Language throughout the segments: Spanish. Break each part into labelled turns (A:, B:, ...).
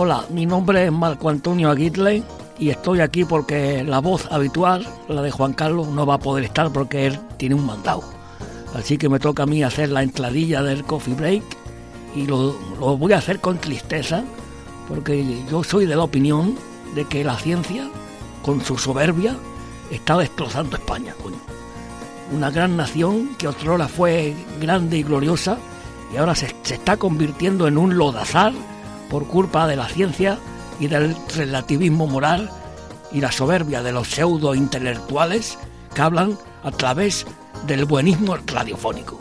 A: Hola, mi nombre es Marco Antonio Aguirre y estoy aquí porque la voz habitual, la de Juan Carlos, no va a poder estar porque él tiene un mandado. Así que me toca a mí hacer la entradilla del coffee break y lo, lo voy a hacer con tristeza porque yo soy de la opinión de que la ciencia, con su soberbia, está destrozando España. Una gran nación que otrora fue grande y gloriosa y ahora se, se está convirtiendo en un lodazar por culpa de la ciencia y del relativismo moral y la soberbia de los pseudo intelectuales que hablan a través del buenismo radiofónico.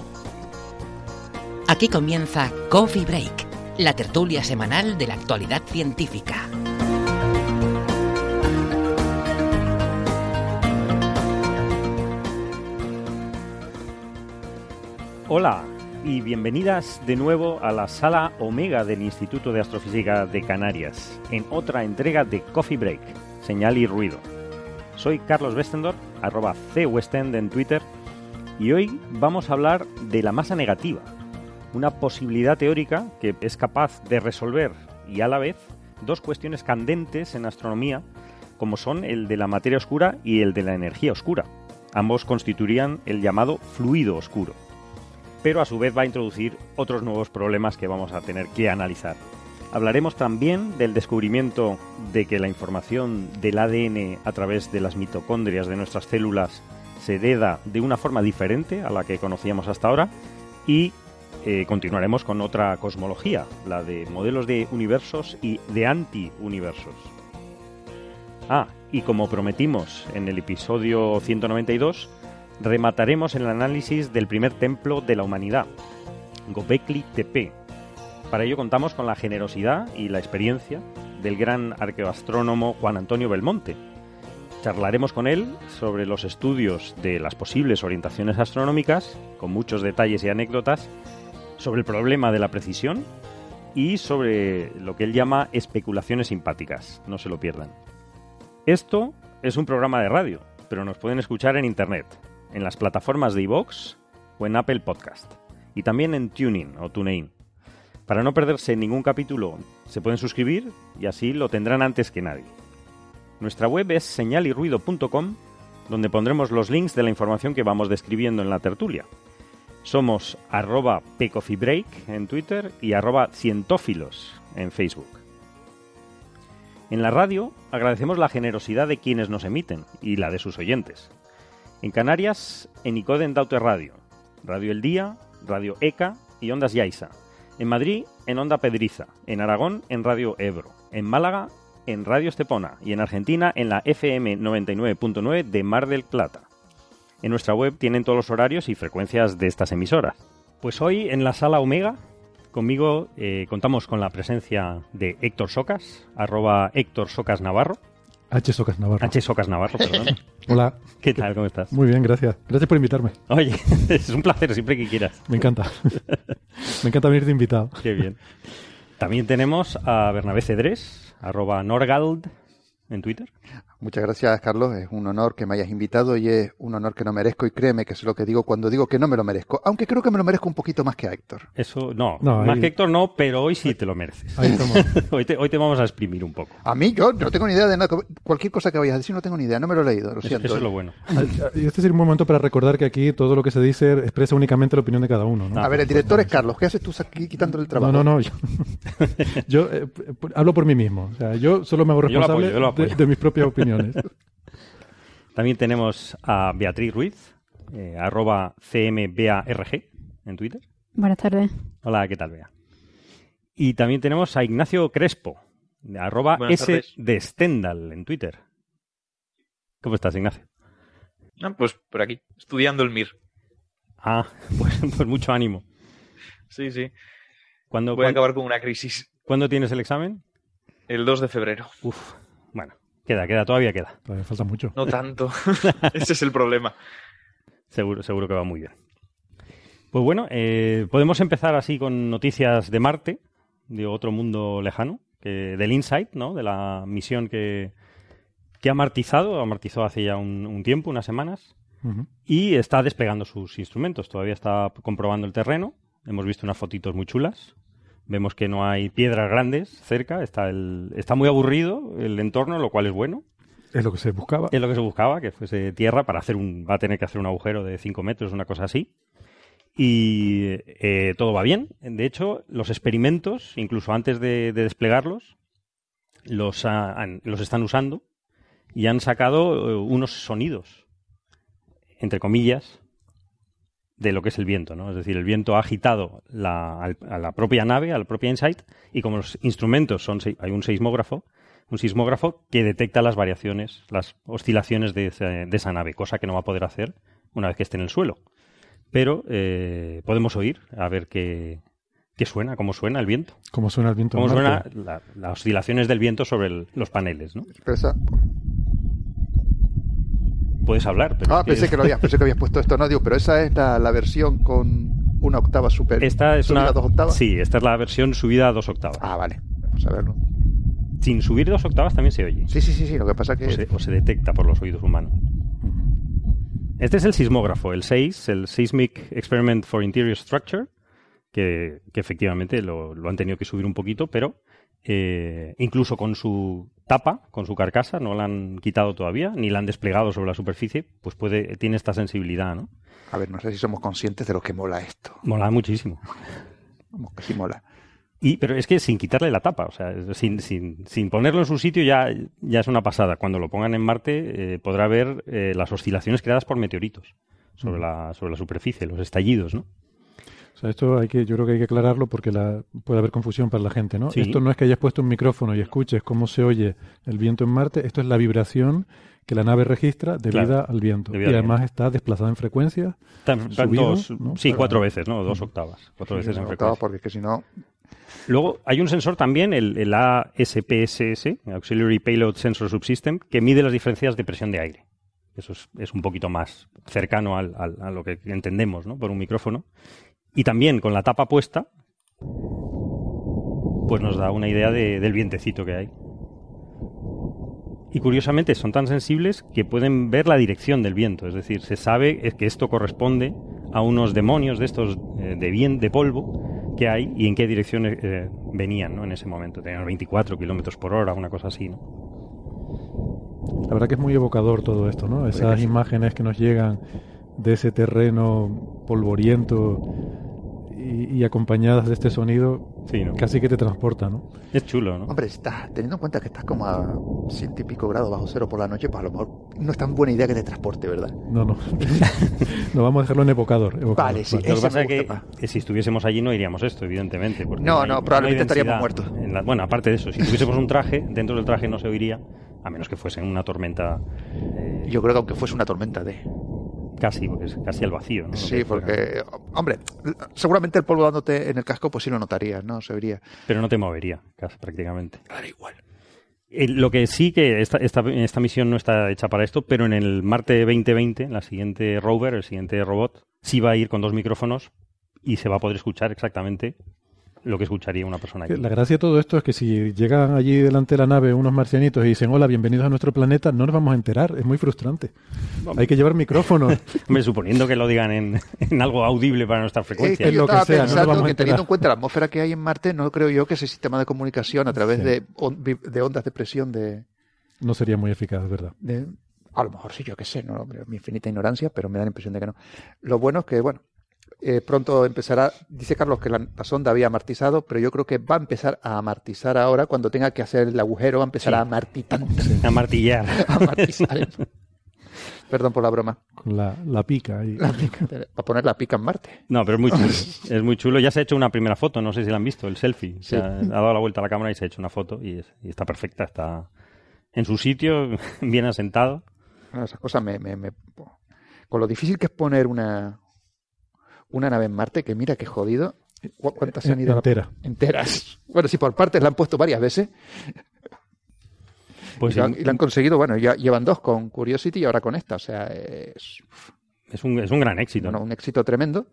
B: Aquí comienza Coffee Break, la tertulia semanal de la actualidad científica.
C: Hola y bienvenidas de nuevo a la sala Omega del Instituto de Astrofísica de Canarias, en otra entrega de Coffee Break, señal y ruido. Soy Carlos Westendorf, arroba cwestend en Twitter, y hoy vamos a hablar de la masa negativa, una posibilidad teórica que es capaz de resolver y a la vez dos cuestiones candentes en astronomía, como son el de la materia oscura y el de la energía oscura. Ambos constituirían el llamado fluido oscuro pero a su vez va a introducir otros nuevos problemas que vamos a tener que analizar. Hablaremos también del descubrimiento de que la información del ADN a través de las mitocondrias de nuestras células se hereda de una forma diferente a la que conocíamos hasta ahora y eh, continuaremos con otra cosmología, la de modelos de universos y de anti-universos. Ah, y como prometimos en el episodio 192, remataremos el análisis del primer templo de la humanidad, Gobekli Tepe. Para ello contamos con la generosidad y la experiencia del gran arqueoastrónomo Juan Antonio Belmonte. Charlaremos con él sobre los estudios de las posibles orientaciones astronómicas, con muchos detalles y anécdotas, sobre el problema de la precisión y sobre lo que él llama especulaciones simpáticas. No se lo pierdan. Esto es un programa de radio, pero nos pueden escuchar en Internet, en las plataformas de iVoox o en Apple Podcast. Y también en Tuning o TuneIn. Para no perderse ningún capítulo, se pueden suscribir y así lo tendrán antes que nadie. Nuestra web es señalirruido.com, donde pondremos los links de la información que vamos describiendo en la tertulia. Somos arroba pcoffeebreak en Twitter y arroba cientófilos en Facebook. En la radio agradecemos la generosidad de quienes nos emiten y la de sus oyentes. En Canarias, en Icoden Daute Radio, Radio El Día, Radio ECA y Ondas Yaiza. En Madrid, en Onda Pedriza. En Aragón, en Radio Ebro. En Málaga, en Radio Estepona. Y en Argentina, en la FM 99.9 de Mar del Plata. En nuestra web tienen todos los horarios y frecuencias de estas emisoras. Pues hoy en la sala Omega, conmigo eh, contamos con la presencia de Héctor Socas, arroba Héctor Socas Navarro.
D: H. Socas Navarro.
C: H. Socas Navarro, perdón.
D: Hola.
C: ¿Qué tal? ¿Cómo estás?
D: Muy bien, gracias. Gracias por invitarme.
C: Oye, es un placer siempre que quieras.
D: Me encanta. Me encanta venir de invitado.
C: Qué bien. También tenemos a Bernabé Cedrés, arroba Norgald en Twitter.
E: Muchas gracias, Carlos. Es un honor que me hayas invitado y es un honor que no merezco. Y créeme que es lo que digo cuando digo que no me lo merezco. Aunque creo que me lo merezco un poquito más que a Héctor.
C: Eso, no,
D: No,
C: más
D: ahí-
C: que Héctor no, pero hoy sí te lo mereces. Hoy, te, hoy te vamos a exprimir un poco.
E: A mí, yo no tengo ni idea de nada. Cualquier cosa que vayas a decir, no tengo ni idea. No me lo he leído, lo
C: Eso,
E: siento.
C: eso es lo bueno.
D: Y este sería un momento para recordar que aquí todo lo que se dice expresa únicamente la opinión de cada uno. ¿no?
C: Ah,
E: A ver, el director es Carlos. ¿Qué haces tú aquí quitándole el trabajo?
D: No, no, no. Yo, yo, eh, hablo por mí mismo. O sea, yo solo me hago
C: Yo lo apoyo,
D: responsable
C: yo lo apoyo.
D: de, de mis propias opiniones.
C: También tenemos a Beatriz Ruiz, eh, arroba CMBARG en Twitter.
F: Buenas tardes.
C: Hola, ¿qué tal, Bea? Y también tenemos a Ignacio Crespo, arroba
F: Buenas
C: S
F: tardes.
C: de Stendhal en Twitter. ¿Cómo estás, Ignacio?
F: Ah, pues por aquí, estudiando el MIR.
C: Ah, pues, pues mucho ánimo.
F: Sí, sí.
C: ¿Cuándo,
F: Voy a acabar con una crisis.
C: ¿cuándo tienes el examen?
F: El 2 de febrero.
C: Uf, queda, queda, todavía queda.
D: Todavía falta mucho.
F: No tanto. Ese es el problema.
C: Seguro, seguro que va muy bien. Pues bueno, eh, podemos empezar así con noticias de Marte, de otro mundo lejano, que, del InSight, ¿no? De la misión que, que ha martizado, amartizó hace ya un, un tiempo, unas semanas, y está desplegando sus instrumentos. Todavía está comprobando el terreno. Hemos visto unas fotitos muy chulas. Vemos que no hay piedras grandes cerca. Está, el, está muy aburrido el entorno, lo cual es bueno.
D: Es lo que se buscaba.
C: Es lo que se buscaba, que fuese tierra para hacer un. Va a tener que hacer un agujero de 5 metros, una cosa así. Y eh, todo va bien. De hecho, los experimentos, incluso antes de, de desplegarlos, los, ha- han- los están usando y han sacado eh, unos sonidos, entre comillas, de lo que es el viento, ¿no? Es decir, el viento ha agitado la- al- a la propia nave, a la propia Insight, y como los instrumentos son, se- hay un seismógrafo, un sismógrafo que detecta las variaciones, las oscilaciones de, ese- de esa nave, cosa que no va a poder hacer una vez que esté en el suelo. Pero eh, podemos oír a ver qué, qué suena, cómo suena el viento,
D: Cómo suena el viento. en
C: cómo suena
D: Marte.
C: la- las oscilaciones del viento sobre el- los paneles, ¿no?
E: Pero esa-
C: Puedes hablar, pero
E: Ah,
C: que-
E: pensé que lo habías, pensé que habías puesto esto, no digo, pero esa es la, la versión con una octava super.
C: esta es
E: subida
C: una
E: a dos octavas.
C: sí, esta es la versión subida a dos octavas.
E: Ah, vale, vamos a verlo.
C: Sin subir dos octavas también se oye.
E: Sí, sí, sí, sí, lo que pasa es que
C: o, se, o se detecta por los oídos humanos. Este es el sismógrafo, el 6, el Seismic Experiment for Interior Structure, que, que efectivamente lo, lo han tenido que subir un poquito, pero eh, incluso con su tapa, con su carcasa, no la han quitado todavía, ni la han desplegado sobre la superficie, pues puede, tiene esta sensibilidad, ¿no?
E: A ver, no sé si somos conscientes de lo que mola esto.
C: Mola muchísimo.
E: Vamos, que sí mola.
C: Y, pero es que sin quitarle la tapa, o sea, sin, sin, sin ponerlo en su sitio ya, ya es una pasada. Cuando lo pongan en Marte eh, podrá ver eh, las oscilaciones creadas por meteoritos sobre la, sobre la superficie, los estallidos, ¿no?
D: O sea, esto hay que, yo creo que hay que aclararlo porque la, puede haber confusión para la gente, ¿no?
C: Sí.
D: Esto no es que hayas puesto un micrófono y escuches cómo se oye el viento en Marte, esto es la vibración que la nave registra debida
C: Claro,
D: al viento.
C: debida
D: y además está desplazada en frecuencia.
C: Tan-
D: Subido,
C: dos-
D: ¿no?
C: Sí,
D: Para-
C: cuatro veces, ¿no? Dos octavas. Cuatro veces
E: Sí,
C: en
E: una octava,
C: frecuencia.
E: porque es que si no.
C: Luego hay un sensor también, el, el ASPSS, Auxiliary Payload Sensor Subsystem, que mide las diferencias de presión de aire. Eso es, es un poquito más cercano al- al- a lo que entendemos ¿no? por un micrófono. Y también con la tapa puesta, pues nos da una idea de- del vientecito que hay. Y curiosamente son tan sensibles que pueden ver la dirección del viento. Es decir, se sabe que esto corresponde a unos demonios de estos eh, de bien de polvo que hay y en qué dirección eh, venían ¿no? en ese momento. Tenían 24 kilómetros por hora, una cosa así. ¿no?
D: La verdad que es muy evocador todo esto, ¿no? Esas
C: que sí.
D: imágenes que nos llegan de ese terreno polvoriento y, y acompañadas de este sonido,
C: Sí, ¿no?
D: casi que te transporta, ¿no?
C: Es chulo, ¿no?
E: Hombre, estás, teniendo en cuenta que estás como a ciento y pico grados bajo cero por la noche, pues a lo mejor no es tan buena idea que te transporte, ¿verdad?
D: No, no. no, vamos a dejarlo en evocador. evocador.
E: Vale, sí.
C: Lo que pasa es que, si estuviésemos allí no iríamos esto, evidentemente. porque
E: No,
C: hay-
E: no,
C: hay
E: probablemente estaríamos muertos.
C: en la- bueno, aparte de eso, si tuviésemos un traje, dentro del traje no se oiría, a menos que fuese una tormenta eh,
E: Yo creo que aunque fuese una tormenta de...
C: casi, porque es casi al vacío. ¿no?
E: Sí, porque, hombre, seguramente el polvo dándote en el casco, pues sí lo notarías, ¿no? Se vería.
C: Pero no te movería, casi prácticamente.
E: Da igual.
C: Eh, Lo que sí que esta, esta, esta misión no está hecha para esto, pero en el Marte 2020, en la siguiente rover, el siguiente robot, sí va a ir con dos micrófonos y se va a poder escuchar exactamente lo que escucharía una persona
D: Que
C: aquí.
D: La gracia de todo esto es que si llegan allí delante de la nave unos marcianitos y dicen hola, bienvenidos a nuestro planeta, no nos vamos a enterar. Es muy frustrante. Hay que llevar micrófonos.
C: Hombre, suponiendo que lo digan en, en algo audible para nuestra
E: Es
C: frecuencia.
E: que
D: Es
E: yo
D: lo que sea,
E: pensando que teniendo en cuenta la atmósfera que hay en Marte, no creo yo que ese sistema de comunicación a través
D: Sí.
E: de, on- de ondas de presión de,
D: No sería muy eficaz, es verdad.
E: de- A lo mejor sí, yo qué sé, no, Hombre, mi infinita ignorancia, pero me da la impresión de que no. Lo bueno es que, bueno, eh, pronto empezará, dice Carlos que la, la sonda había amartizado, pero yo creo que va a empezar a amartizar ahora, cuando tenga que hacer el agujero, va a empezar
C: Sí.
E: a amartizar.
C: A martillar.
E: a amartizar. Perdón por la broma.
D: Con la, la pica ahí.
E: La pica, para poner la pica en Marte.
C: No, pero es muy chulo. es muy chulo. Ya se ha hecho una primera foto, no sé si la han visto, el selfie.
E: Sí.
C: Se ha, ha dado la vuelta a la cámara y se ha hecho una foto y, es- y está perfecta, está en su sitio, bien asentado.
E: Bueno, esas cosas me, me- me- Con lo difícil que es poner una, una nave en Marte, que mira qué jodido. ¿Cu- ¿Cuántas se han ido? la-
D: Entera.
E: Enteras. Bueno, sí, por partes la han puesto varias veces.
C: Pues
E: y, la, han- y conseguido, bueno, ya llevan dos con Curiosity y ahora con esta. O sea, es
C: es, un, es un gran éxito.
E: bueno, un éxito tremendo.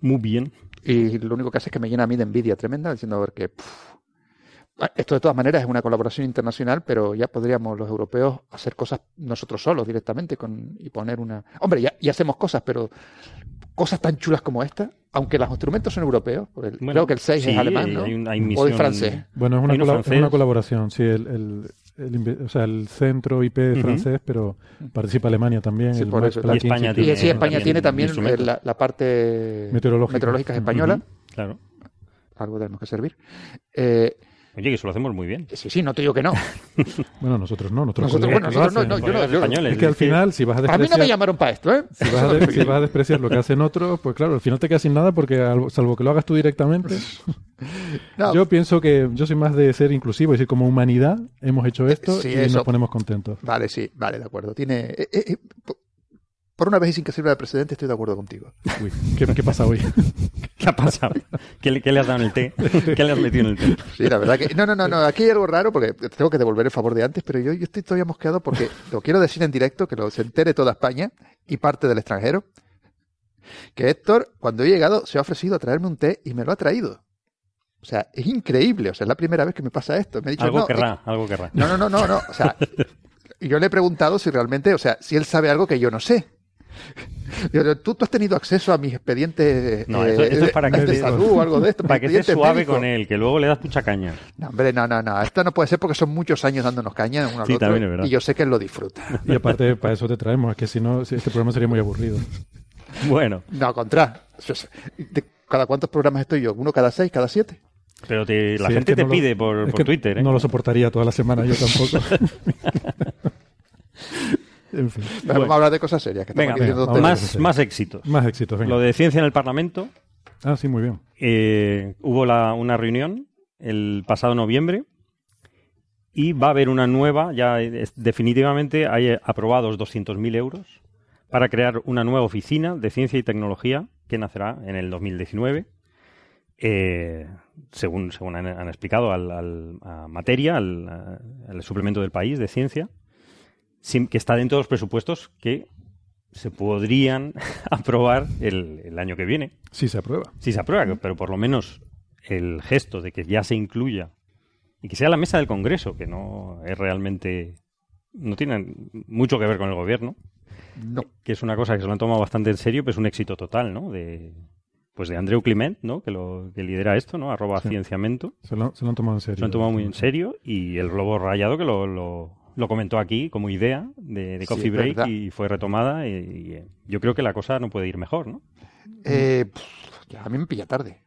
C: Muy bien.
E: Y lo único que hace es que me llena a mí de envidia tremenda, diciendo a ver que. Esto de todas maneras es una colaboración internacional, pero ya podríamos los europeos hacer cosas nosotros solos directamente con, y poner una. Hombre, ya, ya hacemos cosas, pero cosas tan chulas como esta, aunque los instrumentos son europeos, porque el-
C: Bueno,
E: creo que el 6
C: sí,
E: es alemán, ¿no?
C: hay un- hay
E: o es francés.
D: Bueno, es una, es una colaboración, sí, el, el, el o sea, el centro IP es
C: Ujú.
D: francés, pero participa Alemania también.
E: Sí,
D: el
E: por eso.
C: Y España
D: Institute.
E: Y
C: tiene-
E: sí, España
C: también
E: tiene también eh, la, la parte
D: Meteorológica.
E: española,
C: Claro.
E: algo tenemos que servir. Eh,
C: Oye, que eso lo hacemos muy bien.
E: sí, sí, no te digo que no.
D: Bueno, nosotros no, nosotros,
E: Nosotros, bueno, nosotros no, no, yo no, yo-
C: españoles.
D: Es que al final, si vas a
E: A mí no me
D: despreciar,
E: llamaron para esto, ¿eh?
D: si vas, a de- si vas a despreciar lo que hacen otros, pues claro, al final te quedas sin nada porque al- salvo que lo hagas tú directamente.
E: No,
D: Yo pienso que yo soy más de ser inclusivo, es decir, como humanidad hemos hecho esto
E: Sí,
D: y
E: eso.
D: nos ponemos contentos.
E: Vale, sí, vale, de acuerdo. Tiene. eh, eh, eh, por una vez y sin que sirva de precedente, estoy de acuerdo contigo.
D: Uy, ¿qué, qué pasa hoy?
C: ¿Qué ha pasado? ¿Qué, le- qué le has dado en el té? ¿Qué le has metido en el té?
E: Sí, la verdad que. No, no, no, no. Aquí hay algo raro porque tengo que devolver el favor de antes, pero yo, yo estoy todavía mosqueado porque lo quiero decir en directo, que lo se entere toda España y parte del extranjero. Que Héctor, cuando he llegado, se ha ofrecido a traerme un té y me lo ha traído. O sea, es increíble. O sea, es la primera vez que me pasa esto. Me ha dicho,
C: Algo
E: no,
C: querrá, algo querrá.
E: No, no, no, no, no. O sea, yo le he preguntado si realmente, o sea, si él sabe algo que yo no sé. ¿Tú, tú has tenido acceso a mis expedientes
C: No,
E: eh,
C: esto- esto es para
E: de,
C: que
E: de
C: te-
E: salud o algo de esto?
C: Para que estés suave
E: médicos?
C: con él, que luego le das mucha caña.
E: No, hombre, no, no, no. Esto no puede ser porque son muchos años dándonos caña uno al
C: Sí,
E: otro.
C: también es verdad.
E: Y yo sé que él lo disfruta.
D: Y aparte, para eso te traemos, es que si no, si este programa sería muy aburrido.
C: Bueno,
E: No, contra. Eso es- ¿de ¿Cada cuántos programas estoy yo? ¿Uno cada seis, cada siete?
C: pero te- la
D: Sí, es
C: gente
D: que
C: te
D: no lo-
C: pide por,
D: es
C: por
D: que
C: Twitter, ¿eh?
D: No lo soportaría toda la semana, yo tampoco. en fin,
E: Pero Vamos a hablar de cosas serias. Que
C: Venga, más, más éxitos.
D: más éxitos, venga.
C: Lo de ciencia en el Parlamento.
D: Ah, sí, muy bien.
C: eh, hubo la- una reunión el pasado noviembre y va a haber una nueva, ya es- definitivamente hay aprobados 200.000 euros para crear una nueva oficina de ciencia y tecnología que nacerá en el 2019. eh, según, según han, han explicado al, al- a materia, al, a- al suplemento del país de ciencia, sin- que está dentro de los presupuestos que se podrían aprobar el- el año que viene.
D: Sí, se aprueba.
C: Sí se aprueba, pero por lo menos el gesto de que ya se incluya y que sea la mesa del Congreso, que no es realmente... no tiene mucho que ver con el gobierno,
E: No.
C: que es una cosa que se lo han tomado bastante en serio, pero es un éxito total, ¿no? De, pues de Andreu Climent, ¿no? Que, lo, que lidera esto, ¿no? Arroba
D: Sí.
C: cienciamento.
D: Se lo, se lo han tomado en serio.
C: Se lo han tomado muy en serio y el globo rayado que lo, lo, lo comentó aquí como idea de, de Coffee Break
E: verdad.
C: y fue retomada y, y, eh, yo creo que la cosa no puede ir mejor, ¿no?
E: Eh, pff, ya, a mí me pilla tarde.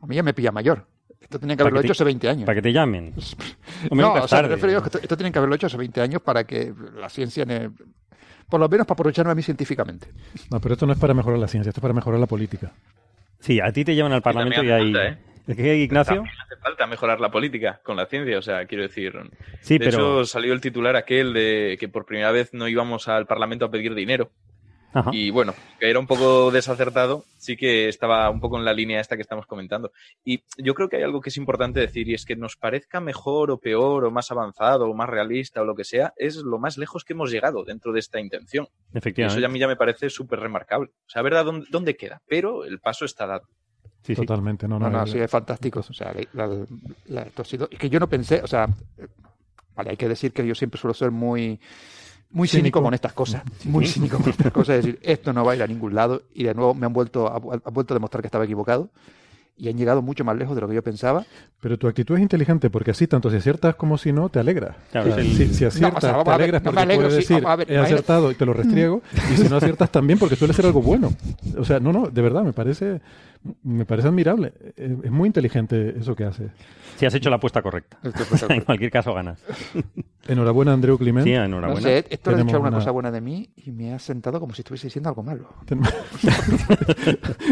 E: A mí ya me pilla mayor. Esto tenía que haberlo
C: que
E: hecho hace 20 años.
C: Para que te llamen. Hombre,
E: no,
C: nunca
E: o
C: es
E: sea, me
C: tarde,
E: refiero yo
C: ¿no?
E: que esto, esto tienen que haberlo hecho hace 20 años para que la ciencia, ne- por lo menos para aprovecharme a mí científicamente.
D: No, pero esto no es para mejorar la ciencia, esto es para mejorar la política.
C: Sí, a ti te llevan al Parlamento y,
F: falta,
C: ¿Es que Ignacio?
F: También hace falta mejorar la política con la ciencia, o sea, quiero decir.
C: Sí,
F: de
C: pero...
F: hecho, salió el titular aquel de que por primera vez no íbamos al Parlamento a pedir dinero.
C: Ajá.
F: Y bueno, que era un poco desacertado, sí que estaba un poco en la línea esta que estamos comentando. Y yo creo que hay algo que es importante decir, y es que nos parezca mejor o peor, o más avanzado, o más realista, o lo que sea, es lo más lejos que hemos llegado dentro de esta intención. Y eso
C: Efectivamente.
F: ya a mí ya me parece súper remarcable. O sea, a ver a dónde, dónde queda, pero el paso está dado.
C: Sí.
D: Totalmente, no, no.
E: No, no, sí, es fantástico. O sea, la- la- la- esto ha sido. Es que yo no pensé, o sea, vale, hay que decir que yo siempre suelo ser muy. Muy cínico,
D: Cínico.
E: con estas cosas, muy cínico con estas cosas, es decir, esto no va a ir a ningún lado y de nuevo me han vuelto, ha, ha vuelto a demostrar que estaba equivocado y han llegado mucho más lejos de lo que yo pensaba.
D: Pero tu actitud es inteligente porque así, tanto si aciertas como si no, te alegra.
C: Claro,
D: si,
C: es el-
D: si- si aciertas,
E: o sea, vamos
D: te
E: ver,
D: alegras
E: no me
D: porque
E: alegro,
D: puedes
E: sí,
D: decir,
E: ver,
D: he acertado y te lo restriego. y si no aciertas también porque suele ser algo bueno. O sea, no, no, de verdad, me parece Me parece admirable. Es, muy inteligente eso que hace.
C: Si has hecho la apuesta correcta. En cualquier caso ganas.
D: Enhorabuena, Andreu Climent.
C: Sí,
E: No
C: enhorabuena.
E: sé, esto le ha dicho alguna
D: una-
E: cosa buena de mí y me ha sentado como si estuviese diciendo algo malo.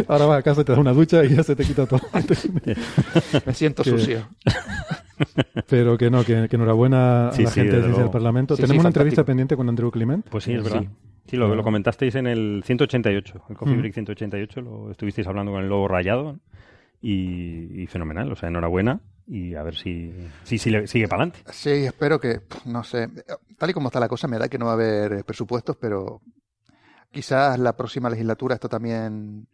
D: Ahora vas a casa, te das una ducha y ya se te quita todo.
E: Me siento
D: Que-
E: sucio.
D: Pero que no, que, que enhorabuena
C: Sí,
D: a la
C: sí,
D: gente
C: desde
D: de del. Parlamento.
E: Sí,
D: Tenemos
E: sí,
D: una entrevista pendiente con Andreu Climent.
C: Pues sí, es
E: Sí.
C: verdad. Sí, lo, lo comentasteis en el 188, el Coffee
D: Mm.
C: Break 188, lo estuvisteis hablando con el lobo rayado y, y fenomenal, o sea, enhorabuena y a ver si, si, si le- sigue para adelante.
E: Sí, espero que, no sé, tal y como está la cosa, me da que no va a haber presupuestos, pero quizás la próxima legislatura esto también,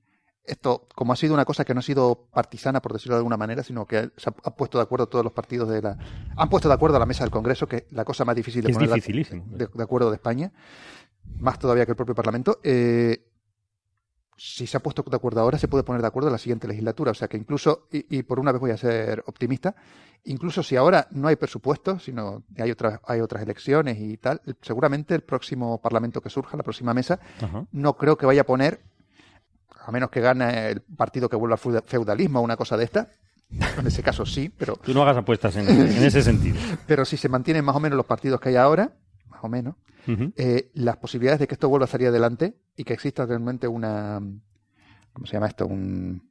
E: esto, como ha sido una cosa que no ha sido partisana, por decirlo de alguna manera, sino que se ha, ha puesto de acuerdo todos los partidos de la, han puesto de acuerdo a la mesa del Congreso, que es la cosa más difícil de
C: Es
E: poner de acuerdo de España, más todavía que el propio Parlamento. eh, si se ha puesto de acuerdo ahora, se puede poner de acuerdo en la siguiente legislatura. O sea que incluso, y, y por una vez voy a ser optimista, incluso si ahora no hay presupuesto, sino hay otras, hay otras elecciones y tal, seguramente el próximo Parlamento que surja, la próxima mesa,
C: Ajá.
E: no creo que vaya a poner, a menos que gane el partido que vuelva al feuda- feudalismo o una cosa de esta. En ese caso sí, pero
C: Tú no hagas apuestas en, en ese sentido.
E: pero si se mantienen más o menos los partidos que hay ahora, o menos, eh, las posibilidades de que esto vuelva a salir adelante y que exista realmente una ¿cómo se llama esto? Un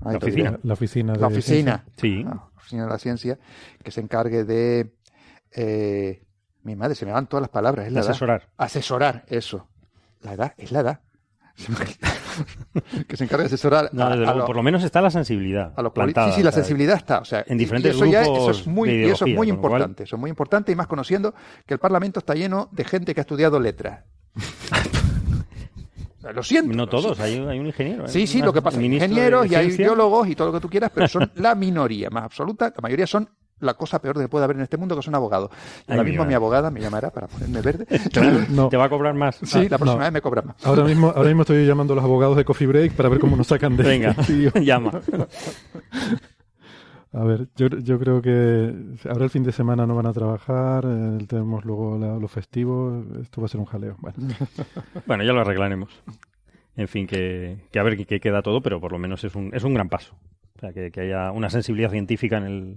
E: ay,
C: La oficina.
D: La oficina de
E: La oficina.
C: Sí.
E: Ah, oficina de la ciencia que se encargue de eh, mi madre, se me van todas las palabras, es la edad.
C: Asesorar,
E: eso. La edad, es la edad. que se encargue de asesorar
C: No,
E: a- a
C: luego,
E: lo-
C: por lo menos está la sensibilidad.
E: a los políticos.
C: plantada,
E: Sí, sí, la sensibilidad está. O sea,
C: en diferentes
E: eso ya, eso
C: grupos
E: es muy,
C: de
E: eso es muy
C: cual-
E: importante. Eso es muy importante y más conociendo que el Parlamento está lleno de gente que ha estudiado letras. Lo siento.
C: No todos, hay, hay un ingeniero. hay
E: Sí, sí, lo que pasa,
C: un
E: hay
C: ministro de
E: ingenieros y hay biólogos y todo lo que tú quieras, pero son la minoría más absoluta. La mayoría son la cosa peor que puede haber en este mundo, que son abogados. Y ahora
C: mi
E: mismo mi abogada me llamará para ponerme verde.
D: No.
C: Te va a cobrar más.
E: Sí, la próxima
D: no.
E: vez me cobra más.
D: Ahora mismo, ahora mismo estoy llamando a los abogados de Coffee Break para ver cómo nos sacan de
C: Venga,
D: lío.
C: llama.
D: A ver, yo, yo creo que ahora el fin de semana no van a trabajar, eh, tenemos luego la- los festivos, esto va a ser un jaleo. Bueno,
C: Bueno, ya lo arreglaremos. En fin, que, que a ver qué qué queda todo, pero por lo menos es un, es un gran paso. O sea, que, que haya una sensibilidad científica en, el,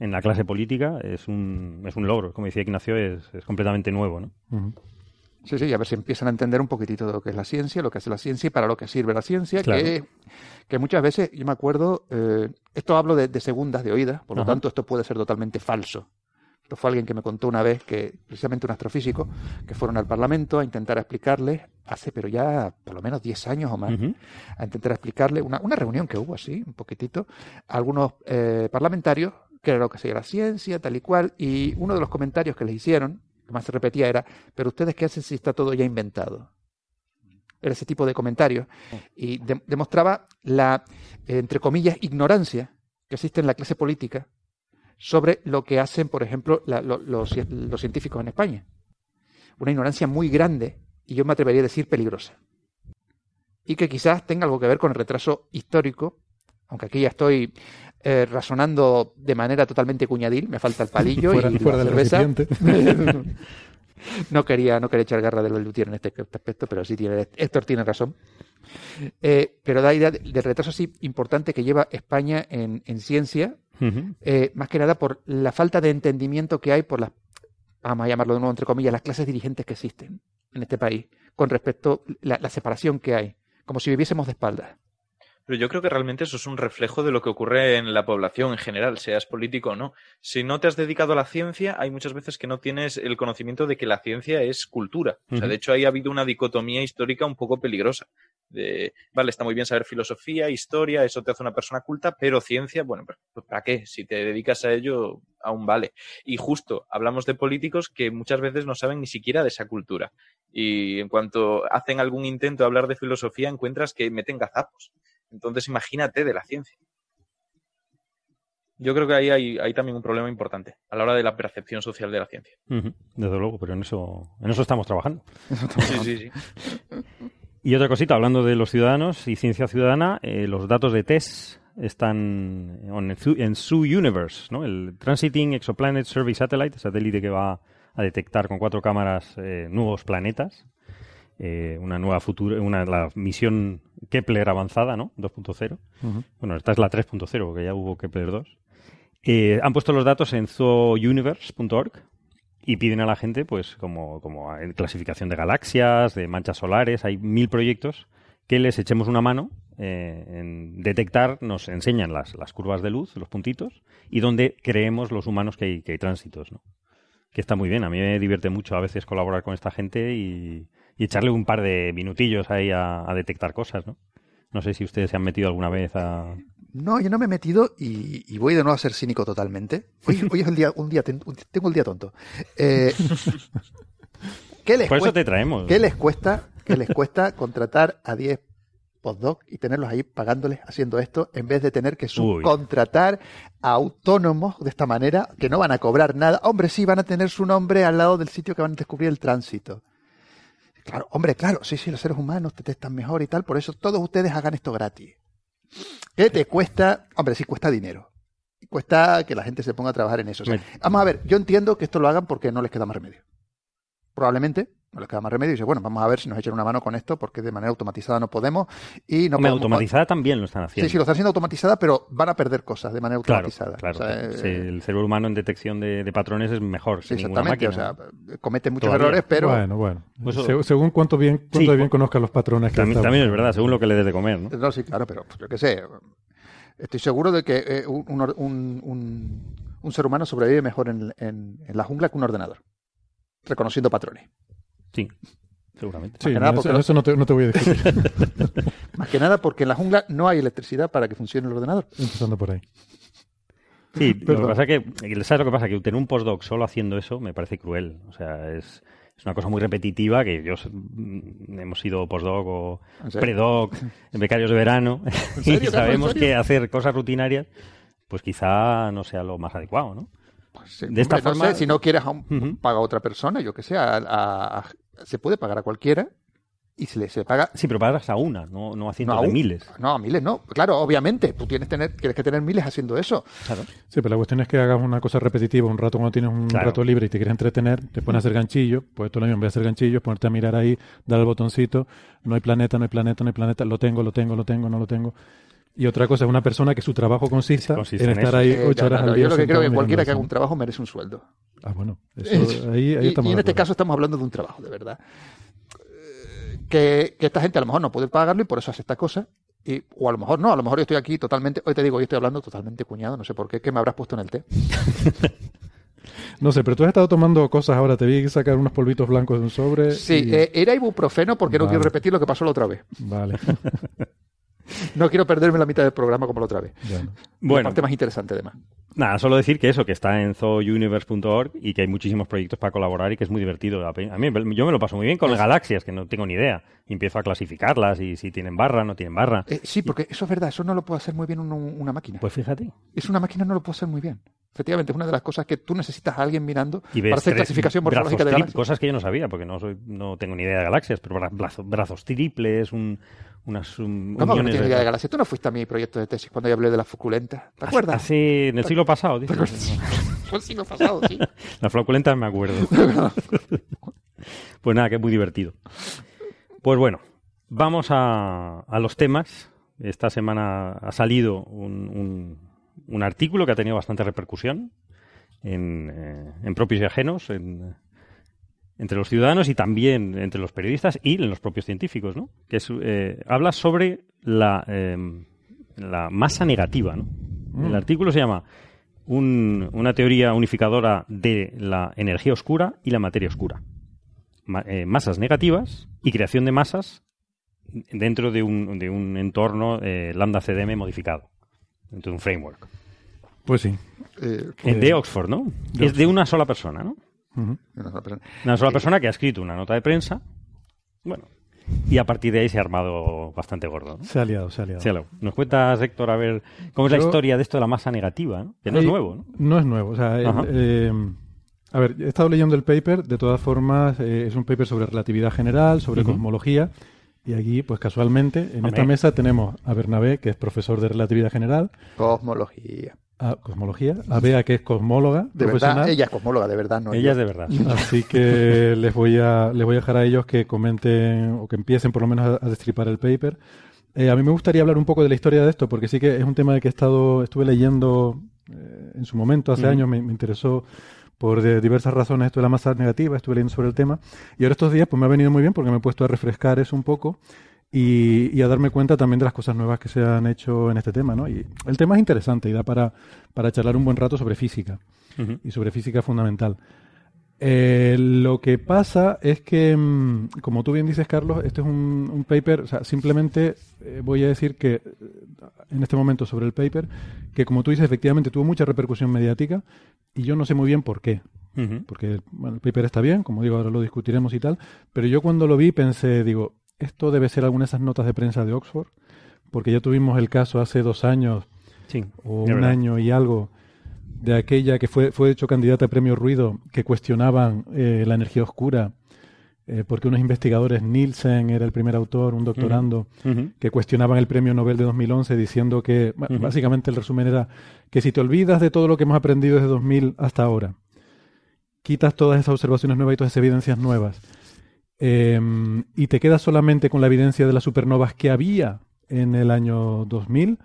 C: en la clase política es un, es un logro. Como decía Ignacio, es, es completamente nuevo, ¿no?
E: Sí, sí, a ver si empiezan a entender un poquitito de lo que es la ciencia, lo que hace la ciencia y para lo que sirve la ciencia,
C: Claro.
E: que, que muchas veces, yo me acuerdo, eh, esto hablo de, de segundas de oídas, por lo tanto esto puede ser totalmente falso. Esto fue alguien que me contó una vez que, precisamente un astrofísico, que fueron al Parlamento a intentar explicarles, hace pero ya por lo menos 10 años o más, a intentar explicarle una, una reunión que hubo así, un poquitito, a algunos eh, parlamentarios, que era lo que sería la ciencia, tal y cual, y uno de los comentarios que les hicieron, que más se repetía, era, pero ustedes qué hacen si está todo ya inventado. Era ese tipo de comentarios. Y de- demostraba la, entre comillas, ignorancia que existe en la clase política sobre lo que hacen, por ejemplo, la- lo- los, los científicos en España. Una ignorancia muy grande y yo me atrevería a decir peligrosa y que quizás tenga algo que ver con el retraso histórico, aunque aquí ya estoy eh, razonando de manera totalmente cuñadil, me falta el palillo
D: fuera,
E: y
D: fuera
E: la
D: del
E: cerveza. no quería no quería echar garra del Lutier en este aspecto, pero sí tiene Héctor tiene razón. Eh, pero da idea de- del retraso así importante que lleva España en, en ciencia, eh, más que nada por la falta de entendimiento que hay por las, vamos a llamarlo de nuevo entre comillas, las clases dirigentes que existen en este país, con respecto a la, la separación que hay, como si viviésemos de espaldas.
F: Pero yo creo que realmente eso es un reflejo de lo que ocurre en la población en general, seas político o no. Si no te has dedicado a la ciencia, hay muchas veces que no tienes el conocimiento de que la ciencia es cultura. O sea, de hecho, ahí ha habido una dicotomía histórica un poco peligrosa. De, vale, está muy bien saber filosofía, historia, eso te hace una persona culta, pero ciencia, bueno, pues ¿para qué? Si te dedicas a ello, aún vale. Y justo, hablamos de políticos que muchas veces no saben ni siquiera de esa cultura. Y en cuanto hacen algún intento de hablar de filosofía, encuentras que meten gazapos. Entonces, imagínate de la ciencia. Yo creo que ahí hay, hay también un problema importante a la hora de la percepción social de la ciencia.
C: Desde luego, pero en eso, en eso estamos trabajando.
F: Sí, sí, sí.
C: Y otra cosita, hablando de los ciudadanos y ciencia ciudadana, eh, los datos de TESS están en Zoo Universe, ¿no? el Transiting Exoplanet Survey Satellite, satélite que va a detectar con cuatro cámaras eh, nuevos planetas. Eh, una nueva futura, una, la misión Kepler avanzada, ¿no? 2.0.
D: Ujú.
C: Bueno, esta es la 3.0, porque ya hubo Kepler 2. Eh, han puesto los datos en zoouniverse.org y piden a la gente, pues, como, como clasificación de galaxias, de manchas solares, hay mil proyectos que les echemos una mano eh, en detectar, nos enseñan las, las curvas de luz, los puntitos, y donde creemos los humanos que hay, que hay tránsitos, ¿no? Que está muy bien, a mí me divierte mucho a veces colaborar con esta gente y, y echarle un par de minutillos ahí a, a detectar cosas, ¿no? No sé si ustedes se han metido alguna vez a...
E: No, yo no me he metido y, y voy de nuevo a ser cínico totalmente. Hoy, hoy es el día, un día, tengo el día tonto. Eh, ¿qué, les
C: Por eso
E: cuesta,
C: te traemos.
E: qué les cuesta, qué les cuesta contratar a 10 postdoc y tenerlos ahí pagándoles haciendo esto en vez de tener que subcontratar a autónomos de esta manera que no van a cobrar nada? Hombre, sí, van a tener su nombre al lado del sitio que van a descubrir el tránsito. Claro, hombre, claro, sí, sí, los seres humanos te testan mejor y tal, por eso todos ustedes hagan esto gratis. ¿Qué te cuesta? Hombre, sí cuesta dinero. Cuesta que la gente se ponga a trabajar en eso. O sea,
C: Me-
E: vamos a ver, yo entiendo que esto lo hagan porque no les queda más remedio. Probablemente no les queda más remedio y dice, bueno, vamos a ver si nos echan una mano con esto porque de manera automatizada no podemos y no podemos-
C: automatizada también lo están haciendo.
E: Sí, sí, lo están haciendo automatizada, pero van a perder cosas de manera
C: Claro,
E: automatizada.
C: claro.
E: O sea,
C: Sí,
E: eh,
C: el cerebro humano en detección de, de patrones es mejor
E: sí, exactamente. O sea, comete muchos
C: Todavía.
E: errores, pero
D: Bueno, bueno.
C: Pues
D: Se- según cuánto bien, cuánto
C: Sí,
D: bien
C: cu-
D: conozca los patrones que
C: también,
D: estamos-
C: también es verdad, según lo que le des de comer, ¿no?
E: No, sí, claro, pero pues, yo qué sé. Estoy seguro de que eh, un, un or- un- un- un ser humano sobrevive mejor en, en- en la jungla que un ordenador, reconociendo patrones.
C: Sí, seguramente.
D: Sí,
E: que nada,
D: eso,
E: porque lo-
D: eso no, te, no te voy a discutir,
E: Más que nada porque en la jungla no hay electricidad para que funcione el ordenador.
D: empezando por ahí.
C: Sí, lo que
D: Perdón.
C: pasa es que, ¿sabes lo que pasa? Que tener un postdoc solo haciendo eso me parece cruel. O sea, es, es una cosa muy repetitiva que yo mm, hemos sido postdoc o predoc, becarios de verano, y
E: serio, Carlos? ¿En
C: sabemos
E: serio?
C: que hacer cosas rutinarias, pues quizá no sea lo más adecuado, ¿no?
E: Pues, sí,
C: De esta
E: no
C: forma-
E: sé, si no quieres a un- paga a otra persona, yo que sé, a- a- a- se puede pagar a cualquiera y se le se paga
C: Sí, pero pagas a una, no, no a cientos
E: no, a
C: de miles.
E: No, a miles no. Claro, obviamente, tú tienes, tener, tienes que tener miles haciendo eso.
C: Claro.
D: Sí, pero la cuestión es que hagas una cosa repetitiva un rato cuando tienes un
C: Claro.
D: rato libre y te quieres entretener, te pones a hacer ganchillos, pues tú lo mismo, vez de hacer ganchillos, ponerte a mirar ahí, dar al botoncito, no hay planeta, no hay planeta, no hay planeta, lo tengo, lo tengo, lo tengo, no lo tengo. Y otra cosa es una persona que su trabajo consista,
C: Consiste
D: en
C: en
D: estar ahí
E: Eh,
D: ocho horas
E: claro,
D: al día.
E: yo lo que creo que cualquiera que haga un trabajo merece un sueldo.
D: Ah, bueno, eso, ahí, ahí
E: y,
D: estamos
E: y en este caso estamos hablando de un trabajo, de verdad. Eh, Que, que esta gente a lo mejor no puede pagarlo y por eso hace esta cosa. Y, o a lo mejor no, a lo mejor yo estoy aquí totalmente, hoy te digo, yo estoy hablando totalmente cuñado, no sé por qué, que me habrás puesto en el té.
D: No sé, pero tú has estado tomando cosas ahora, te vi sacar unos polvitos blancos de un sobre.
E: Sí,
D: y-
E: eh, era ibuprofeno porque no quiero repetir lo que pasó la otra vez.
D: Vale,
E: No quiero perderme la mitad del programa como la otra vez.
D: bueno.
E: La parte más interesante, además.
C: nada, solo decir que eso, que está en zoouniverse.org y que hay muchísimos proyectos para colaborar y que es muy divertido. A mí yo me lo paso muy bien con las galaxias, que no tengo ni idea. Y empiezo a clasificarlas y si tienen barra, no tienen barra.
E: Eh, sí, porque eso es verdad, eso no lo puede hacer muy bien un- una máquina.
C: Pues fíjate.
E: es una máquina no lo puede hacer muy bien. Efectivamente, es una de las cosas que tú necesitas a alguien mirando
C: Y
E: para hacer clasificación morfológica de galaxias.
C: Cosas que yo no sabía, porque no soy, no tengo ni idea de galaxias, pero bra- brazo- brazos triples, un, unas un,
E: ¿Cómo que no
C: uniones
E: tienes
C: de-
E: galaxias? Tú no fuiste a mi proyecto de tesis cuando yo hablé de las floculentas. ¿Te acuerdas?
C: Así, en el siglo pasado, dices.
E: Fue el siglo pasado, sí.
C: Las floculentas me acuerdo. pues nada, que es muy divertido. Pues bueno, vamos a, a los temas. Esta semana ha salido un, un- un artículo que ha tenido bastante repercusión en, eh, en propios y ajenos, en- entre los ciudadanos y también entre los periodistas y en los propios científicos, ¿no? Que es, eh, habla sobre la, eh, la masa negativa, ¿no? El artículo se llama un- una teoría unificadora de la energía oscura y la materia oscura. Ma- eh, masas negativas y creación de masas dentro de un, de un entorno eh, lambda CDM modificado, dentro de un framework.
D: Pues sí.
E: Eh,
C: En de Oxford, ¿no?
D: de
C: es de una sola persona, ¿no? Una sola persona que ha escrito una nota de prensa. Bueno, y a partir de ahí se ha armado bastante gordo. ¿no?
D: Se ha liado, se ha liado.
C: Nos cuentas, Héctor, a ver cómo es la historia de esto de la masa negativa, ¿no? que no es nuevo, ¿no?
D: No es nuevo. O sea, el-
C: Ajá.
D: eh, a ver, he estado leyendo el paper. De todas formas, eh, es un paper sobre relatividad general, sobre cosmología. Y aquí, pues casualmente, en esta mesa tenemos a Bernabé, que es profesor de relatividad general,
E: Cosmología.
D: A cosmología, a Bea que es cosmóloga
E: De
D: profesional.
E: verdad, ella es cosmóloga, de verdad, no
C: Ella
E: yo.
C: es de verdad.
D: Así que les voy a les voy a dejar a ellos que comenten o que empiecen por lo menos a, a destripar el paper. Eh, a mí me gustaría hablar un poco de la historia de esto, porque sí que es un tema que he estado, estuve leyendo eh, en su momento, hace años, me, me interesó por de diversas razones esto de la masa negativa, estuve leyendo sobre el tema, y ahora estos días pues me ha venido muy bien porque me he puesto a refrescar eso un poco y, y a darme cuenta también de las cosas nuevas que se han hecho en este tema, ¿no? Y el tema es interesante y da para, para charlar un buen rato sobre física y sobre física fundamental. Eh, lo que pasa es que, mm, como tú bien dices, Carlos, este es un, un paper, o sea, simplemente eh, voy a decir que eh, en este momento sobre el paper, que como tú dices, efectivamente tuvo mucha repercusión mediática y yo no sé muy bien por qué. Porque bueno, el paper está bien, como digo, ahora lo discutiremos y tal, pero yo cuando lo vi pensé, digo, esto debe ser alguna de esas notas de prensa de Oxford, porque ya tuvimos el caso hace dos años
C: Sí,
D: o un
C: verdad.
D: año y algo de aquella que fue, fue hecho candidata a premio Ruido, que cuestionaban eh, la energía oscura, eh, porque unos investigadores, Nielsen era el primer autor, un doctorando, que cuestionaban el premio Nobel de 2011 diciendo que, básicamente el resumen era que si te olvidas de todo lo que hemos aprendido desde 2000 hasta ahora, quitas todas esas observaciones nuevas y todas esas evidencias nuevas, eh, y te quedas solamente con la evidencia de las supernovas que había en el año 2000,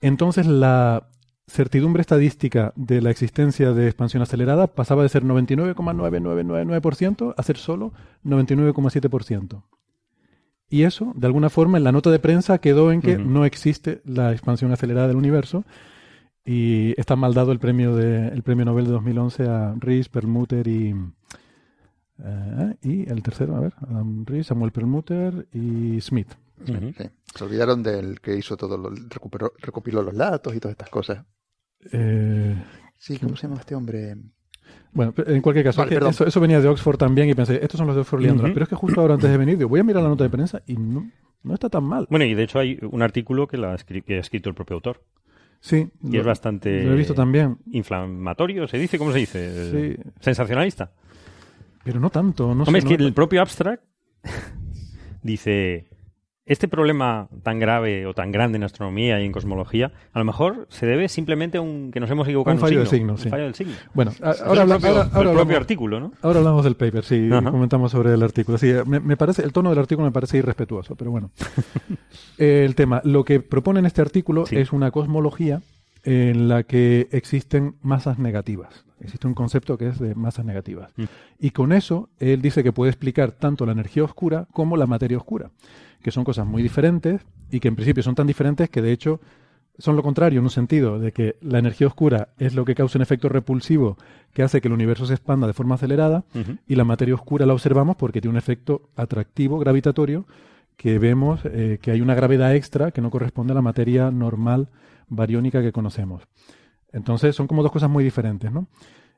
D: entonces la certidumbre estadística de la existencia de expansión acelerada pasaba de ser 99,9999% a ser solo 99,7%. Y eso, de alguna forma, en la nota de prensa quedó en que no existe la expansión acelerada del universo y está mal dado el premio, de, el premio Nobel de 2011 a Rees, Perlmutter y... eh, y el tercero, a ver, Adam Rees, Samuel Perlmutter y Smith.
E: Sí. Se olvidaron del que hizo todo, lo, recuperó, recopiló los datos y todas estas cosas.
D: Eh,
E: Sí, ¿cómo se llama este hombre?
D: Bueno, en cualquier caso,
E: Vale,
D: eso, eso venía de Oxford también y pensé, estos son los de Oxford liándola.
C: Ujú.
D: Pero es que justo ahora antes de venir, digo, voy a mirar la nota de prensa y no, no está tan mal.
C: Bueno, y de hecho hay un artículo que, la que ha escrito el propio autor.
D: Sí,
C: Y
D: lo,
C: es bastante
D: lo he visto también,
C: inflamatorio, ¿se dice? ¿Cómo se dice?
D: Sí.
C: Sensacionalista.
D: Pero no tanto. No
C: Hombre,
D: sé,
C: es que
D: no-
C: el propio abstract dice, este problema tan grave o tan grande en astronomía y en cosmología, a lo mejor se debe simplemente a un, que nos hemos equivocado
D: Un fallo de
C: signo.
D: sí.
C: fallo del signo.
D: Bueno, ahora,
C: el
D: habla-
C: propio,
D: ahora-
C: el
D: ahora
C: propio
D: hablamos,
C: artículo, ¿no?
D: ahora hablamos del paper, sí,
C: Ajá.
D: comentamos sobre el artículo. Sí, me, me parece, el tono del artículo me parece irrespetuoso, pero bueno. El tema, lo que propone en este artículo
C: Sí.
D: es una cosmología en la que existen masas negativas. Existe un concepto que es de masas negativas.
C: Mm.
D: Y con eso, él dice que puede explicar tanto la energía oscura como la materia oscura, que son cosas muy diferentes y que en principio son tan diferentes que de hecho son lo contrario en un sentido de que la energía oscura es lo que causa un efecto repulsivo que hace que el universo se expanda de forma acelerada y la materia oscura la observamos porque tiene un efecto atractivo gravitatorio que vemos eh, que hay una gravedad extra que no corresponde a la materia normal bariónica que conocemos. Entonces son como dos cosas muy diferentes, ¿no?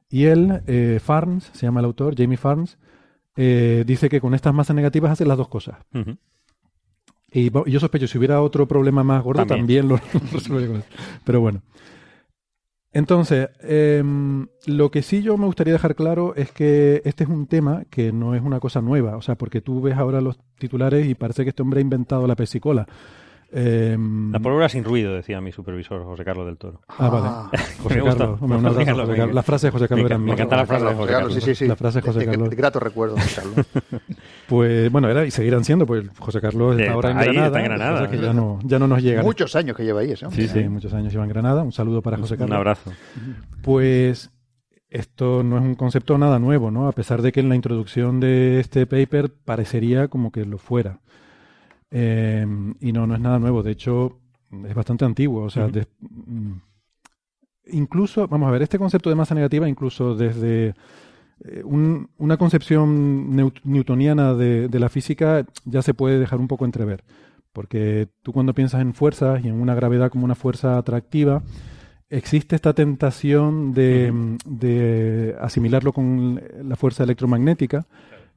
D: Y él, eh, Farns, se llama el autor, Jamie Farns, eh, dice que con estas masas negativas hace las dos cosas. Y yo sospecho, si hubiera otro problema más gordo,
C: También.
D: también, lo resolvería con eso. Pero bueno. Entonces, em, lo que sí yo me gustaría dejar claro es que este es un tema que no es una cosa nueva. O sea, porque tú ves ahora los titulares y parece que este hombre ha inventado la pesicola. Em,
C: La pólvora sin ruido, decía mi supervisor José Carlos del Toro.
D: ah, vale.
E: Ah,
D: José
C: Me gusta.
D: Carlos. Hombre, un
C: José
D: abrazo,
C: Carlos,
D: José
C: me-
D: Carlos. La frase de José Carlos
C: me
D: era
C: me encanta la frase de José Carlos.
E: Sí, sí, sí.
D: La frase de José
E: De-
D: Carlos.
E: de grato recuerdo, José Carlos.
D: Pues bueno, era y seguirán siendo, pues José Carlos
C: Eh,
D: está ahora en
C: ahí,
D: Granada.
C: está en Granada.
D: es que ya no, ya no nos llega.
E: Muchos años que lleva ahí ese hombre.
D: Sí, sí, muchos años lleva en Granada. Un saludo para José
C: Un
D: Carlos.
C: abrazo.
D: Pues esto no es un concepto nada nuevo, ¿no? A pesar de que en la introducción de este paper parecería como que lo fuera. Eh, y no, no es nada nuevo. De hecho, es bastante antiguo. O sea, de- mm, incluso, vamos a ver, este concepto de masa negativa, incluso desde eh, un- una concepción newtoniana de, de la física, ya se puede dejar un poco entrever. Porque tú cuando piensas en fuerzas y en una gravedad como una fuerza atractiva, existe esta tentación de, de asimilarlo con la fuerza electromagnética,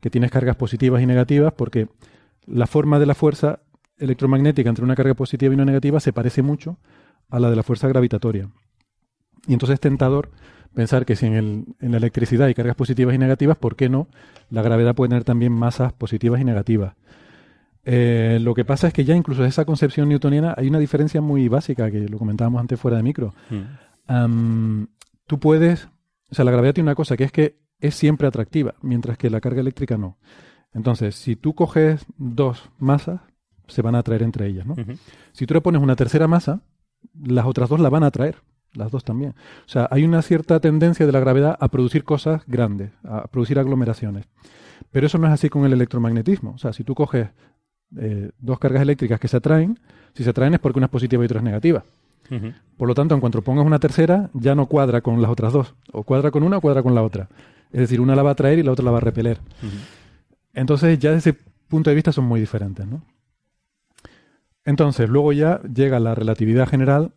D: que tienes cargas positivas y negativas, porque la forma de la fuerza electromagnética entre una carga positiva y una negativa se parece mucho a la de la fuerza gravitatoria. Y entonces es tentador pensar que si en, el- en la electricidad hay cargas positivas y negativas, ¿por qué no? La gravedad puede tener también masas positivas y negativas. Eh, lo que pasa es que ya incluso esa concepción newtoniana hay una diferencia muy básica, que lo comentábamos antes fuera de micro.
C: Mm.
D: Tú puedes, o sea, la gravedad tiene una cosa que es que es siempre atractiva, mientras que la carga eléctrica no. Entonces, si tú coges dos masas, se van a atraer entre ellas, ¿no? Si tú le pones una tercera masa, las otras dos la van a atraer, las dos también. O sea, hay una cierta tendencia de la gravedad a producir cosas grandes, a producir aglomeraciones. Pero eso no es así con el electromagnetismo. O sea, si tú coges eh, dos cargas eléctricas que se atraen, si se atraen es porque una es positiva y otra es negativa. Por lo tanto, en cuanto pongas una tercera, ya no cuadra con las otras dos. O cuadra con una o cuadra con la otra. Es decir, una la va a atraer y la otra la va a repeler. Entonces, ya desde ese punto de vista son muy diferentes, ¿no? Entonces, luego ya llega la relatividad general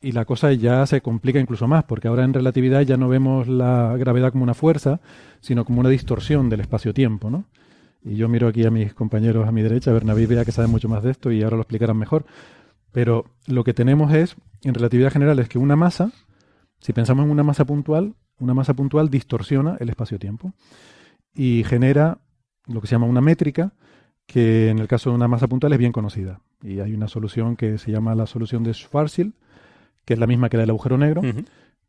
D: y la cosa ya se complica incluso más, porque ahora en relatividad ya no vemos la gravedad como una fuerza, sino como una distorsión del espacio-tiempo, ¿no? Y yo miro aquí a mis compañeros a mi derecha, Bernabé y Bea, que saben mucho más de esto y ahora lo explicarán mejor. Pero lo que tenemos es, en relatividad general, es que una masa, si pensamos en una masa puntual, una masa puntual distorsiona el espacio-tiempo y genera lo que se llama una métrica, que en el caso de una masa puntual es bien conocida. Y hay una solución que se llama la solución de Schwarzschild, que es la misma que la del agujero negro,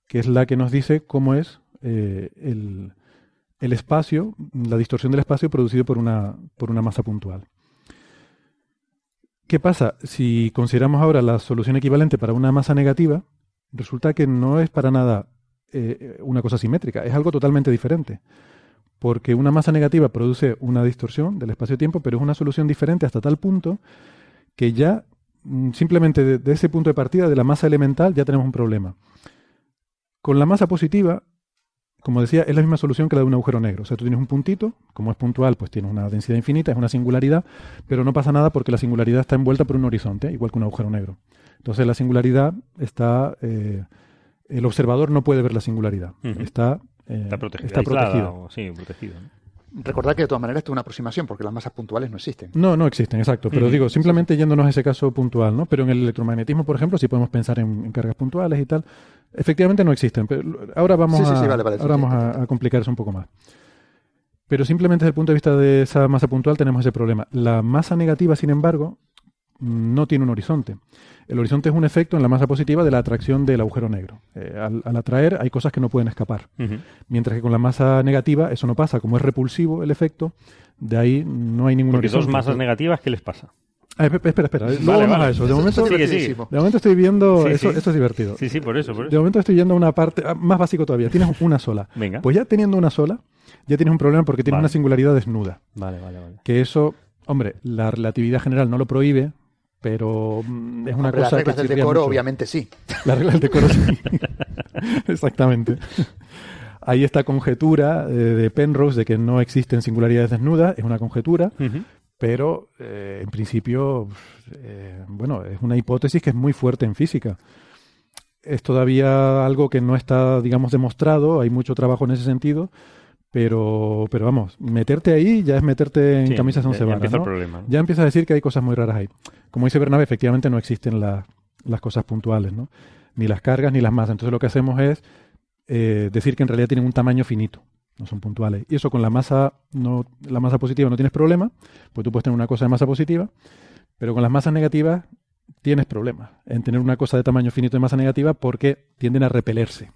D: que es la que nos dice cómo es eh, el, el espacio, la distorsión del espacio producido por una, por una masa puntual. ¿Qué pasa? Si consideramos ahora la solución equivalente para una masa negativa, resulta que no es para nada eh, una cosa simétrica, es algo totalmente diferente. Porque una masa negativa produce una distorsión del espacio-tiempo, pero es una solución diferente hasta tal punto que ya mm, simplemente de, de ese punto de partida, de la masa elemental, ya tenemos un problema. Con la masa positiva, como decía, es la misma solución que la de un agujero negro. O sea, tú tienes un puntito, como es puntual, pues tiene una densidad infinita, es una singularidad, pero no pasa nada porque la singularidad está envuelta por un horizonte, igual que un agujero negro. Entonces la singularidad está... eh, el observador no puede ver la singularidad. Está, eh,
C: Está protegido.
D: está
C: aislada
D: protegido.
C: o- sí, protegido. ¿no?
E: Recordad que de todas maneras esto es una aproximación, porque las masas puntuales no existen.
D: No, no existen, exacto. Pero digo, simplemente yéndonos a ese caso puntual, ¿no? Pero en el electromagnetismo, por ejemplo, sí podemos pensar en, en cargas puntuales y tal. Efectivamente no existen. Pero ahora vamos,
E: Sí,
D: a,
E: sí, vale, vale, sí,
D: ahora
E: sí.
D: vamos a, a complicar eso un poco más. Pero simplemente desde el punto de vista de esa masa puntual tenemos ese problema. La masa negativa, sin embargo, no tiene un horizonte. El horizonte es un efecto en la masa positiva de la atracción del agujero negro. Eh, al, al atraer hay cosas que no pueden escapar. Mientras que con la masa negativa eso no pasa. Como es repulsivo el efecto, de ahí no hay ningún
C: Porque
D: horizonte.
C: dos masas negativas, ¿qué les pasa?
D: Ah, espera, espera,
C: Vale,
D: vamos
C: vale.
D: a eso. De
E: Eso-
D: momento,
C: Sigue, sigue.
D: de momento estoy viendo.
C: Sí,
D: eso,
C: sí.
D: eso es divertido.
C: Sí, sí, por eso, por
D: De momento estoy viendo una parte ah, más básico todavía. Tienes una sola.
C: Venga.
D: Pues ya teniendo una sola, ya tienes un problema porque tienes
C: Vale.
D: una singularidad desnuda.
C: Vale, vale, vale.
D: Que eso, hombre, la relatividad general no lo prohíbe, pero mm, es una
E: Hombre, las
D: cosa
E: reglas
D: que
E: del decoro,
D: mucho.
E: obviamente sí.
D: Las reglas del decoro sí. Exactamente. Ahí esta conjetura eh, de Penrose de que no existen singularidades desnudas, es una conjetura, pero eh, en principio, eh, bueno, es una hipótesis que es muy fuerte en física. Es todavía algo que no está, digamos, demostrado, hay mucho trabajo en ese sentido, pero, pero vamos, meterte ahí ya es meterte en
C: Sí,
D: camisas
C: ya-
D: once
C: ya
D: varas,
C: empieza el
D: ¿no?
C: problema.
D: Ya empieza a decir que hay cosas muy raras ahí. Como dice Bernabé, efectivamente no existen la- las cosas puntuales, ¿no? Ni las cargas ni las masas. Entonces lo que hacemos es eh, decir que en realidad tienen un tamaño finito, no son puntuales. Y eso con la masa, no, la masa positiva no tienes problema, pues tú puedes tener una cosa de masa positiva, pero con las masas negativas tienes problemas en tener una cosa de tamaño finito de masa negativa porque tienden a repelerse.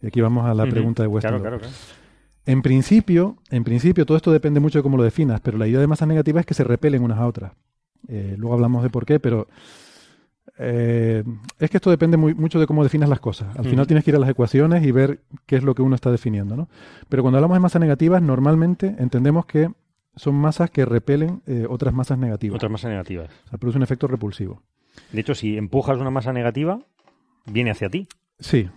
D: Y aquí vamos a la pregunta de Weston.
C: Claro, claro, claro.
D: En principio, en principio, todo esto depende mucho de cómo lo definas, pero la idea de masa negativa es que se repelen unas a otras. Eh, luego hablamos de por qué, pero eh, es que esto depende muy- mucho de cómo definas las cosas. Al final
C: Ujú.
D: tienes que ir a las ecuaciones y ver qué es lo que uno está definiendo, ¿no? Pero cuando hablamos de masas negativas, normalmente entendemos que son masas que repelen eh, otras masas negativas.
C: Otras masas negativas.
D: O sea, produce un efecto repulsivo.
C: De hecho, si empujas una masa negativa, viene hacia ti.
D: Sí,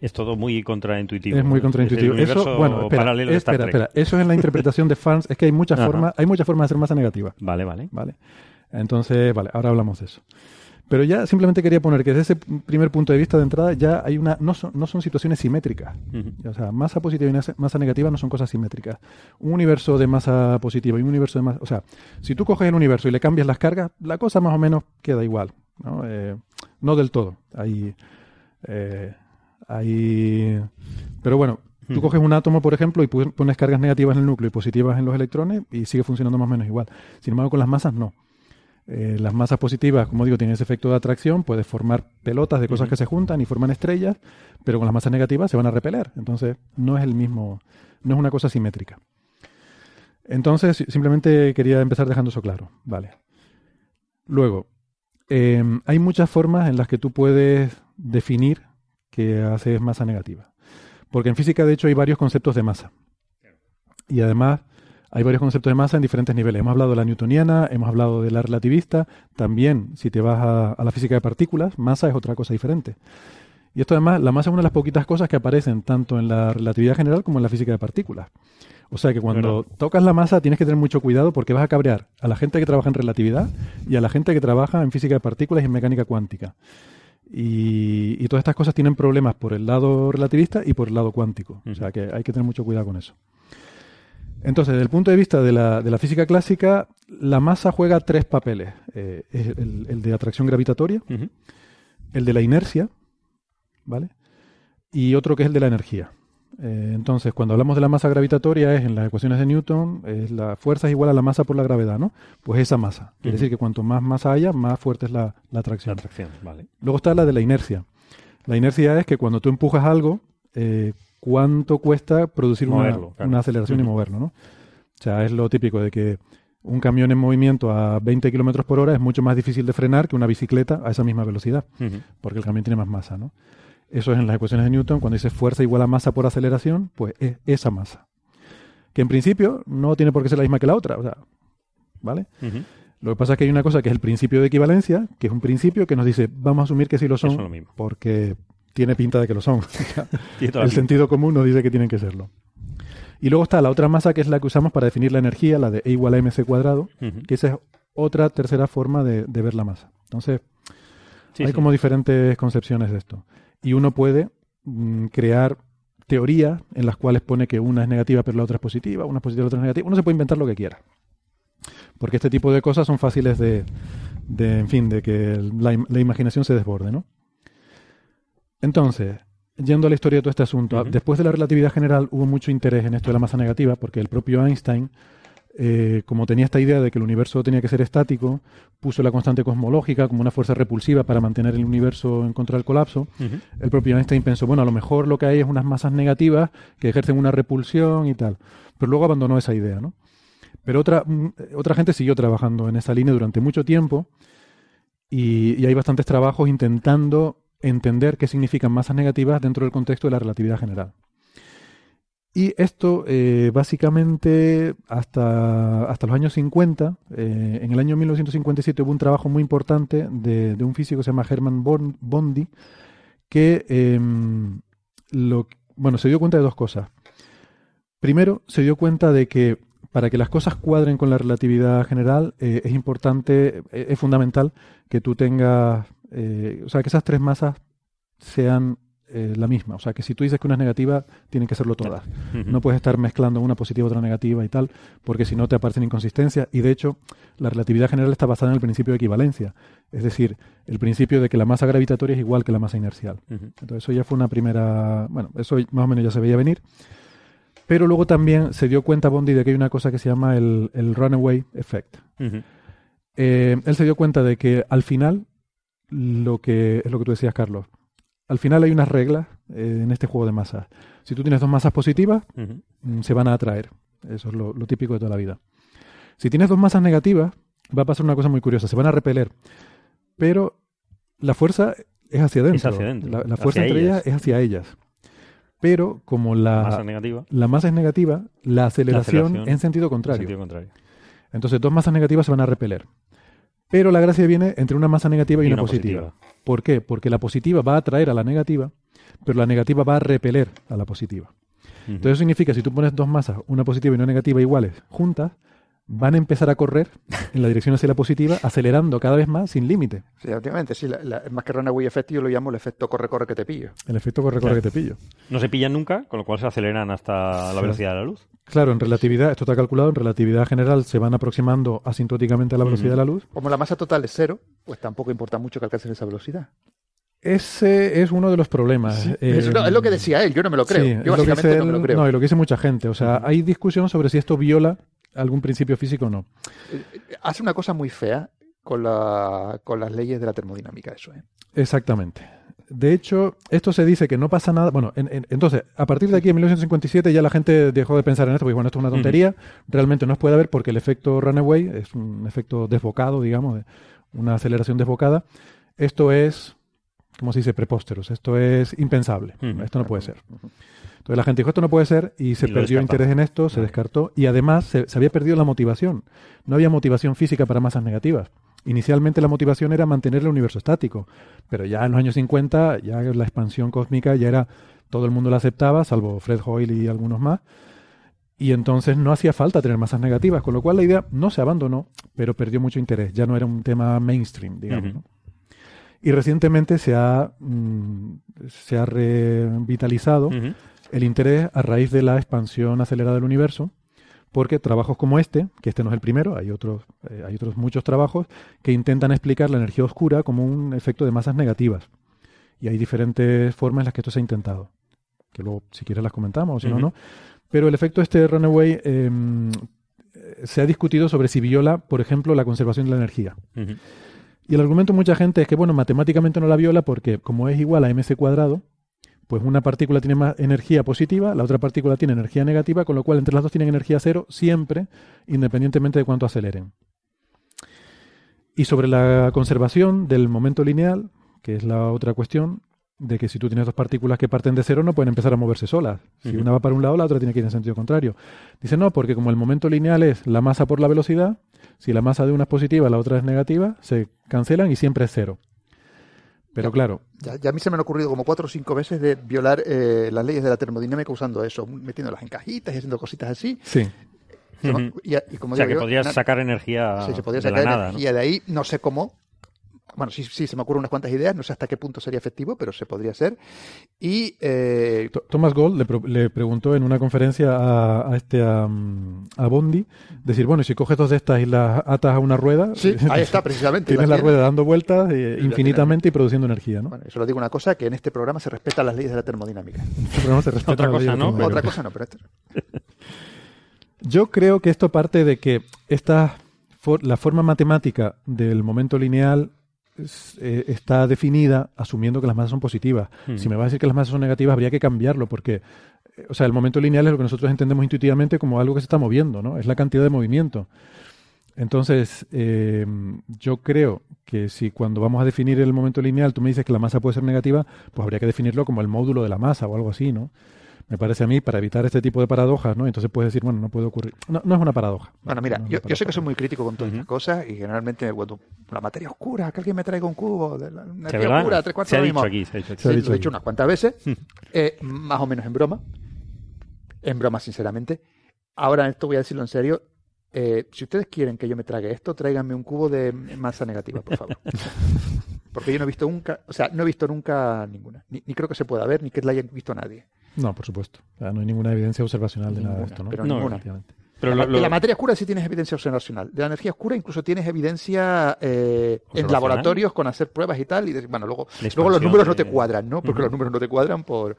C: Es todo muy contraintuitivo.
D: Es muy contraintuitivo.
C: Es
D: Eso, bueno, espera,
C: paralelo de Star
D: espera,
C: Trek.
D: espera. Eso es en la interpretación de fans. Es que hay muchas formas, hay muchas formas de hacer masa negativa.
C: Vale, vale.
D: ¿Vale? Entonces, vale, ahora hablamos de eso. Pero ya simplemente quería poner que desde ese primer punto de vista de entrada ya hay una. No son, no son situaciones simétricas. O sea, masa positiva y masa- negativa no son cosas simétricas. Un universo de masa positiva y un universo de masa. O sea, si tú coges el universo y le cambias las cargas, la cosa más o menos queda igual. No, Eh, no del todo. Hay. eh, hay pero bueno, Tú coges un átomo, por ejemplo, y pones cargas negativas en el núcleo y positivas en los electrones y sigue funcionando más o menos igual. Sin embargo, con las masas no. Eh, las masas positivas, como digo, tienen ese efecto de atracción, puedes formar pelotas de cosas que se juntan y forman estrellas, pero con las masas negativas se van a repeler. Entonces, no es el mismo, no es una cosa simétrica. Entonces, si- simplemente quería empezar dejando eso claro. Vale. Luego, eh, hay muchas formas en las que tú puedes definir que haces masa negativa. Porque en física, de hecho, hay varios conceptos de masa. Y además, hay varios conceptos de masa en diferentes niveles. Hemos hablado de la newtoniana, hemos hablado de la relativista. También, si te vas a, a la física de partículas, masa es otra cosa diferente. Y esto además, la masa es una de las poquitas cosas que aparecen tanto en la relatividad general como en la física de partículas. O sea que cuando tocas la masa tienes que tener mucho cuidado porque vas a cabrear a la gente que trabaja en relatividad y a la gente que trabaja en física de partículas y en mecánica cuántica. Y, y todas estas cosas tienen problemas por el lado relativista y por el lado cuántico. O sea que hay que tener mucho cuidado con eso. Entonces, desde el punto de vista de la, de la física clásica, la masa juega tres papeles. Eh, es el, el de atracción gravitatoria, el de la inercia, ¿vale? Y otro que es el de la energía. Eh, entonces, cuando hablamos de la masa gravitatoria, es en las ecuaciones de Newton, es la fuerza es igual a la masa por la gravedad, ¿no? Pues esa masa. Quiere
C: Ujú.
D: decir que cuanto más masa haya, más fuerte es la, la
C: La
D: atracción.
C: atracción, vale.
D: Luego está la de la inercia. La inercia es que cuando tú empujas algo, eh, ¿cuánto cuesta producir una,
C: claro.
D: una aceleración y moverlo, ¿no? O sea, es lo típico de que un camión en movimiento a 20 kilómetros por hora es mucho más difícil de frenar que una bicicleta a esa misma velocidad porque el camión tiene más masa, ¿no? Eso es en las ecuaciones de Newton, cuando dice fuerza igual a masa por aceleración, pues es esa masa. Que en principio no tiene por qué ser la misma que la otra, o sea, ¿vale? Lo que pasa es que hay una cosa que es el principio de equivalencia, que es un principio que nos dice, vamos a asumir que sí lo son,
C: lo mismo.
D: porque tiene pinta de que lo son. El sentido común nos dice que tienen que serlo. Y luego está la otra masa, que es la que usamos para definir la energía, la de E igual a mc cuadrado, que esa es otra tercera forma de, de ver la masa. Entonces,
C: Sí,
D: hay
C: sí.
D: como diferentes concepciones de esto. Y uno puede mm, crear teorías en las cuales pone que una es negativa pero la otra es positiva, una es positiva y la otra es negativa. Uno se puede inventar lo que quiera. Porque este tipo de cosas son fáciles de, de, en fin, de que la, la imaginación se desborde, ¿no? Entonces, yendo a la historia de todo este asunto, después de la relatividad general hubo mucho interés en esto de la masa negativa, porque el propio Einstein, eh, como tenía esta idea de que el universo tenía que ser estático, puso la constante cosmológica como una fuerza repulsiva para mantener el universo en contra del colapso. El propio Einstein pensó, bueno, a lo mejor lo que hay es unas masas negativas que ejercen una repulsión y tal. Pero luego abandonó esa idea, ¿no? Pero otra, mm, otra gente siguió trabajando en esa línea durante mucho tiempo y, y hay bastantes trabajos intentando entender qué significan masas negativas dentro del contexto de la relatividad general. Y esto, eh, básicamente, hasta, hasta los años 50, eh, en el año 1957 hubo un trabajo muy importante de, un físico que se llama Hermann Born- Bondi, que em, bueno, se dio cuenta de dos cosas. Primero, se dio cuenta de que para que las cosas cuadren con la relatividad general, eh, es importante, es fundamental que tú tengas, eh, o sea, que esas tres masas sean eh, la misma. O sea, que si tú dices que una es negativa, tienen que serlo todas. No puedes estar mezclando una positiva, otra negativa y tal, porque si no te aparecen inconsistencias. Y de hecho, la relatividad general está basada en el principio de equivalencia. Es decir, el principio de que la masa gravitatoria es igual que la masa inercial. Entonces eso ya fue una primera, bueno, eso más o menos ya se veía venir. Pero luego también se dio cuenta Bondi de que hay una cosa que se llama el, el runaway effect. Eh, él se dio cuenta de que al final, lo que es lo que tú decías, Carlos, al final hay unas reglas eh, en este juego de masas. Si tú tienes dos masas positivas, mm, se van a atraer. Eso es lo, lo típico de toda la vida. Si tienes dos masas negativas, va a pasar una cosa muy curiosa. Se van a repeler. Pero la fuerza es hacia adentro.
C: hacia adentro,
D: La, la
C: hacia
D: fuerza entre
C: ellas.
D: ellas es hacia ellas. Pero como la,
C: Masa negativa.
D: la masa es negativa, la aceleración,
C: aceleración
D: es en sentido
C: en
D: contrario.
C: sentido contrario.
D: Entonces dos masas negativas se van a repeler. Pero la gracia viene entre una masa negativa y, una, positiva. ¿Por qué? Porque la positiva va a atraer a la negativa, pero la negativa va a repeler a la positiva. Entonces eso significa, si tú pones dos masas, una positiva y una negativa iguales, juntas, van a empezar a correr en la dirección hacia la positiva, acelerando cada vez más sin límite.
E: Sí, efectivamente, sí, la- la- más que runaway effect yo lo llamo el efecto corre-corre que te pillo.
D: El efecto corre-corre
C: Claro.
D: que te pillo.
C: No se pillan nunca, con lo cual se aceleran hasta la velocidad de la luz.
D: Claro, en relatividad, esto está calculado, en relatividad general se van aproximando asintóticamente a la velocidad de la luz.
E: Como la masa total es cero, pues tampoco importa mucho que alcancen esa velocidad.
D: Ese es uno de los problemas.
E: Es,
D: Eh,
E: lo, es lo que decía él, yo no me lo creo.
D: sí,
E: yo
D: es lo que
E: básicamente no me lo creo.
D: no, y lo que dice mucha gente. O sea, hay discusión sobre si esto viola algún principio físico o no.
E: Hace una cosa muy fea con, la, con las leyes de la termodinámica, eso, ¿eh?
D: Exactamente. De hecho, esto se dice que no pasa nada. Bueno, en- en- entonces, a partir de aquí, en 1957, ya la gente dejó de pensar en esto, porque bueno, esto es una tontería. Realmente no se puede haber porque el efecto runaway es un efecto desbocado, digamos, una aceleración desbocada. Esto es, ¿cómo se dice? Prepósteros. Esto es impensable. Esto no puede ser. Entonces la gente dijo, esto no puede ser, y se
C: Y
D: perdió
C: descartó.
D: interés en esto, se descartó, y además se, se había perdido la motivación. No había motivación física para masas negativas. Inicialmente la motivación era mantener el universo estático, pero ya en los años 50, ya la expansión cósmica ya era, todo el mundo la aceptaba, salvo Fred Hoyle y algunos más, y entonces no hacía falta tener masas negativas, con lo cual la idea no se abandonó, pero perdió mucho interés, ya no era un tema mainstream, digamos.
C: Ujú.
D: ¿no? Y recientemente se ha, mm, se ha revitalizado el interés a raíz de la expansión acelerada del universo, porque trabajos como este, que este no es el primero, hay otros, eh, hay otros muchos trabajos que intentan explicar la energía oscura como un efecto de masas negativas. Y hay diferentes formas en las que esto se ha intentado, que luego si quieres las comentamos, o si no, no. Pero el efecto este de Runaway eh, se ha discutido sobre si viola, por ejemplo, la conservación de la energía. Y el argumento de mucha gente es que, bueno, matemáticamente no la viola porque como es igual a mc cuadrado, pues una partícula tiene más energía positiva, la otra partícula tiene energía negativa, con lo cual entre las dos tienen energía cero siempre, independientemente de cuánto aceleren. Y sobre la conservación del momento lineal, que es la otra cuestión, de que si tú tienes dos partículas que parten de cero no pueden empezar a moverse solas. Si una va para un lado, la otra tiene que ir en sentido contrario. Dice, no, porque como el momento lineal es la masa por la velocidad, si la masa de una es positiva, la otra es negativa, se cancelan y siempre es cero. Pero
E: Ya.
D: claro,
E: Ya, ya a mí se me han ocurrido como cuatro o cinco veces de violar eh, las leyes de la termodinámica usando eso, metiéndolas en cajitas y haciendo cositas así.
D: sí.
E: Y, y como
C: O sea,
E: digo
C: que
E: yo,
C: podrías sacar energía
E: sí, se podría
C: de
E: sacar
C: la nada, ¿no?
E: energía de ahí, no sé cómo. Bueno, sí, sí, se me ocurren unas cuantas ideas, no sé hasta qué punto sería efectivo, pero se podría hacer. Y eh,
D: Thomas Gold le, pro- le preguntó en una conferencia a, a este a, a Bondi, decir, bueno, si coges dos de estas y las atas a una rueda,
E: sí, ahí está precisamente.
D: tienes la rueda dando vueltas eh, infinitamente y produciendo energía, ¿no?
E: Bueno, solo digo una cosa, que en este programa se respetan las leyes de la termodinámica.
D: Este programa se respeta
C: Otra cosa,
D: de
C: ¿no?
E: Otra cosa no, pero esto...
D: Yo creo que esto parte de que esta for- la forma matemática del momento lineal eh, está definida asumiendo que las masas son positivas.
C: Hmm.
D: Si me va a decir que las masas son negativas, habría que cambiarlo porque, eh, o sea, el momento lineal es lo que nosotros entendemos intuitivamente como algo que se está moviendo, ¿no? Es la cantidad de movimiento. Entonces, eh, yo creo que si cuando vamos a definir el momento lineal tú me dices que la masa puede ser negativa, pues habría que definirlo como el módulo de la masa o algo así, ¿no? Me parece a mí, para evitar este tipo de paradojas, ¿no? Entonces puedes decir, bueno, no puede ocurrir. No, no es una paradoja.
E: Bueno, mira,
D: No
E: yo, sé que soy muy crítico con todas
C: Ujú.
E: estas cosas y generalmente cuando la materia oscura, que alguien me traiga un cubo de la
C: ¿De
E: energía
C: verdad?
E: oscura, tres cuartos
C: Se ha dicho aquí, se ha dicho aquí.
D: Se ha
E: Sí,
D: dicho
E: lo he dicho unas cuantas veces, eh, más o menos en broma. En broma, sinceramente. Ahora, esto voy a decirlo en serio. Eh, si ustedes quieren que yo me trague esto, tráiganme un cubo de masa negativa, por favor. Porque yo no he visto nunca, o sea, no he visto nunca ninguna. Ni, ni creo que se pueda ver, ni que la haya visto nadie.
D: No, por supuesto. No hay ninguna evidencia observacional de nada de esto, ¿no?
E: pero
C: No,
E: ninguna.
C: Pero lo-
E: la,
C: lo-
E: de la materia oscura sí tienes evidencia observacional. De la energía oscura incluso tienes evidencia eh, en laboratorios con hacer pruebas y tal. Y de- bueno, luego, luego los números no te cuadran, ¿no? Porque los números no te cuadran por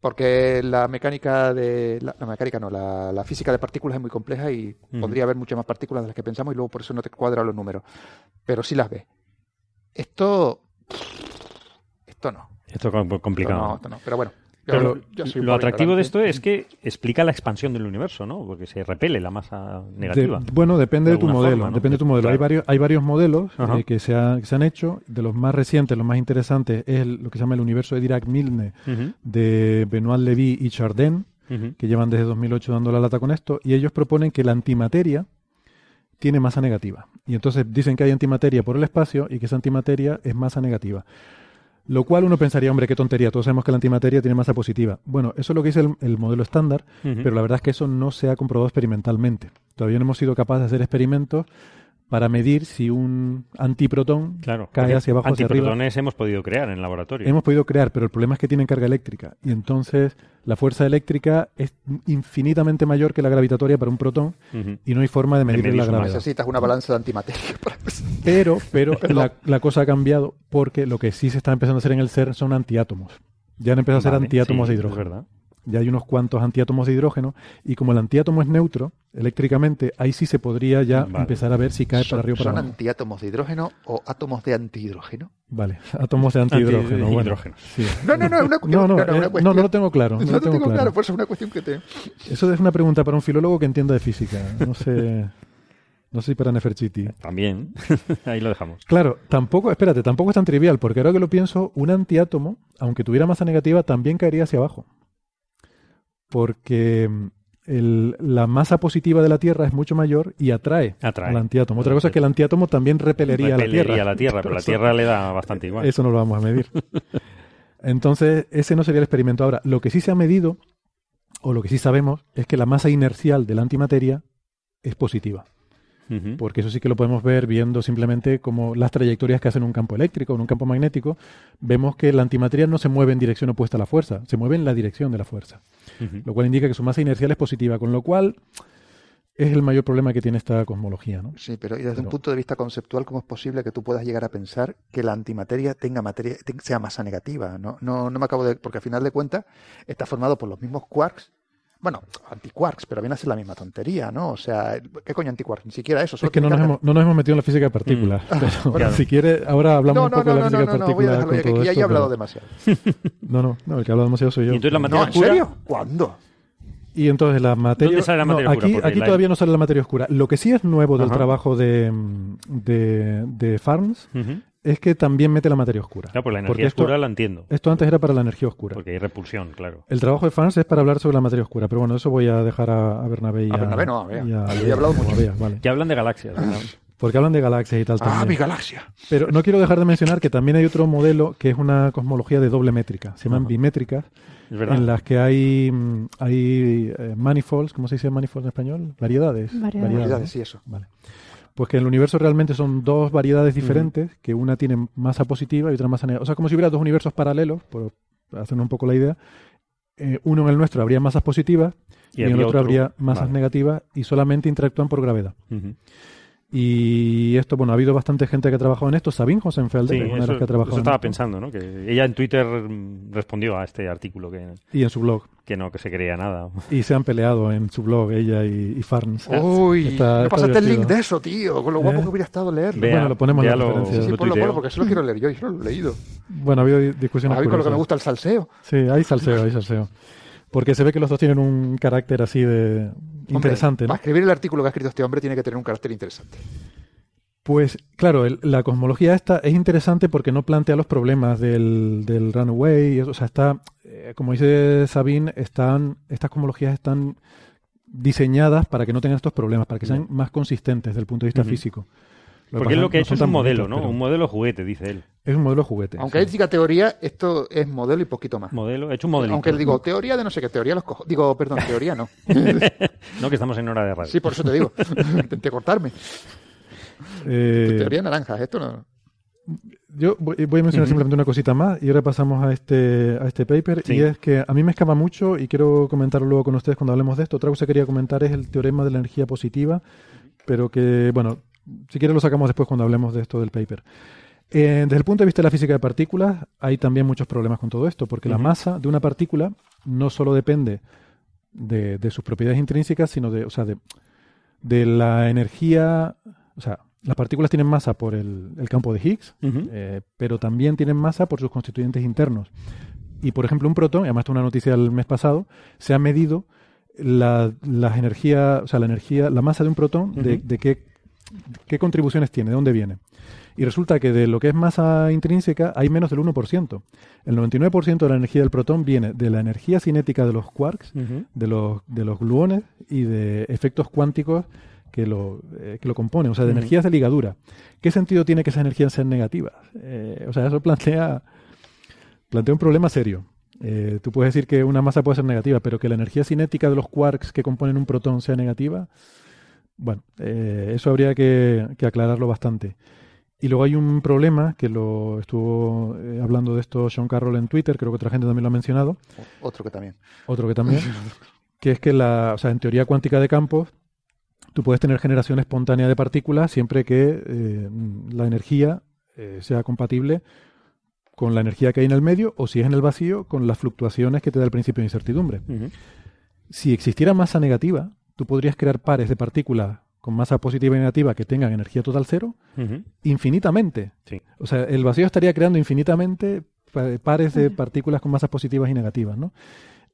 E: porque la mecánica de la, la mecánica no, la, la física de partículas es muy compleja y podría haber muchas más partículas de las que pensamos y luego por eso no te cuadran los números. Pero sí las ves. Esto esto no.
C: Esto es
E: Esto
C: complicado.
E: no, esto no. Pero bueno,
C: Pero lo atractivo de esto es que explica la expansión del universo, ¿no? Porque se repele la masa negativa.
D: De- bueno, depende
C: De
D: de, tu modelo.
C: forma, ¿no?
D: Depende de tu modelo. Hay varios, hay varios modelos eh, que, se ha- que se han hecho. De los más recientes, los más interesantes, es el- lo que se llama el universo de Dirac-Milne
C: Ujú,
D: de Benoit Levy y Chardin, que llevan desde 2008 dando la lata con esto, y ellos proponen que la antimateria tiene masa negativa. Y entonces dicen que hay antimateria por el espacio y que esa antimateria es masa negativa. Lo cual uno pensaría, hombre, qué tontería, todos sabemos que la antimateria tiene masa positiva. Bueno, eso es lo que dice el, el modelo estándar, pero la verdad es que eso no se ha comprobado experimentalmente. Todavía no hemos sido capaces de hacer experimentos para medir si un antiprotón
C: Claro.
D: cae hacia abajo o hacia arriba.
C: Antiprotones hemos podido crear en el laboratorio.
D: Hemos podido crear, pero el problema es que tienen carga eléctrica. Y entonces la fuerza eléctrica es infinitamente mayor que la gravitatoria para un protón y no hay forma de medir la gravedad.
E: Necesitas una balanza de antimateria para
D: Pero, pero la, la cosa ha cambiado porque lo que sí se está empezando a hacer en el CERN son antiátomos. Ya han empezado a hacer antiátomos
C: sí,
D: de
C: es
D: hidrógeno.
C: verdad.
D: Ya hay unos cuantos antiátomos de hidrógeno y como el antiátomo es neutro eléctricamente, ahí sí se podría ya
C: Vale.
D: empezar a ver si cae para
E: ¿Son,
D: arriba o para
E: son
D: abajo.
E: antiátomos de hidrógeno o átomos de antihidrógeno?
D: Vale, átomos de antihidrógeno. bueno, sí.
E: No, no, no, es una cuestión.
D: No, no,
E: una
D: eh, no,
E: cuestión-
D: no lo tengo claro. No,
E: No
D: lo
E: lo tengo claro,
D: claro.
E: por eso es una cuestión que te.
D: Eso es una pregunta para un filólogo que entienda de física. No sé, no sé si para Neferchiti.
C: También. Ahí lo dejamos.
D: Claro, tampoco, espérate, tampoco es tan trivial, porque ahora que lo pienso, un antiátomo, aunque tuviera masa negativa, también caería hacia abajo. Porque mm, el- la masa positiva de la Tierra es mucho mayor y atrae,
C: Atrae.
D: al antiátomo. Otra cosa es que el antiátomo también repelería, a la
C: Repelería
D: Tierra.
C: a la Tierra, pero la
D: Eso-
C: Tierra le da bastante igual.
D: Eso no lo vamos a medir. Entonces, ese no sería el experimento. Ahora, lo que sí se ha medido, o lo que sí sabemos, es que la masa inercial de la antimateria es positiva. Porque eso sí que lo podemos ver viendo simplemente como las trayectorias que hacen un campo eléctrico o en un campo magnético. Vemos que la antimateria no se mueve en dirección opuesta a la fuerza, se mueve en la dirección de la fuerza. Lo cual indica que su masa inercial es positiva, con lo cual es el mayor problema que tiene esta cosmología. ¿no?
E: Sí, pero y desde un punto de vista conceptual, ¿cómo es posible que tú puedas llegar a pensar que la antimateria tenga materia, te- sea masa negativa? No, no, no me acabo de. Porque al final de cuentas está formado por los mismos quarks. Bueno, antiquarks, pero viene a ser la misma tontería, ¿no? O sea, ¿qué coño antiquarks? Ni siquiera eso. solo
D: Es que no nos, hemos, no nos hemos metido en la física de partículas. pero
C: Claro.
D: si quiere, ahora hablamos
E: No,
D: un
E: no,
D: poco
E: no,
D: de la
E: no,
D: física
E: no,
D: de
E: no, voy a
D: partículas.
E: ya, que
D: todo
E: aquí ya he hablado
D: pero-
E: demasiado.
D: No, no, no, el que ha hablado demasiado soy yo.
C: Y entonces la
E: No,
C: materia
E: ¿en serio? ¿Cuándo?
D: Y entonces la materia.
C: ¿Dónde sale la
D: no,
C: materia oscura?
D: Aquí, aquí
C: la-
D: todavía no sale la materia oscura. Lo que sí es nuevo del trabajo de, de, de Farms. Es que también mete la materia oscura.
C: Claro, pues la
D: Porque
C: energía
D: esto,
C: oscura la entiendo.
D: esto antes era para la energía oscura.
C: Porque hay repulsión, claro.
D: El trabajo de Farms es para hablar sobre la materia oscura, pero bueno, eso voy a dejar a, a Bernabé y
E: A Bernabé no, a Bea.
D: y a-
E: he hablado
D: a
E: mucho.
D: Bea, vale.
C: Que hablan de galaxias. ¿verdad?
D: Porque hablan de galaxias y tal
E: Ah,
D: también.
E: mi galaxia.
D: Pero no quiero dejar de mencionar que también hay otro modelo que es una cosmología de doble métrica. Se llaman bimétricas,
C: Es verdad.
D: en las que hay, mm, hay eh, manifolds, ¿cómo se dice manifolds en español? Variedades.
G: Variedades.
E: Realidades,
D: ¿no?
E: sí, eso.
D: Vale. Pues que en el universo realmente son dos variedades diferentes, que una tiene masa positiva y otra masa negativa. O sea, como si hubiera dos universos paralelos, por hacernos un poco la idea. Eh, uno en el nuestro habría masas positivas y, en el otro, habría masas
C: Vale.
D: negativas y solamente interactúan por gravedad. Y esto, bueno, ha habido bastante gente que ha trabajado en esto. Sabine Hosenfelder
C: Sí,
D: es una de
C: eso,
D: las que ha trabajado
C: eso
D: en
C: estaba
D: esto.
C: pensando, ¿no? Que ella en Twitter respondió a este artículo que,
D: Y en su blog.
C: que no, que se creía nada.
D: Y se han peleado en su blog, ella y, y Farns.
E: Uy,
D: Está-
E: me
D: está
E: pasaste el link de eso, tío. Con lo guapo
D: ¿Eh?
E: que hubiera estado leerlo.
C: Vea,
D: Bueno, lo ponemos en la
C: véalo,
D: referencia.
E: Sí, sí,
C: lo
E: ponlo, ponlo, porque eso lo quiero leer yo. Yo no lo he leído.
D: Bueno, ha habido di- discusiones
E: A mí con lo que me gusta el salseo.
D: Sí, hay salseo, hay salseo. Porque se ve que los dos tienen un carácter así de interesante,
E: Hombre,
D: ¿no?
E: Para escribir el artículo que ha escrito este hombre tiene que tener un carácter interesante.
D: Pues claro, el- la cosmología esta es interesante porque no plantea los problemas del, del runaway. y eso, o sea, está, eh, como dice Sabine, están, estas cosmologías están diseñadas para que no tengan estos problemas, para que sean más consistentes desde el punto de vista físico. Lo
C: Porque él
D: pasa
C: lo que ha
D: no
C: hecho es un modelo,
D: bonitos,
C: ¿no?
D: pero
C: Un modelo juguete, dice él.
D: Es un modelo juguete.
E: Aunque
D: sí.
E: él diga teoría, esto es modelo y poquito más.
C: Modelo, he hecho un modelito.
E: Aunque le digo teoría de no sé qué, teoría los cojo. Digo, perdón, teoría no.
C: No, que estamos en hora de radio.
E: Sí, por eso te digo. Intenté cortarme.
D: Eh,
E: Teoría naranja, esto no.
D: Yo voy, voy a mencionar simplemente una cosita más y ahora pasamos a este, a este paper.
C: Sí.
D: Y es que a mí me escapa mucho y quiero comentarlo luego con ustedes cuando hablemos de esto. Otra cosa que quería comentar es el teorema de la energía positiva, pero que, bueno, si quieren lo sacamos después cuando hablemos de esto del paper. Eh, desde el punto de vista de la física de partículas, hay también muchos problemas con todo esto, porque la masa de una partícula no solo depende de, de sus propiedades intrínsecas, sino de, o sea, de, de la energía, o sea, las partículas tienen masa por el, el campo de Higgs, eh, pero también tienen masa por sus constituyentes internos. Y, por ejemplo, un protón, y además esto es una noticia del mes pasado, se ha medido la, las energía, o sea, la energía, la masa de un protón, de, de qué, qué contribuciones tiene, de dónde viene. Y resulta que de lo que es masa intrínseca hay menos del 1%. El 99% de la energía del protón viene de la energía cinética de los quarks,
C: Ujú.
D: de los, de los gluones y de efectos cuánticos que lo, eh, que lo componen, o sea, de energías de ligadura. ¿Qué sentido tiene que esas energías sean negativas? Eh, o sea, eso plantea, plantea un problema serio. Eh, tú puedes decir que una masa puede ser negativa, pero que la energía cinética de los quarks que componen un protón sea negativa, Bueno, eh, eso habría que, que aclararlo bastante. Y luego hay un problema que lo estuvo eh, hablando de esto Sean Carroll en Twitter, creo que otra gente también lo ha mencionado,
E: Otro que también.
D: otro que también, que es que la, o sea, en teoría cuántica de campos, tú puedes tener generación espontánea de partículas siempre que eh, la energía sea compatible con la energía que hay en el medio o si es en el vacío con las fluctuaciones que te da el principio de incertidumbre. Si existiera masa negativa, tú podrías crear pares de partículas con masa positiva y negativa que tengan energía total cero infinitamente.
C: Sí.
D: O sea, el vacío estaría creando infinitamente pa- pares de partículas con masas positivas y negativas, ¿no?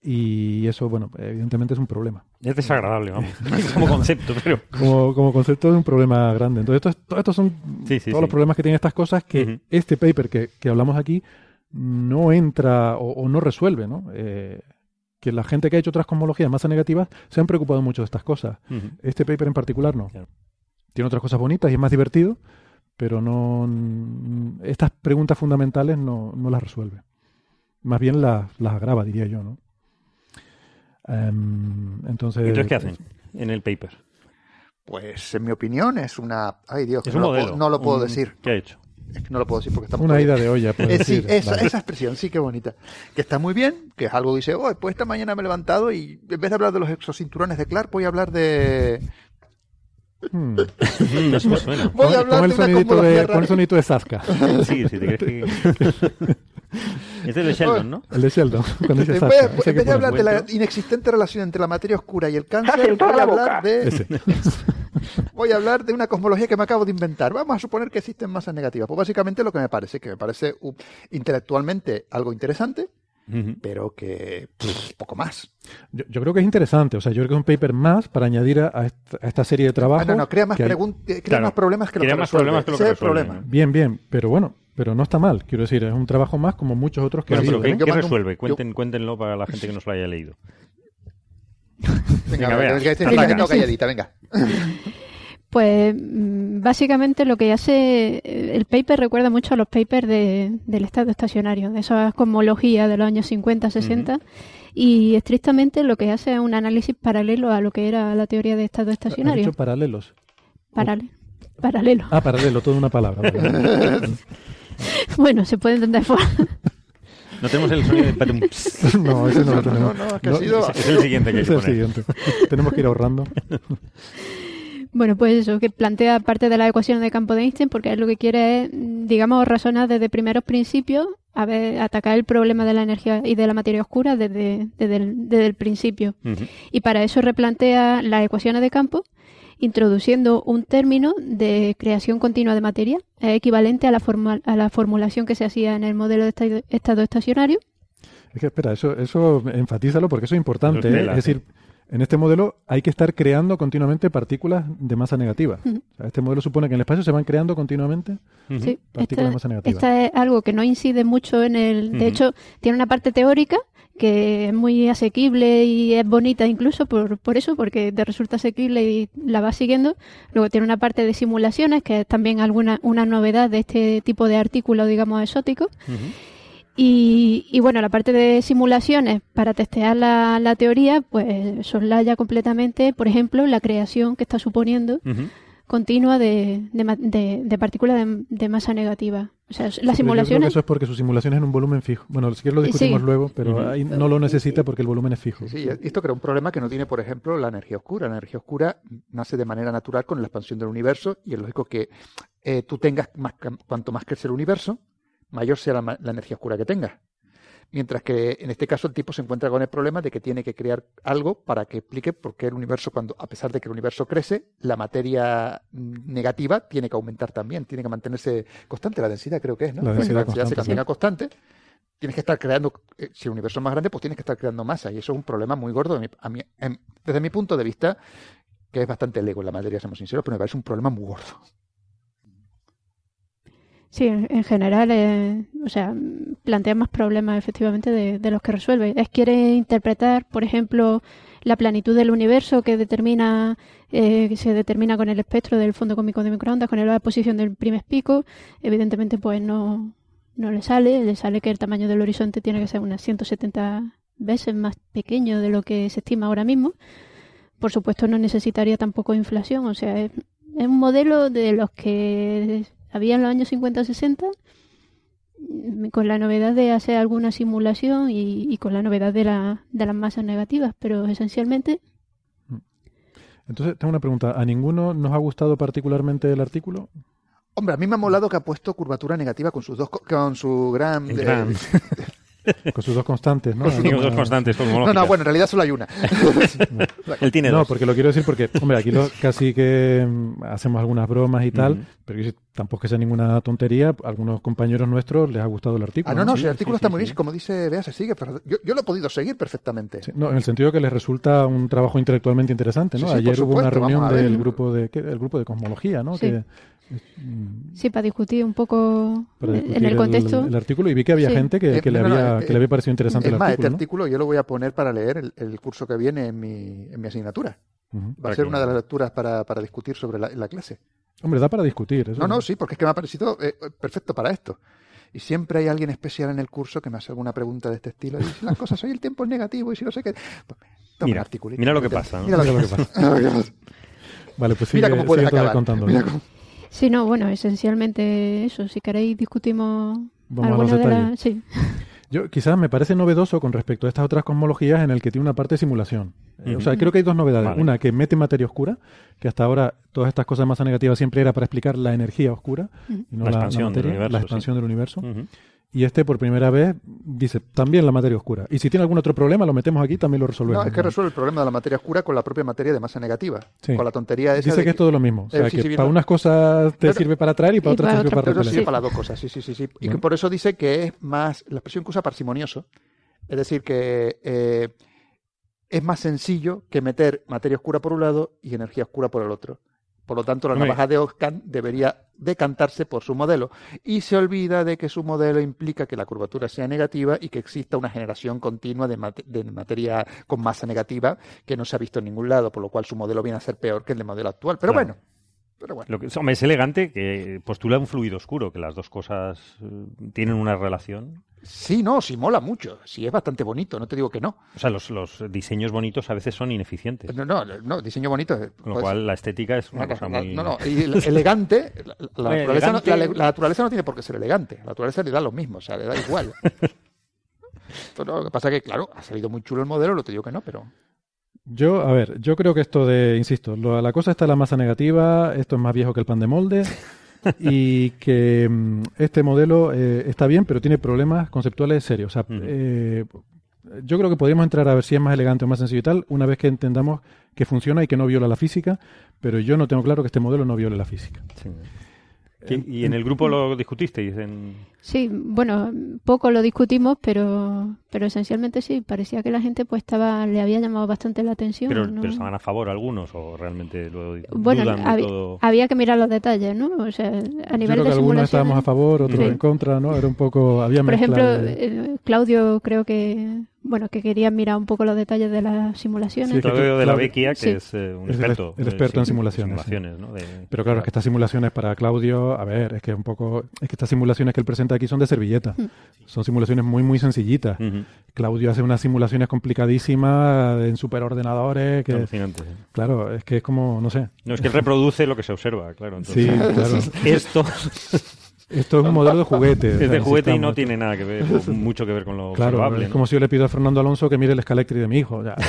D: Y eso, bueno, evidentemente es un problema.
C: Es desagradable, vamos, como concepto, pero...
D: Como, como concepto es un problema grande. Entonces, estos, todos estos son
C: Sí, sí,
D: todos
C: sí.
D: los problemas que tienen estas cosas que este paper que, que hablamos aquí no entra o, o no resuelve, ¿no? Eh, que la gente que ha hecho otras cosmologías más negativas se han preocupado mucho de estas cosas. Este paper en particular no.
C: Claro.
D: Tiene otras cosas bonitas y es más divertido, pero no mm, estas preguntas fundamentales no, no las resuelve. Más bien las, las agrava, diría yo, ¿no? Em, entonces,
C: ¿Y entonces qué hacen en el paper?
E: Pues en mi opinión es una... Ay Dios,
C: Es
E: no,
C: un
E: lo
C: modelo.
E: puedo, no lo puedo
C: un-
E: decir.
C: ¿Qué ha hecho?
E: Es que no lo puedo decir porque estamos...
D: Una ida de olla, puedes
E: Eh, sí,
D: decir.
E: esa,
D: Vale.
E: esa expresión, sí, qué bonita. Que está muy bien, que es algo que dice, oh, pues esta mañana me he levantado y en vez de hablar de los exocinturones de Clark, voy a hablar de...
D: Hmm.
C: Mm, eso me suena.
E: Voy a hablar
D: pon el
E: de una
D: sonidito de, pon el sonidito de Sasca.
C: Sí, si te crees que... Es el de Sheldon, ¿no?
D: El de Sheldon, cuando dice Sasca.
E: vez,
D: ese
E: en vez de hablar de la inexistente relación entre la materia oscura y el cáncer, voy a hablar de... Voy a hablar de una cosmología que me acabo de inventar. Vamos a suponer que existen masas negativas. Pues básicamente lo que me parece, que me parece uh, intelectualmente algo interesante, Pero que pff, poco más.
D: Yo, yo creo que es interesante. O sea, yo creo que es un paper más para añadir a, a esta, a esta serie de
E: Ah,
D: trabajos.
E: no, no, crea más,
D: que hay-
E: crea
C: Claro,
E: más problemas que lo
C: crea
E: que
C: más problemas que lo que resuelve,
E: problema.
D: Bien, bien, pero bueno, pero no está mal. Quiero decir, es un trabajo más como muchos otros que
C: Bueno,
D: ha
C: pero ¿qué, resuelve?
E: yo-
C: Cuéntenlo para la gente que no se lo haya leído.
E: Venga,
C: Venga,
E: venga, calladita, venga.
G: Pues mm, básicamente lo que hace eh, el paper recuerda mucho a los papers de, del estado estacionario, de esas cosmologías de los años 50, 60, y estrictamente lo que hace es un análisis paralelo a lo que era la teoría de estado
D: ¿Has
G: estacionario.
D: dicho paralelos?
G: Parale- paralelo.
D: Ah, paralelo, toda una palabra.
G: Bueno, se puede entender por...
C: No tenemos el sonido de
D: no, ese no lo tenemos.
E: No, no, es que ha sido...
C: es el siguiente que hay
D: Es
C: que
D: el
C: poner.
D: siguiente. Tenemos que ir ahorrando.
G: Bueno, pues eso, que plantea parte de las ecuaciones de campo de Einstein, porque él lo que quiere es, mm, digamos, razonar desde primeros principios, a ver, atacar el problema de la energía y de la materia oscura desde, desde, el, desde el principio. Y para eso replantea las ecuaciones de campo, introduciendo un término de creación continua de materia, es equivalente a la, forma- a la formulación que se hacía en el modelo de esta- estado estacionario.
D: Es que espera, eso, eso enfatízalo porque eso es importante. ¿eh?
C: tela,
D: es decir, en este modelo hay que estar creando continuamente partículas de masa negativa. O sea, este modelo supone que en el espacio se van creando continuamente.
C: Ujú.
G: Sí,
D: Partículas
G: esta,
D: de masa negativa.
G: esta es algo que no incide mucho en el... De
C: Ujú.
G: hecho, tiene una parte teórica que es muy asequible y es bonita incluso por, por eso, porque te resulta asequible y la vas siguiendo. Luego tiene una parte de simulaciones, que es también alguna una novedad de este tipo de artículos, digamos, exóticos. Y, y bueno, la parte de simulaciones para testear la, la teoría, pues soslaya completamente, por ejemplo, la creación que está suponiendo continua de, de, de- de partículas de, de masa negativa. O sea, las simulaciones...
D: eso es porque su simulación es en un volumen fijo. Bueno, si quieres lo discutimos
G: Sí.
D: luego, pero ahí no lo necesita porque el volumen es fijo.
E: Sí, esto crea un problema que no tiene, por ejemplo, la energía oscura. La energía oscura nace de manera natural con la expansión del universo y es lógico que eh, tú tengas más, cuanto más crece el universo, mayor sea la, la energía oscura que tengas. Mientras que en este caso el tipo se encuentra con el problema de que tiene que crear algo para que explique por qué el universo, cuando, a pesar de que el universo crece, la materia negativa tiene que aumentar también, tiene que mantenerse constante. La densidad creo que es, ¿no?
D: La densidad
E: se
D: constante,
E: mantenga
D: sí.
E: constante. Tienes que estar creando, eh, si el universo es más grande, pues tienes que estar creando masa. Y eso es un problema muy gordo de mi- a mi- desde mi punto de vista, que es bastante lego en la materia, seamos sinceros, pero me parece un problema muy gordo.
G: Sí, en en general, eh, o sea, plantea más problemas efectivamente de, los que resuelve. Es quiere interpretar, por ejemplo, la planitud del universo que determina, eh, se determina con el espectro del fondo cósmico de microondas, con la posición del primer pico. Evidentemente, pues no, no le sale. Le sale que el tamaño del horizonte tiene que ser unas 170 veces más pequeño de lo que se estima ahora mismo. por supuesto no necesitaría tampoco inflación, o sea, es, es un modelo de los que había en los años 50-60 mm, con la novedad de hacer alguna simulación y, y con la novedad de, la, de las masas negativas, pero esencialmente
D: Entonces, tengo una pregunta. ¿A ninguno nos ha gustado particularmente el artículo?
E: Hombre, a mí me ha molado que ha puesto curvatura negativa con sus dos co- con su gran,
C: gran.
D: Con sus dos constantes, ¿no?
C: Tiene dos constantes
E: No, no, bueno, en realidad solo hay una.
C: Él tiene
D: no,
C: dos.
D: porque lo quiero decir porque, hombre, aquí lo- casi que mm, hacemos algunas bromas y tal, pero que tampoco que sea ninguna tontería. A algunos compañeros nuestros les ha gustado el artículo.
E: Ah, no, no,
D: Sí,
E: si el artículo
C: sí,
E: está
C: sí,
E: muy
C: sí.
E: bien, como dice Bea, se sigue. pero Yo, yo lo he podido seguir perfectamente.
D: Sí, no, en el sentido que les resulta un trabajo intelectualmente interesante, ¿no?
E: Sí, sí,
D: Ayer
E: por
D: hubo una reunión del grupo de ¿qué? el grupo de cosmología, ¿no?
G: Sí.
D: Que,
G: sí, para discutir un poco
D: para
G: en
D: discutir
G: el contexto.
D: el, artículo y vi que había
G: Sí.
D: gente que,
E: Eh,
D: que le
E: no, no,
D: había
E: eh,
D: que le había parecido interesante
E: Es
D: el
E: más,
D: artículo,
E: este
D: ¿no?
E: artículo yo lo voy a poner para leer el, el curso que viene en mi, en mi asignatura.
D: Ujú.
E: Va
C: Para
E: a ser una de las lecturas para, para discutir sobre la, la clase.
D: Hombre, da para discutir. Eso
E: No, no, sí, porque es que me ha parecido eh, perfecto para esto. Y siempre hay alguien especial en el curso que me hace alguna pregunta de este estilo. Y si las cosas, hoy el tiempo es negativo y si no sé qué. Pues, toma
C: Mira,
E: un articulito.
C: mira lo que
E: Mira
C: pasa, ¿no?
E: Mira lo que
D: Mira
E: pasa. Mira lo que pasa.
D: Vale, pues
E: Mira
D: sigue-
E: cómo puedes acabar.
D: contándolo.
E: Mira cómo-
G: Sí, no, bueno, esencialmente eso. Si queréis discutimos
D: Vamos a los
G: alguna de las... Sí,
D: Yo quizás me parece novedoso con respecto a estas otras cosmologías en el que tiene una parte de simulación. Eh, O sea, creo que hay dos novedades.
C: Vale.
D: Una, que mete materia oscura, que hasta ahora todas estas cosas de masa negativa siempre era para explicar la energía oscura y no
C: La
D: la, la
C: expansión del universo,
D: la
C: sí.
D: expansión del universo. Y este por primera vez dice también la materia oscura. Y si tiene algún otro problema, lo metemos aquí, también lo resolvemos.
E: No, es que resuelve el problema de la materia oscura con la propia materia de masa negativa.
D: Sí.
E: Con la tontería esa
D: Dice
E: de
D: que es todo lo mismo. O sea,
E: Eh, sí,
D: que
E: sí,
D: para
E: no.
D: unas cosas te
E: Pero-
D: sirve para atraer y para
G: y
D: otras
G: para
D: te sirve para
E: Pero
D: repeler.
E: sirve
G: Sí.
E: para las dos cosas, sí, sí, sí, sí. Y
D: Bueno.
E: que por eso dice que es más, la expresión que usa parsimonioso, es decir, que eh, es más sencillo que meter materia oscura por un lado y energía oscura por el otro. Por lo tanto, la navaja de Ockham debería decantarse por su modelo. Y se olvida de que su modelo implica que la curvatura sea negativa y que exista una generación continua de, mate- de materia con masa negativa que no se ha visto en ningún lado, por lo cual su modelo viene a ser peor que el del modelo actual. Pero
C: Claro.
E: bueno, pero bueno.
C: Lo que, hombre, es elegante que postula un fluido oscuro, que las dos cosas eh, tienen una relación.
E: Sí, no, sí mola mucho. Sí, es bastante bonito, no te digo que no.
C: O sea, los, los diseños bonitos a veces son ineficientes.
E: No, no, no diseño bonito. eh,
C: Con lo
E: pues,
C: cual la estética es una
E: no,
C: cosa
E: no,
C: muy...
E: no, no, y el- elegante, la, naturaleza no- la- la naturaleza no tiene por qué ser elegante. La naturaleza le da lo mismo, o sea, le da igual. Pero lo que pasa es que, claro, ha salido muy chulo el modelo, no te digo que no, pero
D: Yo, a ver, yo creo que esto de, insisto, lo- la cosa está en la masa negativa, esto es más viejo que el pan de molde y que mm, este modelo eh, está bien, pero tiene problemas conceptuales serios. O sea,
C: Ujú.
D: eh, yo creo que podríamos entrar a ver si es más elegante o más sencillo y tal, una vez que entendamos que funciona y que no viola la física, pero yo no tengo claro que este modelo no viole la física.
C: Sí. ¿Qué- ¿Y en el grupo lo discutisteis? En...
G: Sí, bueno, poco lo discutimos, pero, pero esencialmente sí, parecía que la gente pues estaba, le había llamado bastante la atención.
C: Pero,
G: ¿no?
C: pero estaban a favor algunos o realmente lo
G: Bueno,
C: dudan de
G: había,
C: todo?
G: había que mirar los detalles, ¿no? O sea, a
D: Yo
G: nivel
D: creo
G: de
D: que algunos
G: simulación.
D: estábamos a favor, otros
G: Sí.
D: en contra, ¿no? Era un poco, había
G: Por ejemplo,
D: de-
G: eh, Claudio creo que, bueno, que quería mirar un poco los detalles de las simulaciones.
D: Sí,
C: Claudio de la
D: Claudio-
C: Vecchia, que
G: Sí.
C: es eh, un
D: Es
C: experto.
D: el experto en
C: sim-
D: simulaciones, sí.
C: simulaciones, ¿no? De-
D: Pero claro, es que estas simulaciones para Claudio, a ver, es que un poco, es que estas simulaciones que él presenta aquí son de servilleta.
G: Mm.
D: Son simulaciones muy, muy sencillitas. Claudio hace unas simulaciones complicadísimas en superordenadores que,
C: Alucinante. sí.
D: claro, es que es como, no sé.
C: No, es que él reproduce lo que se observa, claro.
D: Sí,
C: Entonces,
D: claro.
C: Esto
D: Esto es un modelo de juguete.
C: es de juguete y no tiene nada que ver, mucho que ver con lo
D: Claro,
C: observable.
D: es
C: ¿no?
D: como si yo le pido a Fernando Alonso que mire el Scalectri de mi hijo. Ya.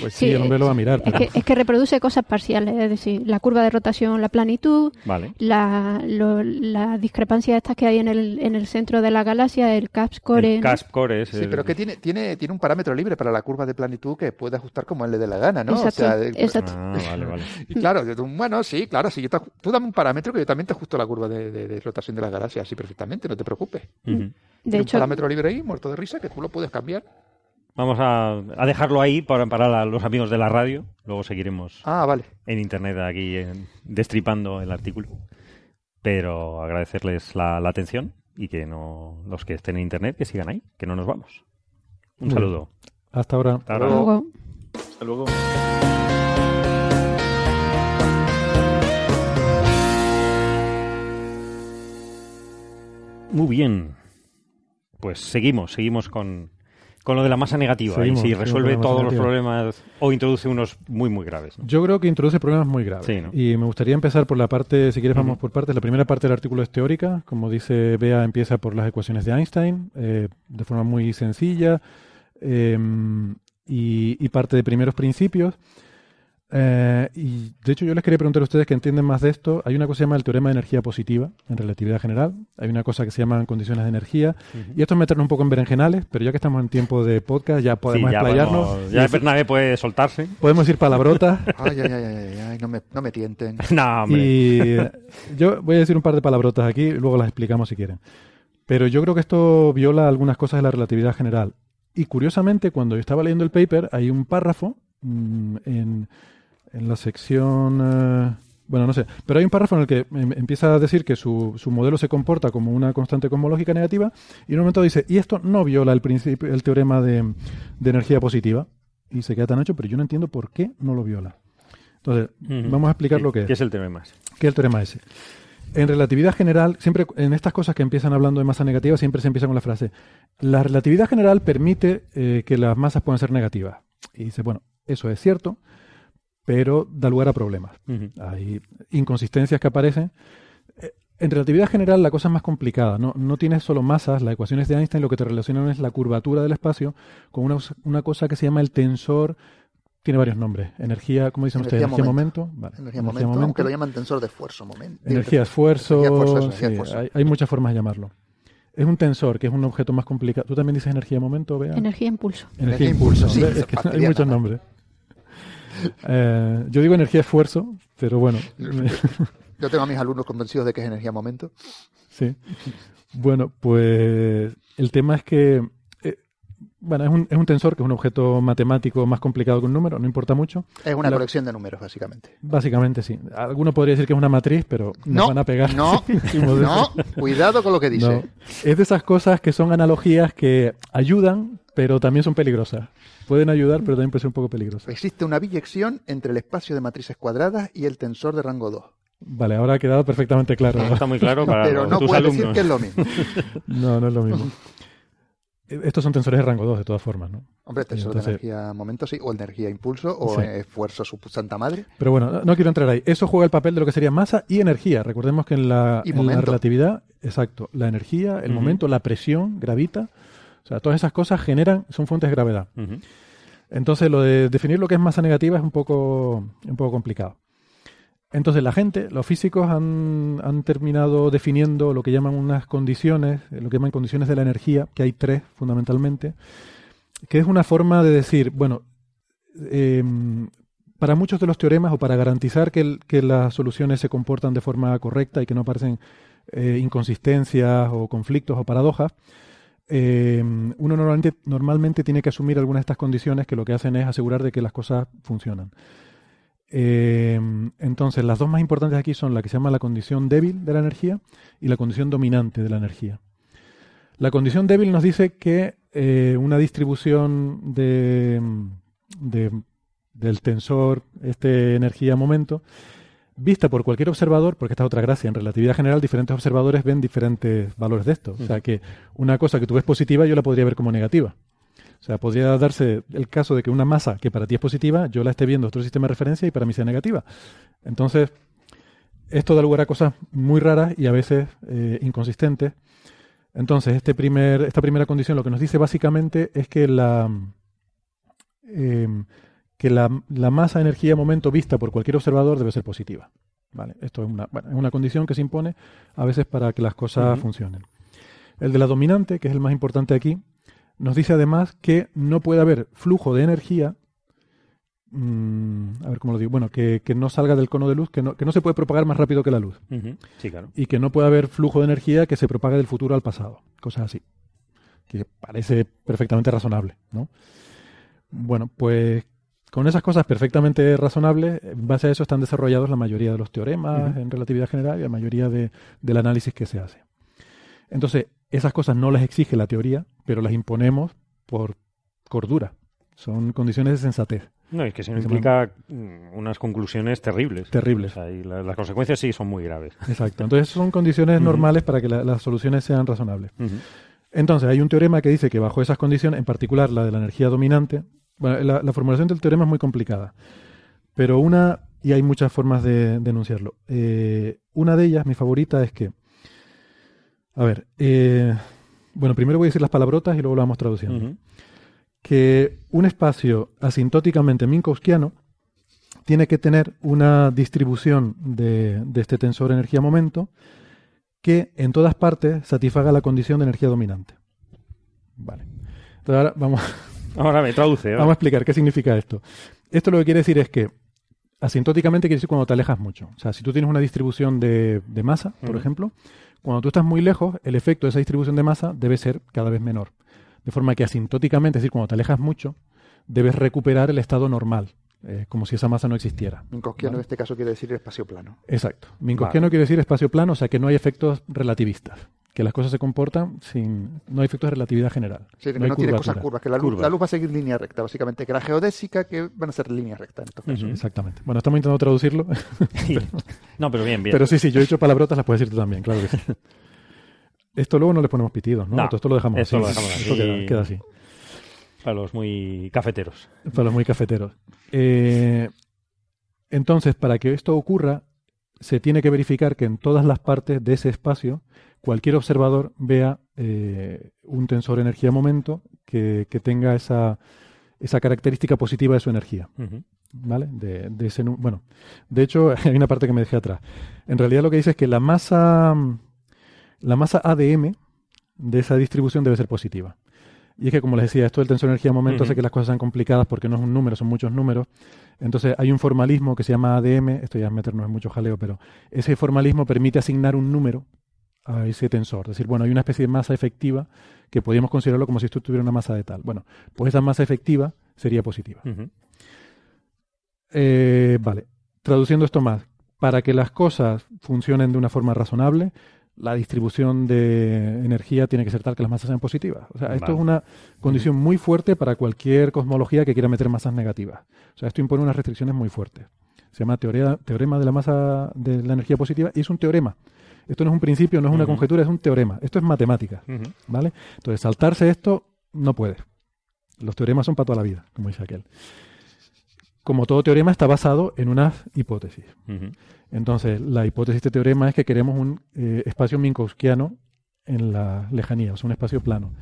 D: Pues sí, el hombre lo va a mirar.
G: Es
D: pero-
G: que, es que reproduce cosas parciales, es decir, la curva de rotación, la planitud,
C: Vale.
G: la, lo- las discrepancias estas que hay en el, en el centro de la galaxia, el CAPS core.
C: El
G: ¿no?
C: CASP core es
E: sí,
C: el-
E: pero que tiene, tiene, tiene un parámetro libre para la curva de planitud que puede ajustar como él le dé la gana, ¿no?
G: Exacto,
E: o sea,
G: exacto.
C: Ah, vale, vale.
E: Y claro, bueno, sí, claro, sí, yo te tú dame un parámetro que yo también te ajusto la curva de, de- de rotación de galaxias así perfectamente, no te preocupes.
C: Ujú.
G: De
E: Tiene
G: hecho,
E: un parámetro libre ahí, muerto de risa, que tú lo puedes cambiar.
C: Vamos a, a dejarlo ahí para, para la- los amigos de la radio. Luego seguiremos
E: Ah, vale.
C: en internet aquí en- destripando el artículo. Pero agradecerles la, la atención y que no los que estén en internet que sigan ahí, que no nos vamos. Un
D: Muy
C: saludo.
D: Hasta ahora.
C: Hasta ahora.
G: luego-
F: Hasta luego.
C: Muy bien. Pues seguimos, seguimos con, con lo de la masa negativa.
D: Seguimos,
C: y si resuelve todos los problemas o introduce unos muy, muy graves. ¿no?
D: Yo creo que introduce problemas muy graves.
C: Sí, ¿no?
D: Y me gustaría empezar por la parte, si quieres vamos por partes. La primera parte del artículo es teórica. Como dice Bea, empieza por las ecuaciones de Einstein, eh, de forma muy sencilla, eh, y, y parte de primeros principios. Eh, y de hecho yo les quería preguntar a ustedes que entienden más de esto. Hay una cosa que se llama el teorema de energía positiva en relatividad general. Hay una cosa que se llaman condiciones de energía. Y esto es meternos un poco en berenjenales, pero ya que estamos en tiempo de podcast ya podemos
C: Sí, ya
D: explayarnos.
C: podemos- ya
D: decir-
C: Bernabé puede soltarse.
D: podemos decir palabrotas.
E: Ay, ay, ay, ay, ay, ay, no me, no me tienten.
C: no, hombre.
D: Y eh, yo voy a decir un par de palabrotas aquí y luego las explicamos si quieren. Pero yo creo que esto viola algunas cosas de la relatividad general. Y curiosamente, cuando yo estaba leyendo el paper, hay un párrafo mm, en, en la sección... eh, bueno, no sé, pero hay un párrafo en el que em- empieza a decir que su, su modelo se comporta como una constante cosmológica negativa y en un momento dice, y esto no viola el, principio, el teorema de, de energía positiva. Y se queda tan hecho, pero yo no entiendo por qué no lo viola. Entonces, vamos a explicar lo que es.
C: ¿Qué es el tema más?
D: ¿Qué es el teorema ese? En relatividad general, siempre en estas cosas que empiezan hablando de masa negativa, siempre se empieza con la frase, la relatividad general permite eh, que las masas puedan ser negativas. Y dice, bueno, eso es cierto, pero da lugar a problemas. Hay inconsistencias que aparecen. Eh, En relatividad general la cosa es más complicada. No, no tienes solo masas, las ecuaciones de Einstein lo que te relacionan es la curvatura del espacio con una, una cosa que se llama el tensor. Tiene varios nombres. Energía, ¿cómo dicen ustedes?
E: Energía
D: momento. Vale,
E: Energía momento, aunque lo llaman tensor de esfuerzo. Momento.
D: Energía esfuerzo.
E: Energía esfuerzo,
D: sí,
E: energía esfuerzo.
D: hay, hay muchas formas de llamarlo. Es un tensor, que es un objeto más complicado. ¿Tú también dices energía momento, Bea?
G: Energía impulso.
D: Energía
E: Energía
D: impulso.
E: impulso, sí,
D: ¿ves? Es que hay muchos nombres. Eh, yo digo energía esfuerzo, pero bueno.
E: Yo tengo a mis alumnos convencidos de que es energía momento.
D: sí. Bueno, pues el tema es que. Bueno, es un, es un tensor que es un objeto matemático más complicado que un número, no importa mucho.
E: Es una
D: La-
E: colección de números, básicamente.
D: Básicamente sí. Alguno podría decir que es una matriz, pero nos
E: No,
D: van a pegar.
E: no, no, cuidado con lo que dice.
D: No. Es de esas cosas que son analogías que ayudan, pero también son peligrosas. Pueden ayudar, pero también pueden ser un poco peligrosas.
E: Existe una biyección entre el espacio de matrices cuadradas y el tensor de rango 2.
D: Vale, ahora ha quedado perfectamente claro.
C: Está muy claro para
E: Pero no
C: tus
E: puedes
C: alumnos.
E: decir que es lo mismo.
D: No, no es lo mismo. Estos son tensores de rango 2, de todas formas, ¿no?
E: Hombre, tensor
D: Entonces-
E: de energía momento, sí, o energía impulso, o
D: Sí.
E: esfuerzo su santa madre.
D: Pero bueno, no, no quiero entrar ahí. Eso juega el papel de lo que sería masa y energía. Recordemos que en la, en relatividad, exacto, la energía, el momento, la presión, gravita. O sea, todas esas cosas generan, son fuentes de gravedad. Entonces, lo de definir lo que es masa negativa es un poco, un poco complicado. Entonces, la gente, los físicos han, terminado definiendo lo que llaman unas condiciones, eh, lo que llaman condiciones de la energía, que hay tres fundamentalmente, que es una forma de decir, bueno, eh, para muchos de los teoremas o para garantizar que, las soluciones se comportan de forma correcta y que no aparecen eh, inconsistencias o conflictos o paradojas, eh, uno normalmente, normalmente tiene que asumir algunas de estas condiciones que lo que hacen es asegurar de que las cosas funcionan. Eh, entonces, las dos más importantes aquí son la que se llama la condición débil de la energía y la condición dominante de la energía. La condición débil nos dice que eh, una distribución de, de- del tensor, este energía-momento, vista por cualquier observador, porque esta es otra gracia, en relatividad general diferentes observadores ven diferentes valores de esto. O sea que una cosa que tú ves positiva yo la podría ver como negativa. O sea, podría darse el caso de que una masa que para ti es positiva, yo la esté viendo en otro sistema de referencia y para mí sea negativa. Entonces, esto da lugar a cosas muy raras y a veces eh, inconsistentes. Entonces, este primer, esta primera condición lo que nos dice básicamente es que la, em, que la, la masa, energía, momento vista por cualquier observador debe ser positiva. ¿Vale? Esto es una, bueno, es una condición que se impone a veces para que las cosas funcionen. El de la dominante, que es el más importante aquí, nos dice además que no puede haber flujo de energía, mm, a ver cómo lo digo, bueno, que, que no salga del cono de luz, que no, que no se puede propagar más rápido que la luz.
C: Sí, claro.
D: y que no puede haber flujo de energía que se propague del futuro al pasado, cosas así, que parece perfectamente razonable, ¿no? Bueno, pues con esas cosas perfectamente razonables, en base a eso están desarrollados la mayoría de los teoremas en relatividad general y la mayoría de- del análisis que se hace. Entonces, esas cosas no las exige la teoría, pero las imponemos por cordura. Son condiciones de sensatez.
C: No, es que se implica mm, unas conclusiones terribles.
D: Terribles.
C: O sea, y la- las consecuencias sí son muy graves.
D: Exacto. Entonces, son condiciones normales para que la- las soluciones sean razonables. Entonces, hay un teorema que dice que bajo esas condiciones, en particular la de la energía dominante, bueno, la, la formulación del teorema es muy complicada, pero una, y hay muchas formas de, de enunciarlo. Eh, una de ellas, mi favorita, es que, a ver, eh, bueno, primero voy a decir las palabrotas y luego lo vamos traduciendo. Que un espacio asintóticamente minkowskiano tiene que tener una distribución de, de este tensor energía-momento que en todas partes satisfaga la condición de energía dominante. Vale. Entonces ahora vamos,
C: Ahora me traduce.
D: vamos a explicar qué significa esto. Esto lo que quiere decir es que asintóticamente quiere decir cuando te alejas mucho. O sea, si tú tienes una distribución de, de masa, por ejemplo, cuando tú estás muy lejos, el efecto de esa distribución de masa debe ser cada vez menor. De forma que asintóticamente, es decir, cuando te alejas mucho, debes recuperar el estado normal, eh, como si esa masa no existiera.
E: Minkowskiano
D: Vale.
E: en este caso quiere decir espacio plano.
D: Exacto. Minkowskiano quiere decir espacio plano, o sea que no hay efectos relativistas. Que las cosas se comportan sin. No hay efectos de relatividad general.
E: Sí, que
D: no
E: no tiene cosas curvas, que la luz,
C: Curvas.
E: la luz va a seguir línea recta, básicamente, que la geodésica que van a ser línea recta en estos casos.
C: Ujú.
D: Exactamente. Bueno, estamos intentando traducirlo.
C: no, pero bien, bien.
D: Pero sí, sí, yo he hecho palabrotas, las puedes decir tú también, claro que sí. Esto luego no le ponemos pitidos, ¿no?
C: No,
D: Esto, esto lo dejamos
C: esto
D: así.
C: lo dejamos
D: Esto queda así.
C: Para los muy cafeteros.
D: Para los muy cafeteros. Eh, entonces, para que esto ocurra, se tiene que verificar que en todas las partes de ese espacio, cualquier observador vea eh, un tensor energía-momento que, que tenga esa, esa característica positiva de su energía. ¿Vale? De, de ese, bueno, de hecho, hay una parte que me dejé atrás. En realidad lo que dice es que la masa, la masa ADM de esa distribución debe ser positiva. Y es que, como les decía, esto del tensor energía-momento hace que las cosas sean complicadas porque no es un número, son muchos números. Entonces, hay un formalismo que se llama ADM, esto ya es meternos en mucho jaleo, pero ese formalismo permite asignar un número a ese tensor. Es decir, bueno, hay una especie de masa efectiva que podríamos considerarlo como si esto tuviera una masa de tal. Bueno, pues esa masa efectiva sería positiva. Eh, vale, traduciendo esto más, para que las cosas funcionen de una forma razonable, la distribución de energía tiene que ser tal que las masas sean positivas. O sea, esto
C: Vale.
D: es una condición muy fuerte para cualquier cosmología que quiera meter masas negativas. O sea, esto impone unas restricciones muy fuertes. Se llama teoría, teorema de la masa de la energía positiva y es un teorema. Esto no es un principio, no es una conjetura, es un teorema. Esto es matemática. ¿vale? Entonces, saltarse esto no puede. Los teoremas son para toda la vida, como dice aquel. Como todo teorema está basado en unas hipótesis. Entonces, la hipótesis de este teorema es que queremos un eh, espacio minkowskiano en la lejanía, o sea, un espacio plano.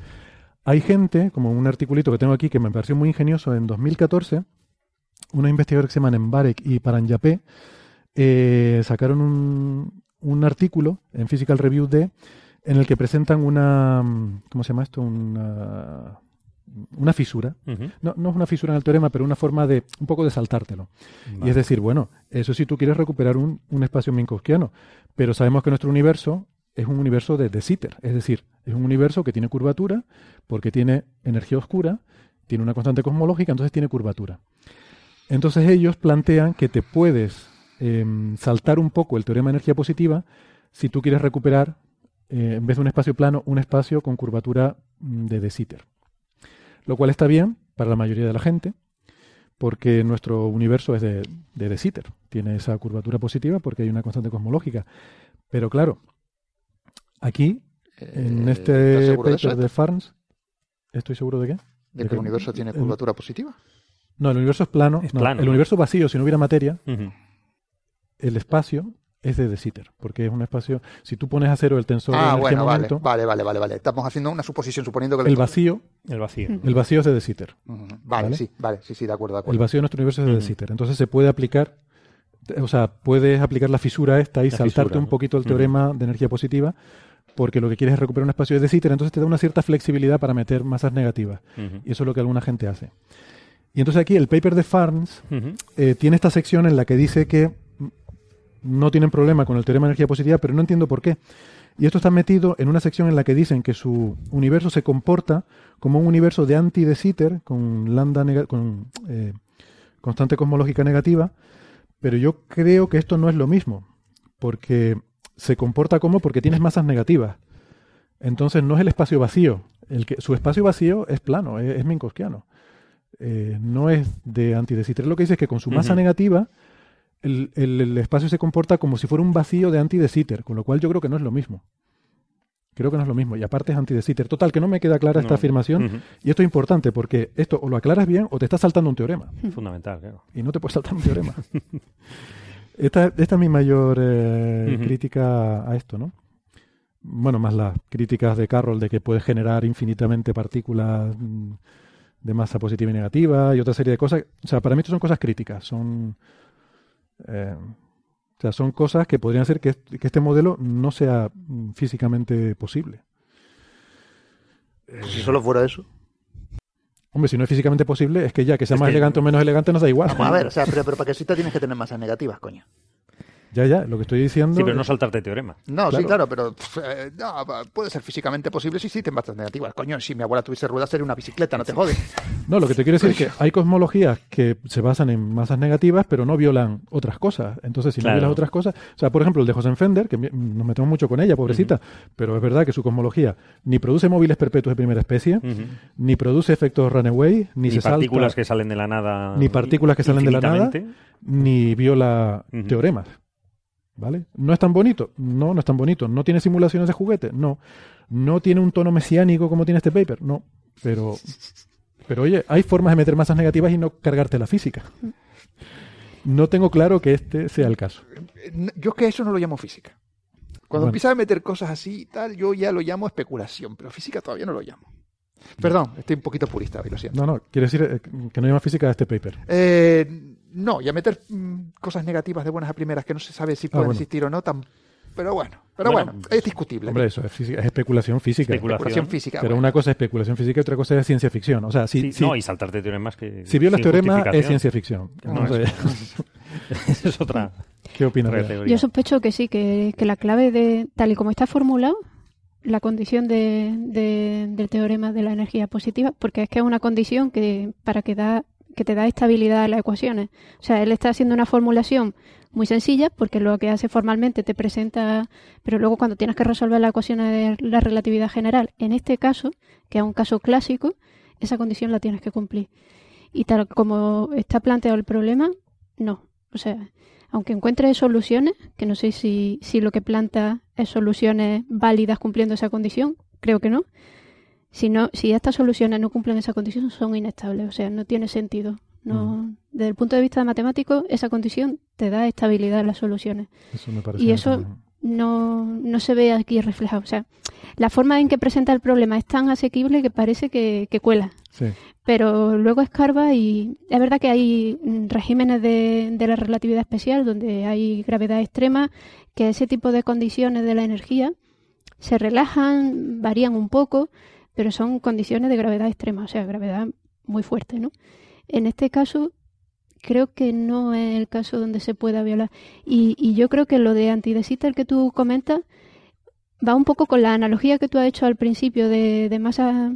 D: Hay gente, como un articulito que tengo aquí que me pareció muy ingenioso, en 2014, unos investigadores que se llaman Mbarek y Paranjapé eh, sacaron un, un artículo en Physical Review D en el que presentan una, ¿cómo se llama esto? Una, una fisura. No, no es una fisura en el teorema, pero una forma de un poco de saltártelo. Y es decir, bueno, eso si tú quieres recuperar un, un espacio minkowskiano, pero sabemos que nuestro universo es un universo de, de Sitter, es decir, es un universo que tiene curvatura porque tiene energía oscura, tiene una constante cosmológica, entonces tiene curvatura. Entonces ellos plantean que te puedes em, saltar un poco el teorema de energía positiva si tú quieres recuperar, eh, en vez de un espacio plano, un espacio con curvatura mm, de de Sitter. Lo cual está bien para la mayoría de la gente, porque nuestro universo es de, de De Sitter. Tiene esa curvatura positiva porque hay una constante cosmológica. Pero claro, aquí, en
E: Eh,
D: este
E: ¿estás seguro de
D: paper
E: eso?
D: de Farns, ¿estoy seguro de qué?
E: ¿De que el universo tiene
D: el-
E: curvatura positiva?
D: No, el universo es plano.
C: Es
D: no,
C: plano,
D: el
C: ¿no?
D: universo vacío, si no hubiera materia, el espacio es de De Sitter, porque es un espacio, si tú pones a cero el tensor de
E: Ah,
D: energía
E: bueno, vale,
D: momento,
E: vale, vale, vale, vale. Estamos haciendo una suposición, suponiendo que
D: el vacío,
C: El vacío.
D: El vacío es de De Sitter.
E: Ujú. Vale,
D: ¿Vale?
E: sí, vale, sí, sí, de acuerdo, de
D: El
E: acuerdo.
D: vacío de nuestro universo es de De
C: Ujú.
D: Sitter. Entonces se puede aplicar, o sea, puedes aplicar la fisura esta y
C: La
D: saltarte
C: fisura,
D: un poquito el teorema de energía positiva, porque lo que quieres es recuperar un espacio de De Sitter, entonces te da una cierta flexibilidad para meter masas negativas. Y eso es lo que alguna gente hace. Y entonces aquí el paper de Farns eh, tiene esta sección en la que dice que no tienen problema con el teorema de energía positiva, pero no entiendo por qué. Y esto está metido en una sección en la que dicen que su universo se comporta como un universo de anti de Sitter, con lambda con eh, constante cosmológica negativa, pero yo creo que esto no es lo mismo, porque se comporta como porque tienes masas negativas. Entonces no es el espacio vacío. El que, su espacio vacío es plano, es, es minkowskiano. Eh, no es de anti de Sitter. Lo que dice es que con su masa negativa el, el- el espacio se comporta como si fuera un vacío de anti de Sitter, con lo cual yo creo que no es lo mismo. Creo que no es lo mismo. Y aparte es anti de Sitter. Total, que no me queda clara esta afirmación. Y esto es importante porque esto o lo aclaras bien o te estás saltando un teorema.
C: Fundamental, claro.
D: Y no te puedes saltar un teorema. esta, esta es mi mayor eh, crítica a esto, ¿no? Bueno, más las críticas de Carroll de que puede generar infinitamente partículas mm, de masa positiva y negativa y otra serie de cosas. O sea, para mí esto son cosas críticas. Son. Eh, o sea, son cosas que podrían hacer que, est- que este modelo no sea mm, físicamente posible.
E: Si solo fuera eso.
D: Hombre, si no es físicamente posible, es que ya que sea
E: Es
D: más
E: que-
D: elegante o menos elegante nos da igual.
E: Vamos a ver, o sea, pero, pero para que exista tienes que tener masas negativas, coño.
D: Ya, ya, lo que estoy diciendo.
C: Sí, pero no saltarte teorema.
E: No, sí,
D: Claro.
E: pero pff, eh, no, puede ser físicamente posible si existen masas negativas. Coño, si mi abuela tuviese ruedas sería una bicicleta, no te jodes.
D: No, lo que te quiero decir es que hay cosmologías que se basan en masas negativas, pero no violan otras cosas. Entonces, si
C: Claro.
D: no violas otras cosas. O sea, por ejemplo, el de Fender, que nos metemos mucho con ella, pobrecita, pero es verdad que su cosmología ni produce móviles perpetuos de primera especie, ni produce efectos runaway, ni,
C: Ni,
D: se
C: partículas
D: salta,
C: que salen de la nada.
D: ni partículas que salen de la nada, ni viola teoremas. ¿Vale? ¿No es tan bonito? No, no es tan bonito. ¿No tiene simulaciones de juguete? No. ¿No tiene un tono mesiánico como tiene este paper? No. Pero, pero oye, hay formas de meter masas negativas y no cargarte la física. No tengo claro que este sea el caso.
E: Yo es que eso no lo llamo física. Cuando
D: Bueno.
E: empiezas a meter cosas así y tal, yo ya lo llamo especulación, pero física todavía no lo llamo. Perdón, estoy un poquito purista hoy, lo siento.
D: No, no, quiere decir eh, que no llama física a este paper.
E: Eh, no, y a meter mm, cosas negativas de buenas a primeras que no se sabe si pueden
D: bueno.
E: existir o no, tan, pero bueno, pero
C: Bueno,
E: bueno, es discutible.
D: Hombre, eso es, física- es especulación física.
C: Especulación.
E: Especulación física.
D: Pero
E: bueno.
D: una cosa es especulación física y otra cosa es ciencia ficción. O sea, si,
C: Sí,
D: si,
C: No, y saltarte teoremas que.
D: si violas
C: sin
D: teorema es ciencia ficción.
E: No,
C: es otra,
D: ¿Qué opinas?
C: otra.
G: Yo sospecho que sí, que, que la clave de, tal y como está formulado, la condición de, de- del teorema de la energía positiva, porque es que es una condición que para que da que te da estabilidad a las ecuaciones. O sea, él está haciendo una formulación muy sencilla, porque lo que hace formalmente te presenta, pero luego cuando tienes que resolver la ecuación de la relatividad general, en este caso, que es un caso clásico, esa condición la tienes que cumplir. Y tal como está planteado el problema, no. O sea, aunque encuentre soluciones, que no sé si, si lo que planta es soluciones válidas cumpliendo esa condición, creo que no. Si, no, si estas soluciones no cumplen esa condición, son inestables, o sea, no tiene sentido. No, Desde el punto de vista matemático, esa condición te da estabilidad en las soluciones.
D: Eso me parece
G: Y eso no, no se ve aquí reflejado. O sea, la forma en que presenta el problema es tan asequible que parece que, que cuela.
D: Sí.
G: Pero luego escarba y es verdad que hay regímenes de, de la relatividad especial donde hay gravedad extrema, que ese tipo de condiciones de la energía se relajan, varían un poco, pero son condiciones de gravedad extrema, o sea, gravedad muy fuerte, ¿no? En este caso, creo que no es el caso donde se pueda violar. Y, y yo creo que lo de antidesiter que tú comentas va un poco con la analogía que tú has hecho al principio de, de masa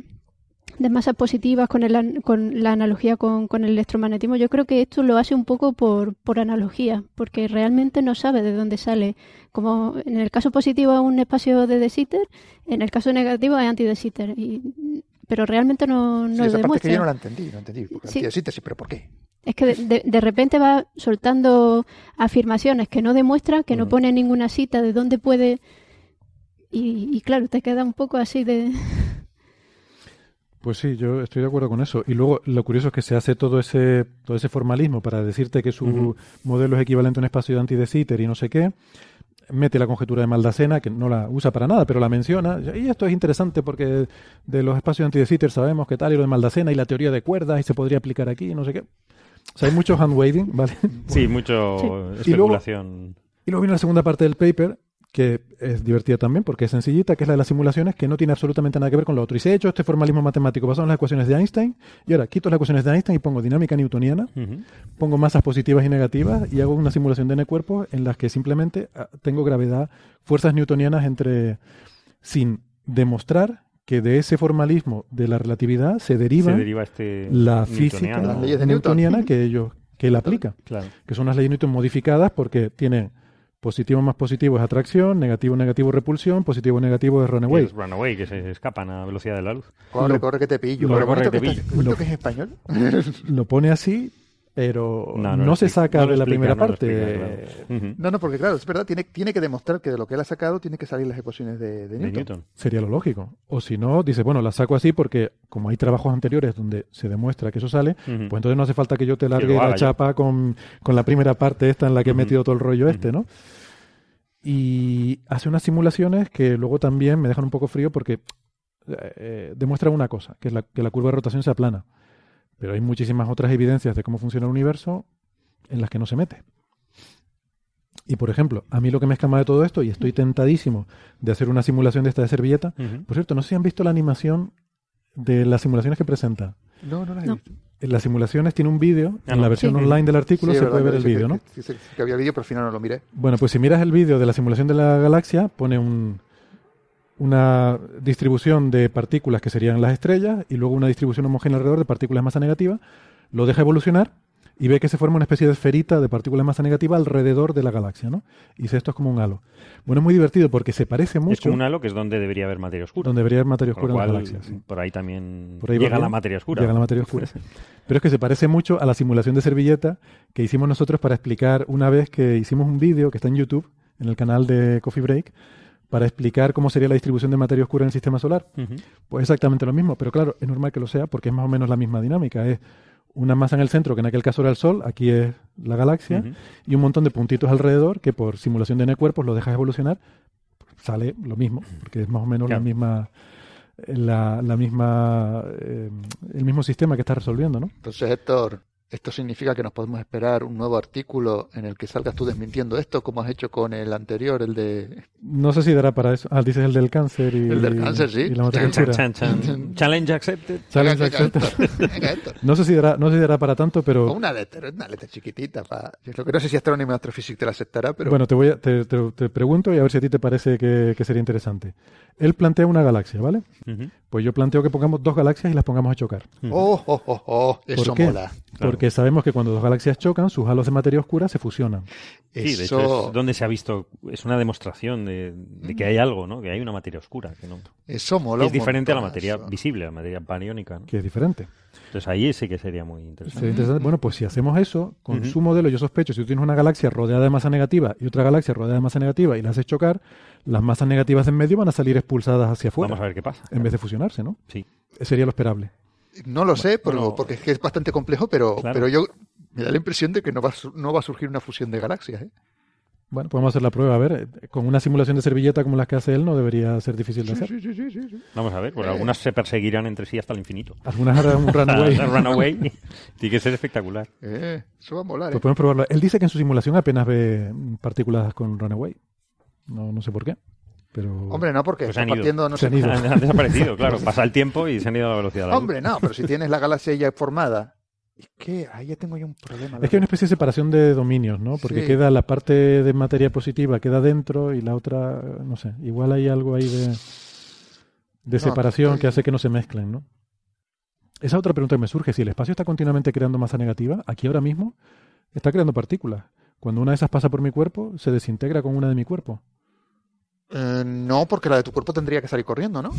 G: de masas positivas con, el, con la analogía con, con el electromagnetismo, yo creo que esto lo hace un poco por, por analogía, porque realmente no sabe de dónde sale. Como en el caso positivo es un espacio de de Sitter, en el caso negativo es anti de Sitter. Y, pero realmente no, no
E: Sí, esa parte que yo no la entendí, no entendí. Porque
G: Sí.
E: antidesíntesis, pero ¿por qué?
G: Es que de, de- de repente va soltando afirmaciones que no demuestra, que no pone ninguna cita de dónde puede. Y, y claro, te queda un poco así de.
D: Pues sí, yo estoy de acuerdo con eso. Y luego lo curioso es que se hace todo ese todo ese formalismo para decirte que su modelo es equivalente a un espacio de anti y no sé qué. Mete la conjetura de Maldacena, que no la usa para nada, pero la menciona. Y esto es interesante porque de los espacios de anti sabemos que tal y lo de Maldacena y la teoría de cuerdas y se podría aplicar aquí, no sé qué. O sea, hay mucho hand waving, ¿vale?
C: Sí, mucho
G: Sí.
D: Y luego-
C: especulación.
D: Y luego viene la segunda parte del paper, que es divertida también porque es sencillita, que es la de las simulaciones, que no tiene absolutamente nada que ver con lo otro. Y se ha hecho este formalismo matemático basado en las ecuaciones de Einstein, y ahora quito las ecuaciones de Einstein y pongo dinámica newtoniana, pongo masas positivas y negativas, y hago una simulación de n-cuerpos en las que simplemente ah, tengo gravedad, fuerzas newtonianas entre... sin demostrar que de ese formalismo de la relatividad se deriva,
C: Se deriva este
D: la física.
E: Las leyes de Newton.
D: newtoniana que ellos que él aplica
C: Claro.
D: que son las leyes de Newton modificadas porque tiene positivo más positivo es atracción, negativo negativo repulsión, positivo negativo es
C: Que
D: runaway.
C: es runaway, que se escapan a velocidad de la luz.
E: Corre,
D: Lo-
E: corre que te pillo.
D: lo-
C: corre
E: bonito
C: que
E: que,
C: te pillo.
E: bonito
D: Lo-
E: que es español.
D: Lo pone así pero
C: No,
D: no,
C: no lo
D: se
C: explica-
D: saca
C: no
D: de la
C: explica,
D: primera parte.
C: explica, claro. Ujú.
E: No, no, porque claro, es verdad, tiene, tiene que demostrar que de lo que él ha sacado tiene que salir las ecuaciones de, de
C: De
E: Newton.
C: Newton.
D: Sería lo lógico. O si no, dice, bueno, la saco así porque como hay trabajos anteriores donde se demuestra que eso sale, pues entonces no hace falta que yo te largue la chapa con, con la primera parte esta en la que he metido todo el rollo este. ¿no? Y hace unas simulaciones que luego también me dejan un poco frío porque eh, demuestra una cosa, que es la, que la curva de rotación se aplana. Pero hay muchísimas otras evidencias de cómo funciona el universo en las que no se mete. Y por ejemplo, a mí lo que me escama de todo esto, y estoy tentadísimo de hacer una simulación de esta de servilleta, por cierto, no sé si han visto la animación de las simulaciones que presenta.
E: No, no las he
G: No.
E: visto.
D: En las simulaciones tiene un vídeo,
C: Ah,
D: en
C: no.
D: la versión
G: Sí.
D: online del artículo
E: Sí,
D: se
E: verdad,
D: puede ver el vídeo, ¿no?
E: que- que- que había vídeo, pero al final no lo miré.
D: Bueno, pues si miras el vídeo de la simulación de la galaxia, pone un, una distribución de partículas que serían las estrellas y luego una distribución homogénea alrededor de partículas de masa negativa, lo deja evolucionar y ve que se forma una especie de esferita de partículas de masa negativa alrededor de la galaxia, ¿no? Y dice esto es como un halo. Bueno, es muy divertido porque se parece mucho
C: Es como un halo que es donde debería haber materia oscura.
D: donde debería haber materia oscura en sí.
C: por ahí también
D: Por ahí va
C: llega la materia oscura.
D: Llega la materia oscura. Pero es que se parece mucho a la simulación de servilleta que hicimos nosotros para explicar una vez que hicimos un vídeo que está en YouTube, en el canal de Coffee Break, para explicar cómo sería la distribución de materia oscura en el sistema solar. Pues exactamente lo mismo, pero claro, es normal que lo sea porque es más o menos la misma dinámica. Es una masa en el centro, que en aquel caso era el Sol, aquí es la galaxia, y un montón de puntitos alrededor que por simulación de N cuerpos los dejas evolucionar, sale lo mismo, porque es más o menos
C: Claro.
D: la misma la, la misma eh, el mismo sistema que estás resolviendo, ¿no?
E: Entonces, Héctor, ¿esto significa que nos podemos esperar un nuevo artículo en el que salgas tú desmintiendo esto, como has hecho con el anterior, el de...
D: No sé si dará para eso. Ah, dices el del cáncer y
E: El del cáncer, sí.
D: y la
C: Chan,
D: oscura.
C: chan, chan. Challenge accepted.
D: Challenge accepted.
E: Venga, Héctor.
D: No sé si dará, no sé si dará para tanto,
E: O
D: pero
E: una letra, una letra chiquitita. Pa... Yo lo que no sé si Astrónimo Astrophysics te la aceptará, pero...
D: bueno, te voy a, te, te- te pregunto y a ver si a ti te parece que, que sería interesante. Él plantea una galaxia, ¿vale? Pues yo planteo que pongamos dos galaxias y las pongamos a chocar.
E: Oh, oh, oh, oh, eso
D: ¿Por qué?
E: mola.
D: Porque sabemos que cuando dos galaxias chocan, sus halos de materia oscura se fusionan.
C: Sí, de
E: Eso,
C: hecho es donde se ha visto, es una demostración de, de que hay algo, ¿no? Que hay una materia oscura, que no
E: eso mola.
C: es diferente a la materia visible, a la materia bariónica, ¿no?
D: que es diferente.
C: Entonces ahí sí que sería muy interesante.
D: Sería interesante. Bueno, pues si hacemos eso, con su modelo, yo sospecho, si tú tienes una galaxia rodeada de masa negativa y otra galaxia rodeada de masa negativa y la haces chocar, las masas negativas de en medio van a salir expulsadas hacia afuera,
C: Vamos a ver qué pasa.
D: en vez de fusionarse, ¿no?
C: Sí.
D: Sería lo esperable.
E: No lo sé, pero-
C: Bueno,
E: porque es que es bastante complejo, pero,
C: claro.
E: pero yo me da la impresión de que no va, no va a surgir una fusión de galaxias. ¿eh?
D: Bueno, podemos hacer la prueba. A ver, con una simulación de servilleta como las que hace él no debería ser difícil de hacer.
E: Sí, sí, sí, sí, sí.
C: Vamos a ver, porque
E: Eh.
C: algunas se perseguirán entre sí hasta el infinito.
D: Algunas harán un runaway.
C: Runaway tiene que ser espectacular.
E: Eh, eso va a molar.
D: Pues
E: ¿eh?
D: podemos probarlo. Él dice que en su simulación apenas ve partículas con runaway. No, no sé por qué. Pero
E: Hombre, no, porque
C: Pues
E: está
C: han ido.
E: partiendo, no
D: Se
E: sé
D: han ido.
C: Han, han desaparecido, claro. Pasa el tiempo y se han ido a la velocidad.
E: Hombre, no, pero si tienes la galaxia ya formada. Es que ahí ya tengo yo un problema.
D: Es que hay una especie de separación de dominios, ¿no? Porque
E: Sí.
D: queda la parte de materia positiva queda dentro y la otra, no sé, igual hay algo ahí de, de
E: No,
D: separación
E: estoy-
D: que hace que no se mezclen, ¿no? Esa otra pregunta que me surge, si el espacio está continuamente creando masa negativa, aquí ahora mismo está creando partículas. Cuando una de esas pasa por mi cuerpo, se desintegra con una de mi cuerpo.
E: Eh, no, porque la de tu cuerpo tendría que salir corriendo, ¿no?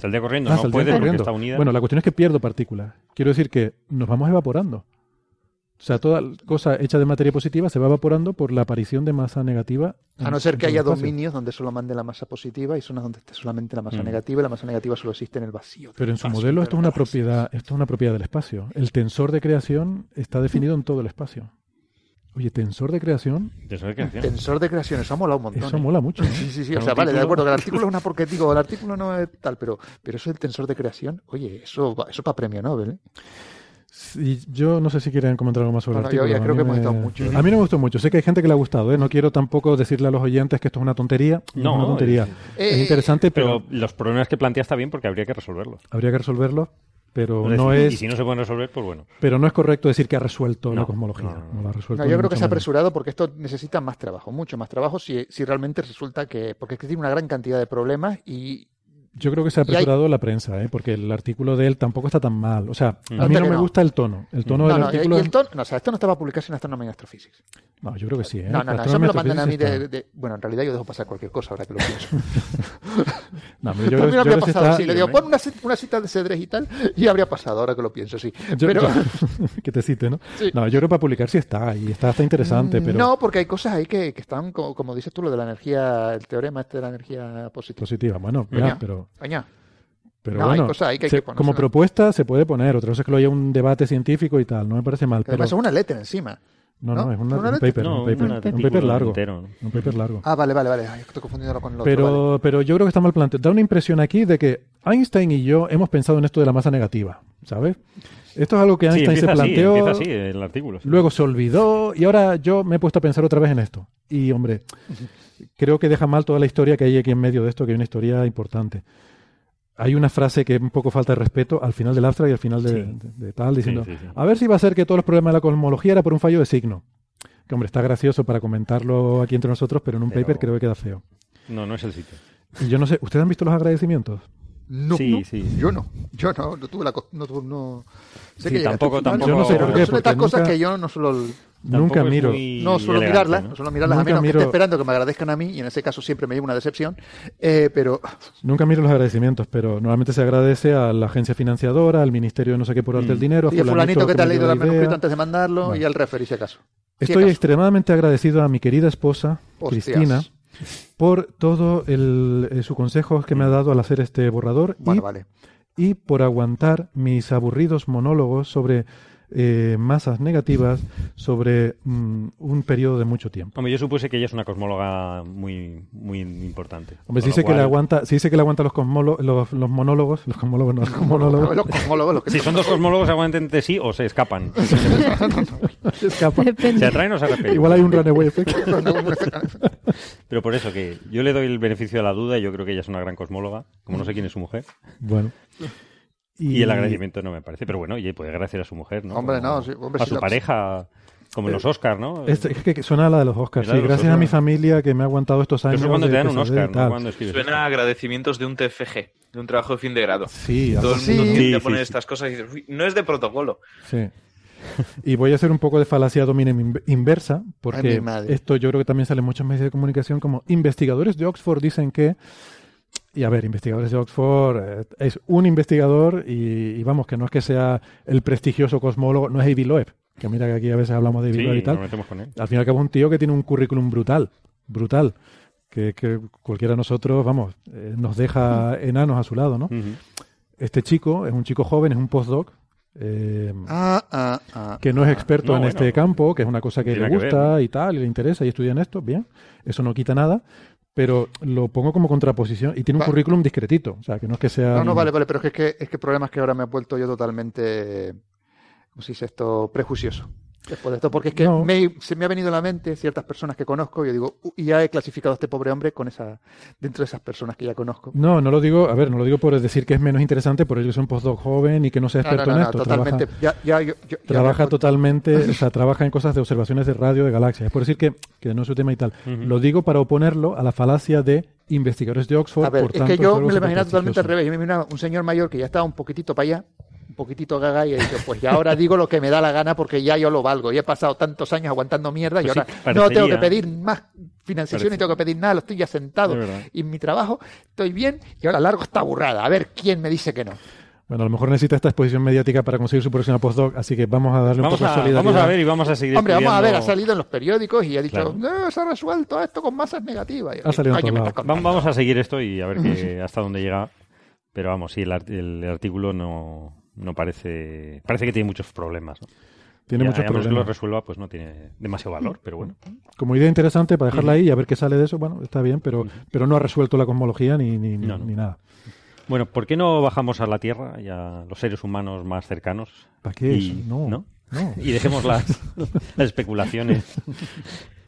C: Saldría corriendo,
D: Ah,
C: no
D: saldría
C: puede porque
D: corriendo.
C: está unida.
D: Bueno, la cuestión es que pierdo partículas. Quiero decir que nos vamos evaporando. O sea, toda cosa hecha de materia positiva se va evaporando por la aparición de masa negativa.
E: A no ser que haya
D: espacio.
E: dominios donde solo mande la masa positiva y zonas donde esté solamente la masa
C: Mm.
E: negativa y la masa negativa solo existe en el vacío.
D: Pero en su
E: espacio,
D: modelo
E: de
D: esto es una propiedad, esto es una propiedad del espacio. El tensor de creación está definido en todo el espacio. Oye, tensor de creación,
C: De eso de creación.
E: Tensor de creación, eso ha molado un montón.
D: eso
E: ¿eh?
D: mola mucho. ¿no?
E: Sí, sí, sí. O sea, vale, de acuerdo, que el artículo es una porque digo, el artículo no es tal, pero, pero eso del tensor de creación, oye, eso, eso para premio Nobel, ¿eh?
D: Sí, yo no sé si quieren comentar algo más sobre
E: No,
D: el
E: yo
D: artículo.
E: ya
D: A
E: creo
D: mí
E: que hemos
D: me-
E: estado mucho, ¿eh?
D: A mí no me gustó mucho. Sé que hay gente que le ha gustado. ¿eh? No quiero tampoco decirle a los oyentes que esto es una tontería. No,
C: No,
D: es una tontería.
E: eh,
D: es interesante, pero,
C: Pero los problemas que plantea está bien porque habría que resolverlos.
D: habría que resolverlo. Pero no es,
C: Y si no se pueden resolver, pues bueno.
D: pero no es correcto decir que ha resuelto la cosmología.
C: no, no,
D: No, la ha resuelto
E: yo creo que se ha apresurado porque esto necesita más trabajo, mucho más trabajo, si, si realmente resulta que. Porque es que tiene una gran cantidad de problemas y
D: Yo creo que se ha
E: Y hay-
D: apresurado la prensa, ¿eh? porque el artículo de él tampoco está tan mal. O sea,
C: Mm.
D: a mí no
E: que
D: me
E: no.
D: gusta el tono. El tono
E: No,
D: del
E: no, y-
D: artículo...
E: y el tono, no, o sea, esto no estaba publicado en Astronomy Astrophysics.
D: No, yo creo que sí. ¿eh?
E: No, no, no, eso me lo mandan a mí de, de- Bueno, en realidad yo dejo pasar cualquier cosa ahora que lo pienso.
D: No, pero yo creo,
E: mí no
D: yo
E: habría pasado
D: está-
E: así. Le digo, pon una, una cita de Cedrés y tal, y habría pasado ahora que lo pienso, sí. Pero...
D: que te cite, ¿no?
E: Sí.
D: No, yo creo que para publicar sí está, y está, está interesante, pero
E: No, porque hay cosas ahí que, que están, como, como dices tú, lo de la energía, el teorema este de la energía positiva.
D: positiva. Bueno, ya,
E: Coño,
D: pero,
E: coño.
D: pero
E: No, hay
D: bueno,
E: cosas ahí que hay
D: se-
E: que
D: como propuesta se puede poner. Otra cosa es que lo haya un debate científico y tal, no me parece mal. Pero,
E: es una letra encima.
D: no, no,
E: ¿no?
D: es una-
E: ¿Una
D: un paper,
C: No,
D: un paper,
C: un
D: paper largo.
C: entero.
D: Un paper largo.
E: Ah, vale, vale, vale. Ay, estoy confundiéndolo con el otro.
D: Pero,
E: vale.
D: pero yo creo que está mal planteado. Da una impresión aquí de que Einstein y yo hemos pensado en esto de la masa negativa, ¿sabes? Esto es algo que
C: Sí,
D: Einstein se
C: así,
D: planteó,
C: así el artículo. sí.
D: luego se olvidó y ahora yo me he puesto a pensar otra vez en esto. Y hombre, creo que deja mal toda la historia que hay aquí en medio de esto, que hay una historia importante. Hay una frase que un poco falta de respeto al final del abstract y al final de,
C: Sí.
D: de- de tal, diciendo,
C: sí, sí.
D: a ver si va a ser que todos los problemas de la cosmología era por un fallo de signo. Que hombre, está gracioso para comentarlo aquí entre nosotros, pero en un
C: Pero-
D: paper creo que queda feo.
C: No, no es el sitio.
D: Y yo no sé, ¿ustedes han visto los agradecimientos?
E: No,
C: Sí,
E: no,
C: sí.
E: Yo no, yo no, no tuve la... No, tuve- no... Sé
C: Sí,
E: que
C: tampoco- tampoco- Yo no sé por qué,
E: Son estas
D: porque
E: cosas
D: nunca-
E: que yo no suelo...
D: Nunca miro.
E: No suelo
C: elegante,
E: mirarlas,
C: ¿no?
E: no suelo mirarlas, a menos que
D: miro-
E: esté esperando que me agradezcan a mí, y en ese caso siempre me llevo una decepción, eh, pero
D: Nunca miro los agradecimientos, pero normalmente se agradece a la agencia financiadora, al ministerio de no sé qué por darte
C: Mm.
D: el dinero, a
E: y el fulanito que te ha leído
D: la
E: el manuscrito antes de mandarlo
D: Bueno.
E: y al referir si acaso. Si
D: Estoy
E: acaso.
D: extremadamente agradecido a mi querida esposa,
E: Hostias.
D: Cristina, por todo el, eh, su consejo que me ha dado al hacer este borrador y,
E: Bueno, vale.
D: y por aguantar mis aburridos monólogos sobre eh, masas negativas sobre mm, un periodo de mucho tiempo.
C: Hombre, yo supuse que ella es una cosmóloga muy, muy importante.
D: Hombre, dice que le
C: cual-
D: aguanta, si dice que le aguanta los, cosmolo- los, los monólogos, los cosmólogos, no, los cosmólogos,
E: Los cosmólogos, los que
C: Si son dos cosmólogos, ¿se aguantan entre sí o se escapan?
D: se escapa.
C: ¿Se
G: Depende.
C: atraen o se repelen?
D: Igual hay un runaway effect.
C: Pero por eso que yo le doy el beneficio de la duda y yo creo que ella es una gran cosmóloga, como no sé quién es su mujer.
D: Bueno.
C: Y, el agradecimiento no me parece. Pero bueno, oye, puede agradecer a su mujer, ¿no?
E: Hombre,
C: Como
E: no, sí, hombre,
C: a su pareja, como en los Oscars, ¿no?
D: Es, es que suena a la de los Oscars. Sí,
C: los
D: gracias a mi familia que me ha aguantado estos años.
C: eso cuando te dan un
D: y
C: Oscar, ¿no?
D: tal.
C: Cuando
F: Suena a agradecimientos de un TFG, de un trabajo de fin de grado.
D: Sí,
F: Todo el mundo
E: Sí.
F: tiende
C: Sí,
F: a poner
C: sí.
F: estas cosas y dices, "Uy, no es de protocolo.
D: Sí. Y voy a hacer un poco de falacia dominem in- inversa, porque esto yo creo que también sale en muchos medios de comunicación como investigadores de Oxford dicen que, y a ver, investigadores de Oxford eh, es un investigador y, y vamos, que no es que sea el prestigioso cosmólogo, no es Avi Loeb, que mira que aquí a veces hablamos de Avi
C: Sí,
D: Loeb y tal.
C: con él.
D: Al fin y al cabo es un tío que tiene un currículum brutal, brutal, que, que cualquiera de nosotros, vamos, eh, nos deja enanos a su lado, ¿no? Este chico es un chico joven, es un postdoc. eh,
E: Ah, ah, ah.
D: que no es experto
C: No,
D: en
C: bueno,
D: este campo, que es una cosa que le
C: que ver,
D: gusta
C: ¿no?
D: y tal, y le interesa y estudia en esto, bien, eso no quita nada, pero lo pongo como contraposición y tiene un currículum discretito, o sea, que no es que sea...
E: No, no, vale, vale, pero es que, es que, es que el problema es que ahora me he vuelto yo totalmente, ¿cómo se dice esto? Prejuicioso. Después de esto, porque es que
D: No.
E: me- se me ha venido a la mente ciertas personas que conozco y yo digo, "Uh, y ya he clasificado a este pobre hombre con esa, dentro de esas personas que ya conozco.
D: No, no lo digo, a ver, no lo digo por decir que es menos interesante por ello que es un postdoc joven y que no sea
E: No, no,
D: experto
E: no,
D: en
E: no,
D: esto.
E: totalmente.
D: Trabaja,
E: Ya, ya, yo- yo- ya me
D: trabaja totalmente, o sea, trabaja en cosas de observaciones de radio de galaxias. Es por decir que, que no es su tema y tal. Lo digo para oponerlo a la falacia de investigadores de Oxford.
E: A ver,
D: por
E: es
D: tanto,
E: que yo me lo imaginaba totalmente al revés. Yo me imaginaba un señor mayor que ya estaba un poquitito para allá, poquitito gaga, y he dicho, pues ya ahora digo lo que me da la gana porque ya yo lo valgo. Y he pasado tantos años aguantando mierda y
C: Pues
E: ahora
C: sí,
E: no tengo que pedir más financiación
C: Parece-
E: y tengo que pedir nada, lo estoy ya sentado. Y en mi trabajo estoy bien y ahora largo esta burrada. A ver quién me dice que no.
D: Bueno, a lo mejor necesita esta exposición mediática para conseguir su próxima postdoc, así que vamos a darle
C: Vamos
D: un poco
C: a,
D: de solidaridad.
C: vamos a ver y vamos a seguir
E: Hombre, vamos a ver, ha salido en los periódicos y ha dicho,
C: Claro.
E: no, se ha resuelto esto con masas negativas.
D: Ha salido en.
C: Vamos a seguir esto y a ver qué- hasta dónde llega. Pero vamos, sí, el, art- el artículo no, no parece... Parece que tiene muchos problemas. ¿no?
D: Tiene
C: Y
D: muchos
C: menos que lo
D: problemas.
C: resuelva, pues no tiene demasiado valor, pero bueno.
D: Como idea interesante para dejarla ahí y a ver qué sale de eso, bueno, está bien, pero, pero no ha resuelto la cosmología ni, ni, ni-
C: No, no.
D: ni nada.
C: Bueno, ¿por qué no bajamos a la Tierra y a los seres humanos más cercanos?
D: ¿Para qué
C: Y-
D: eso? No,
C: ¿no?
D: no.
C: Y dejemos las, las especulaciones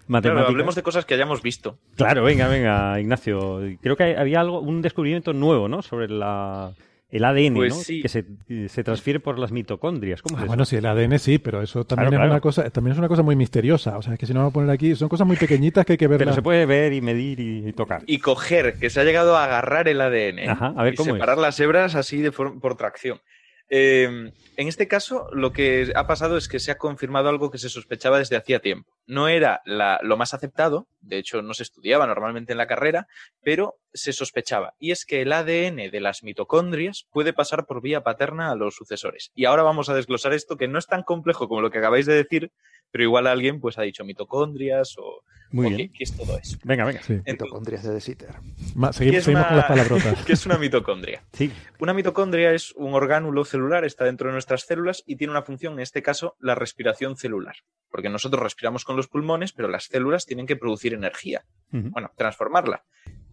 C: matemáticas.
F: Claro, hablemos de cosas que hayamos visto.
C: Claro, venga, venga, Ignacio. Creo que había algo, un descubrimiento nuevo, ¿no? Sobre la El ADN,
F: Pues
C: ¿no?
F: sí.
C: Que se, se transfiere por las mitocondrias. ¿Cómo es
D: Ah, bueno, sí, el ADN sí, pero eso también
C: Claro,
D: es
C: claro.
D: una cosa, también es una cosa muy misteriosa. O sea, es que si no vamos a poner aquí, son cosas muy pequeñitas que hay que
C: Pero
D: verlas.
C: se puede ver y medir y, y tocar.
F: Y coger, que se ha llegado a agarrar el ADN. ¿eh?
C: Ajá, a ver
F: y
C: cómo es.
F: separar las hebras así de for- por tracción. Eh, en este caso, lo que ha pasado es que se ha confirmado algo que se sospechaba desde hacía tiempo. No era la- lo más aceptado, de hecho no se estudiaba normalmente en la carrera, pero se sospechaba. Y es que el ADN de las mitocondrias puede pasar por vía paterna a los sucesores. Y ahora vamos a desglosar esto que no es tan complejo como lo que acabáis de decir, pero igual alguien pues ha dicho mitocondrias o,
C: Muy
F: o
C: bien.
F: qué, qué es todo eso.
C: Venga, venga.
D: Sí.
F: Entonces,
E: Mitocondrias de De Sitter.
D: Ma-
F: ¿qué
D: seguimos
F: es
D: seguimos
F: una-
D: con las palabrotas.
F: ¿Qué es una mitocondria?
C: Sí.
F: Una mitocondria es un orgánulo celular, está dentro de nuestras células y tiene una función, en este caso, la respiración celular. Porque nosotros respiramos con los pulmones, pero las células tienen que producir energía, bueno, transformarla.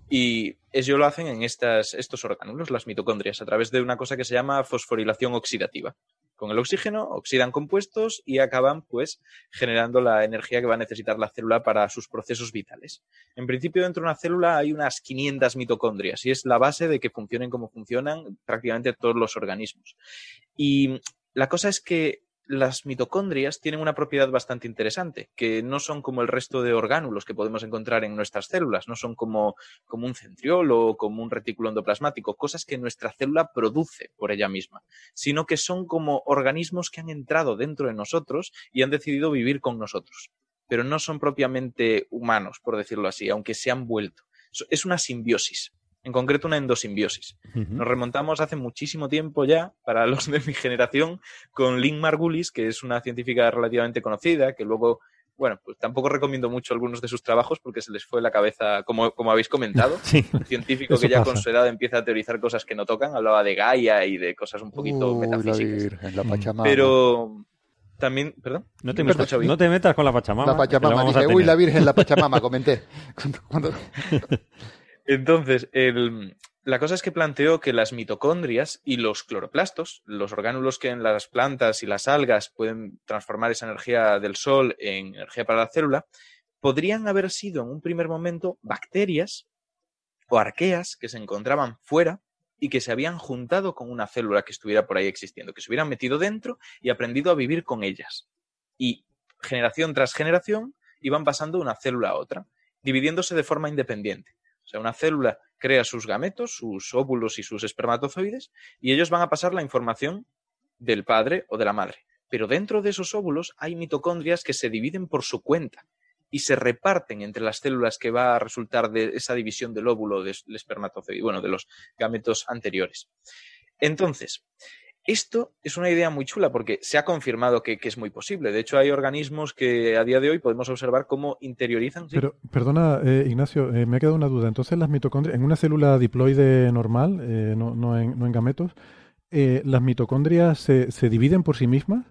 F: Y ello lo hacen en estas, estos orgánulos, las mitocondrias, a través de una cosa que se llama fosforilación oxidativa. Con el oxígeno oxidan compuestos y acaban, pues, generando la energía que va a necesitar la célula para sus procesos vitales. En principio, dentro de una célula hay unas 500 mitocondrias y es la base de que funcionen como funcionan prácticamente todos los organismos. Y la cosa es que las mitocondrias tienen una propiedad bastante interesante, que no son como el resto de orgánulos que podemos encontrar en nuestras células, no son como, como un centriolo o como un retículo endoplasmático, cosas que nuestra célula produce por ella misma, sino que son como organismos que han entrado dentro de nosotros y han decidido vivir con nosotros, pero no son propiamente humanos, por decirlo así, aunque se han vuelto. Es una simbiosis, en concreto una endosimbiosis. Nos remontamos hace muchísimo tiempo ya, para los de mi generación, con Lynn Margulis, que es una científica relativamente conocida, que luego, bueno, pues tampoco recomiendo mucho algunos de sus trabajos porque se les fue la cabeza, como, como habéis comentado.
C: Sí.
F: Un científico que ya
D: pasa.
F: con su edad empieza a teorizar cosas que no tocan, hablaba de Gaia y de cosas un poquito
E: Uy, la
F: metafísicas.
E: Virgen, la
D: Mm.
E: Pachamama.
F: Pero también, perdón,
C: No te,
F: ¿Me
C: metas,
F: escucho bien?
C: no te metas con la Pachamama.
E: La
C: la
E: Pachamama.
C: vamos a
E: Dije, uy, la Virgen, la Pachamama, comenté. Cuando- cuando-
F: Entonces, el- la cosa es que planteó que las mitocondrias y los cloroplastos, los orgánulos que en las plantas y las algas pueden transformar esa energía del sol en energía para la célula, podrían haber sido en un primer momento bacterias o arqueas que se encontraban fuera y que se habían juntado con una célula que estuviera por ahí existiendo, que se hubieran metido dentro y aprendido a vivir con ellas. Y generación tras generación iban pasando de una célula a otra, dividiéndose de forma independiente. Sea, una célula crea sus gametos, sus óvulos y sus espermatozoides, y ellos van a pasar la información del padre o de la madre. Pero dentro de esos óvulos hay mitocondrias que se dividen por su cuenta y se reparten entre las células que va a resultar de esa división del óvulo del espermatozoide, bueno, de los gametos anteriores. Entonces, esto es una idea muy chula porque se ha confirmado que, que es muy posible. De hecho, hay organismos que a día de hoy podemos observar cómo interiorizan. ¿sí?
D: Pero, perdona, eh, Ignacio, eh, me ha quedado una duda. Entonces, las mitocondrias, en una célula diploide normal, eh, no, no en, no en gametos, ¿las mitocondrias se, se dividen por sí mismas?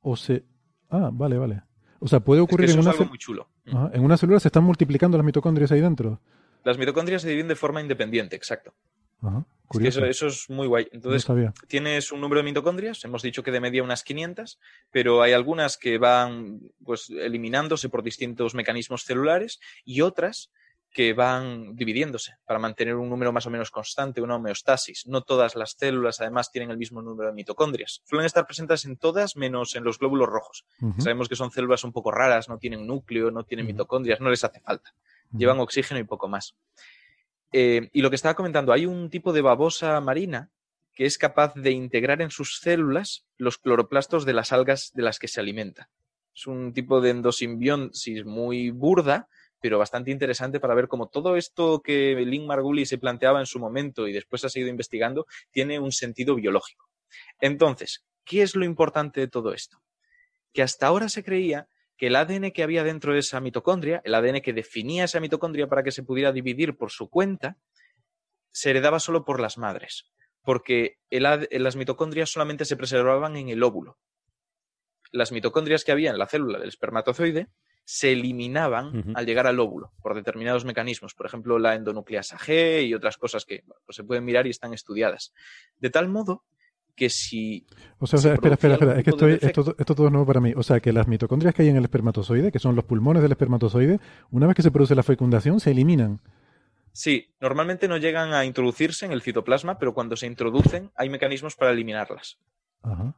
D: ¿O se...? Ah, vale, vale. O sea, puede
F: Es que
D: ocurrir
F: eso
D: en
F: es
D: una,
F: algo
D: cel-
F: muy chulo.
D: Ajá, en una célula, se están multiplicando las mitocondrias ahí dentro.
F: Las mitocondrias se dividen de forma independiente, exacto.
D: Ajá,
F: Es que
D: curioso.
F: eso, eso es muy guay. Entonces, tienes un número de mitocondrias, hemos dicho que de media unas 500, pero hay algunas que van pues eliminándose por distintos mecanismos celulares y otras que van dividiéndose para mantener un número más o menos constante, una homeostasis. No todas las células además tienen el mismo número de mitocondrias. Suelen estar presentes en todas menos en los glóbulos rojos. Sabemos que son células un poco raras, no tienen núcleo, no tienen mitocondrias, no les hace falta. Llevan oxígeno y poco más. Eh, y lo que estaba comentando, hay un tipo de babosa marina que es capaz de integrar en sus células los cloroplastos de las algas de las que se alimenta. Es un tipo de endosimbiosis muy burda, pero bastante interesante para ver cómo todo esto que Lynn Margulis se planteaba en su momento y después ha seguido investigando tiene un sentido biológico. Entonces, ¿qué es lo importante de todo esto? Que hasta ahora se creía que el ADN que había dentro de esa mitocondria, el ADN que definía esa mitocondria para que se pudiera dividir por su cuenta, se heredaba solo por las madres, porque el las mitocondrias solamente se preservaban en el óvulo. Las mitocondrias que había en la célula del espermatozoide se eliminaban al llegar al óvulo por determinados mecanismos, por ejemplo la endonucleasa G y otras cosas que bueno, pues se pueden mirar y están estudiadas. De tal modo que si
D: O sea, o
F: se
D: sea, espera, espera, espera. Es que estoy, esto, esto todo es nuevo para mí. O sea, que las mitocondrias que hay en el espermatozoide, que son los pulmones del espermatozoide, una vez que se produce la fecundación, se eliminan.
F: Sí, normalmente no llegan a introducirse en el citoplasma, pero cuando se introducen hay mecanismos para eliminarlas.
D: Ajá.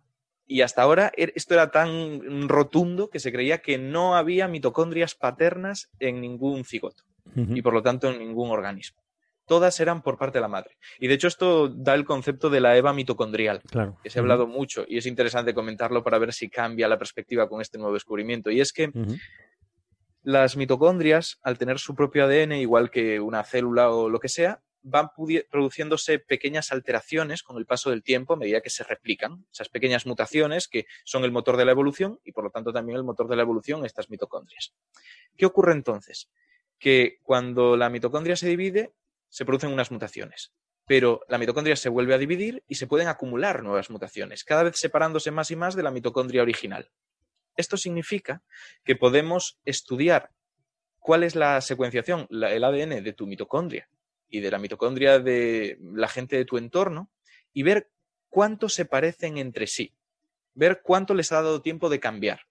F: Y hasta ahora er- esto era tan rotundo que se creía que no había mitocondrias paternas en ningún cigoto y por lo tanto en ningún organismo. Todas eran por parte de la madre. Y de hecho esto da el concepto de la EVA mitocondrial,
C: Claro.
F: que se ha hablado mucho y es interesante comentarlo para ver si cambia la perspectiva con este nuevo descubrimiento. Y es que las mitocondrias, al tener su propio ADN, igual que una célula o lo que sea, van produciéndose pequeñas alteraciones con el paso del tiempo a medida que se replican. Esas pequeñas mutaciones que son el motor de la evolución y por lo tanto también el motor de la evolución estas mitocondrias. ¿Qué ocurre entonces? Que cuando la mitocondria se divide, se producen unas mutaciones. Pero la mitocondria se vuelve a dividir y se pueden acumular nuevas mutaciones, cada vez separándose más y más de la mitocondria original. Esto significa que podemos estudiar cuál es la secuenciación, el ADN de tu mitocondria y de la mitocondria de la gente de tu entorno y ver cuánto se parecen entre sí, ver cuánto les ha dado tiempo de cambiar.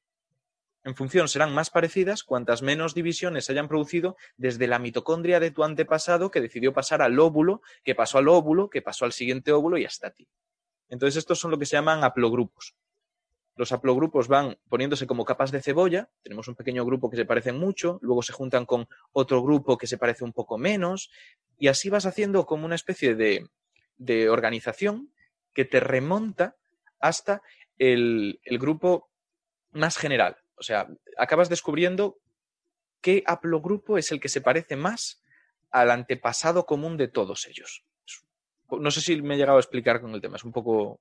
F: En función serán más parecidas cuantas menos divisiones se hayan producido desde la mitocondria de tu antepasado que decidió pasar al óvulo, que pasó al óvulo, que pasó al siguiente óvulo y hasta ti. Entonces estos son lo que se llaman haplogrupos. Los haplogrupos van poniéndose como capas de cebolla. Tenemos un pequeño grupo que se parecen mucho, luego se juntan con otro grupo que se parece un poco menos, y así vas haciendo como una especie de, de organización que te remonta hasta el, el grupo más general. O sea, acabas descubriendo qué haplogrupo es el que se parece más al antepasado común de todos ellos. No sé si me he llegado a explicar con el tema, es un poco...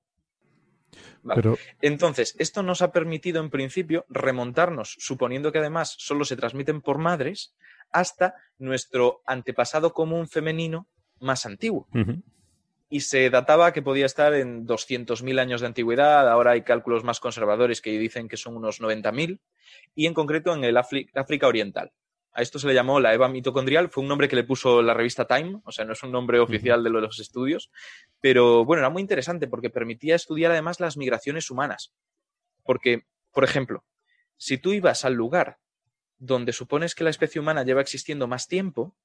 F: Vale.
D: Pero
F: Entonces, esto nos ha permitido en principio remontarnos, suponiendo que además solo se transmiten por madres, hasta nuestro antepasado común femenino más antiguo. Y se databa que podía estar en 200.000 años de antigüedad, ahora hay cálculos más conservadores que dicen que son unos 90.000, y en concreto en el África Oriental. A esto se le llamó la EVA mitocondrial, fue un nombre que le puso la revista Time, o sea, no es un nombre oficial de los estudios, pero bueno, era muy interesante porque permitía estudiar además las migraciones humanas. Porque, por ejemplo, si tú ibas al lugar donde supones que la especie humana lleva existiendo más tiempo,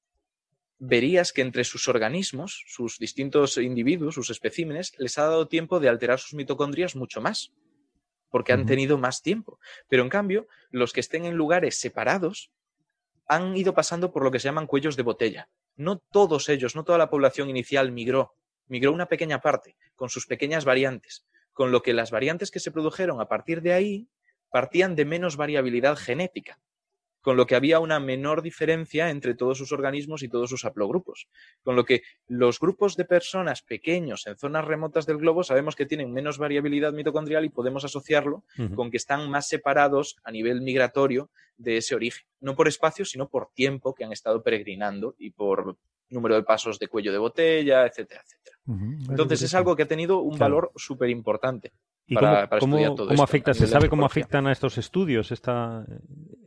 F: verías que entre sus organismos, sus distintos individuos, sus especímenes, les ha dado tiempo de alterar sus mitocondrias mucho más, porque han tenido más tiempo. Pero en cambio, los que estén en lugares separados han ido pasando por lo que se llaman cuellos de botella. No todos ellos, no toda la población inicial migró, migró una pequeña parte, con sus pequeñas variantes, con lo que las variantes que se produjeron a partir de ahí partían de menos variabilidad genética con lo que había una menor diferencia entre todos sus organismos y todos sus haplogrupos. Con lo que los grupos de personas pequeños en zonas remotas del globo sabemos que tienen menos variabilidad mitocondrial y podemos asociarlo con que están más separados a nivel migratorio de ese origen. No por espacio, sino por tiempo que han estado peregrinando y por número de pasos de cuello de botella, etcétera, etcétera. Entonces es algo que ha tenido un
C: Claro.
F: valor súper importante.
C: ¿Y
F: para-
C: cómo,
F: para
C: cómo-
F: estudiar todo
C: cómo
F: esto
C: afecta? ¿Se sabe cómo afectan a estos estudios esta,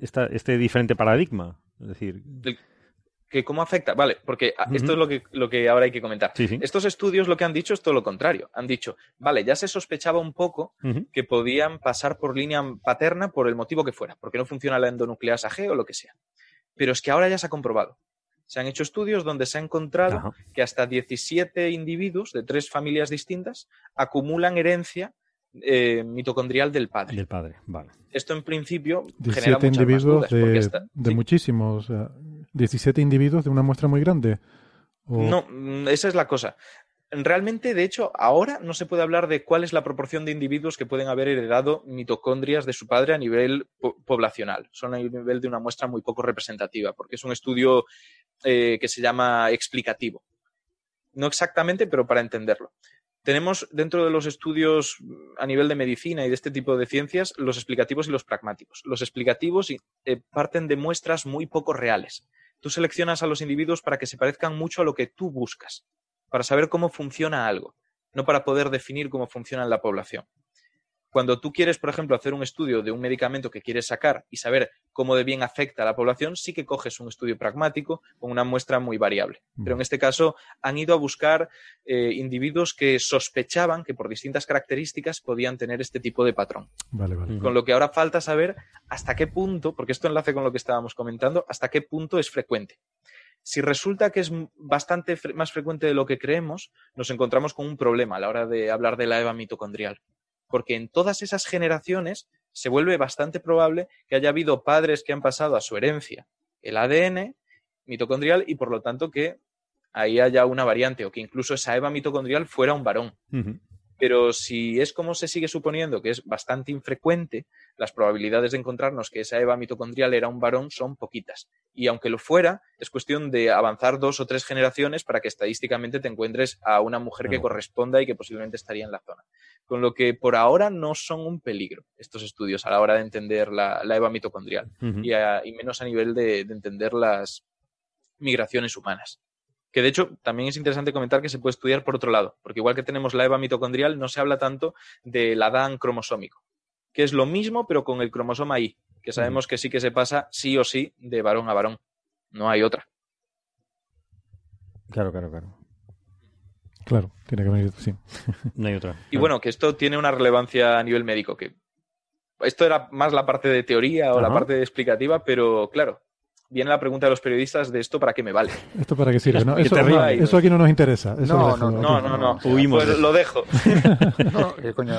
C: esta- este diferente paradigma? Es decir,
F: ¿Que ¿Cómo afecta? Vale, porque esto es lo que, lo que ahora hay que comentar.
C: sí, sí.
F: Estos estudios lo que han dicho es todo lo contrario. Han dicho, vale, ya se sospechaba un poco que podían pasar por línea paterna por el motivo que fuera, porque no funciona la endonucleasa G o lo que sea. Pero es que ahora ya se ha comprobado. Se han hecho estudios donde se ha encontrado
C: Ajá.
F: que hasta 17 individuos de tres familias distintas acumulan herencia eh, mitocondrial del padre.
C: Del padre, vale.
F: Esto en principio genera
D: 17
F: muchas más
D: individuos
F: dudas.
D: de,
F: está-
D: de
F: sí.
D: muchísimos. o sea, 17 individuos de una muestra muy grande. O-
F: No, mm, esa es la cosa. Realmente, de hecho, ahora no se puede hablar de cuál es la proporción de individuos que pueden haber heredado mitocondrias de su padre a nivel po- poblacional. Son a nivel de una muestra muy poco representativa, porque es un estudio eh, que se llama explicativo. No exactamente, pero para entenderlo. Tenemos dentro de los estudios a nivel de medicina y de este tipo de ciencias los explicativos y los pragmáticos. Los explicativos eh, parten de muestras muy poco reales. Tú seleccionas a los individuos para que se parezcan mucho a lo que tú buscas, para saber cómo funciona algo, no para poder definir cómo funciona en la población. Cuando tú quieres, por ejemplo, hacer un estudio de un medicamento que quieres sacar y saber cómo de bien afecta a la población, sí que coges un estudio pragmático con una muestra muy variable. Pero en este caso han ido a buscar eh, individuos que sospechaban que por distintas características podían tener este tipo de patrón.
D: Vale, vale.
F: Con lo que ahora falta saber hasta qué punto, porque esto enlace con lo que estábamos comentando, hasta qué punto es frecuente. Si resulta que es bastante más frecuente de lo que creemos, nos encontramos con un problema a la hora de hablar de la EVA mitocondrial. Porque en todas esas generaciones se vuelve bastante probable que haya habido padres que han pasado a su herencia el ADN mitocondrial y por lo tanto que ahí haya una variante o que incluso esa EVA mitocondrial fuera un varón. Pero si es como se sigue suponiendo que es bastante infrecuente, las probabilidades de encontrarnos que esa EVA mitocondrial era un varón son poquitas. Y aunque lo fuera, es cuestión de avanzar dos o tres generaciones para que estadísticamente te encuentres a una mujer que corresponda y que posiblemente estaría en la zona. Con lo que por ahora no son un peligro estos estudios a la hora de entender la, EVA mitocondrial y, menos a nivel de entender las migraciones humanas. Que de hecho también es interesante comentar que se puede estudiar por otro lado, porque igual que tenemos la EVA mitocondrial, no se habla tanto del Adán cromosómico, que es lo mismo pero con el cromosoma Y, que sabemos que sí que se pasa sí o sí de varón a varón. No hay otra.
C: Claro, claro, claro.
D: Claro, tiene que venir, sí.
C: No hay otra.
F: Y bueno, que esto tiene una relevancia a nivel médico, que esto era más la parte de teoría o la parte explicativa, pero claro, viene la pregunta de los periodistas de esto para qué me vale.
D: ¿Esto para qué sirve? Eso, aquí no nos interesa.
F: no, no, no, no, no, Huimos. Pues lo dejo. no,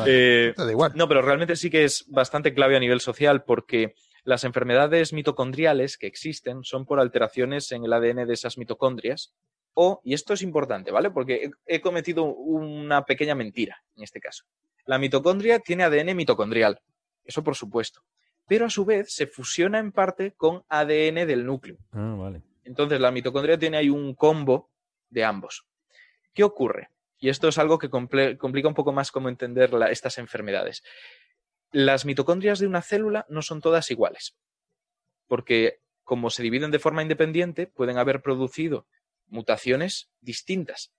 F: eh, no, pero realmente sí que es bastante clave a nivel social porque las enfermedades mitocondriales que existen son por alteraciones en el ADN de esas mitocondrias o, y esto es importante, ¿vale? Porque he cometido una pequeña mentira en este caso. La mitocondria tiene ADN mitocondrial, eso por supuesto pero a su vez se fusiona en parte con ADN del núcleo.
C: Ah, vale.
F: Entonces la mitocondria tiene ahí un combo de ambos. ¿Qué ocurre? Y esto es algo que complica un poco más cómo entender estas enfermedades. Las mitocondrias de una célula no son todas iguales, porque como se dividen de forma independiente, pueden haber producido mutaciones distintas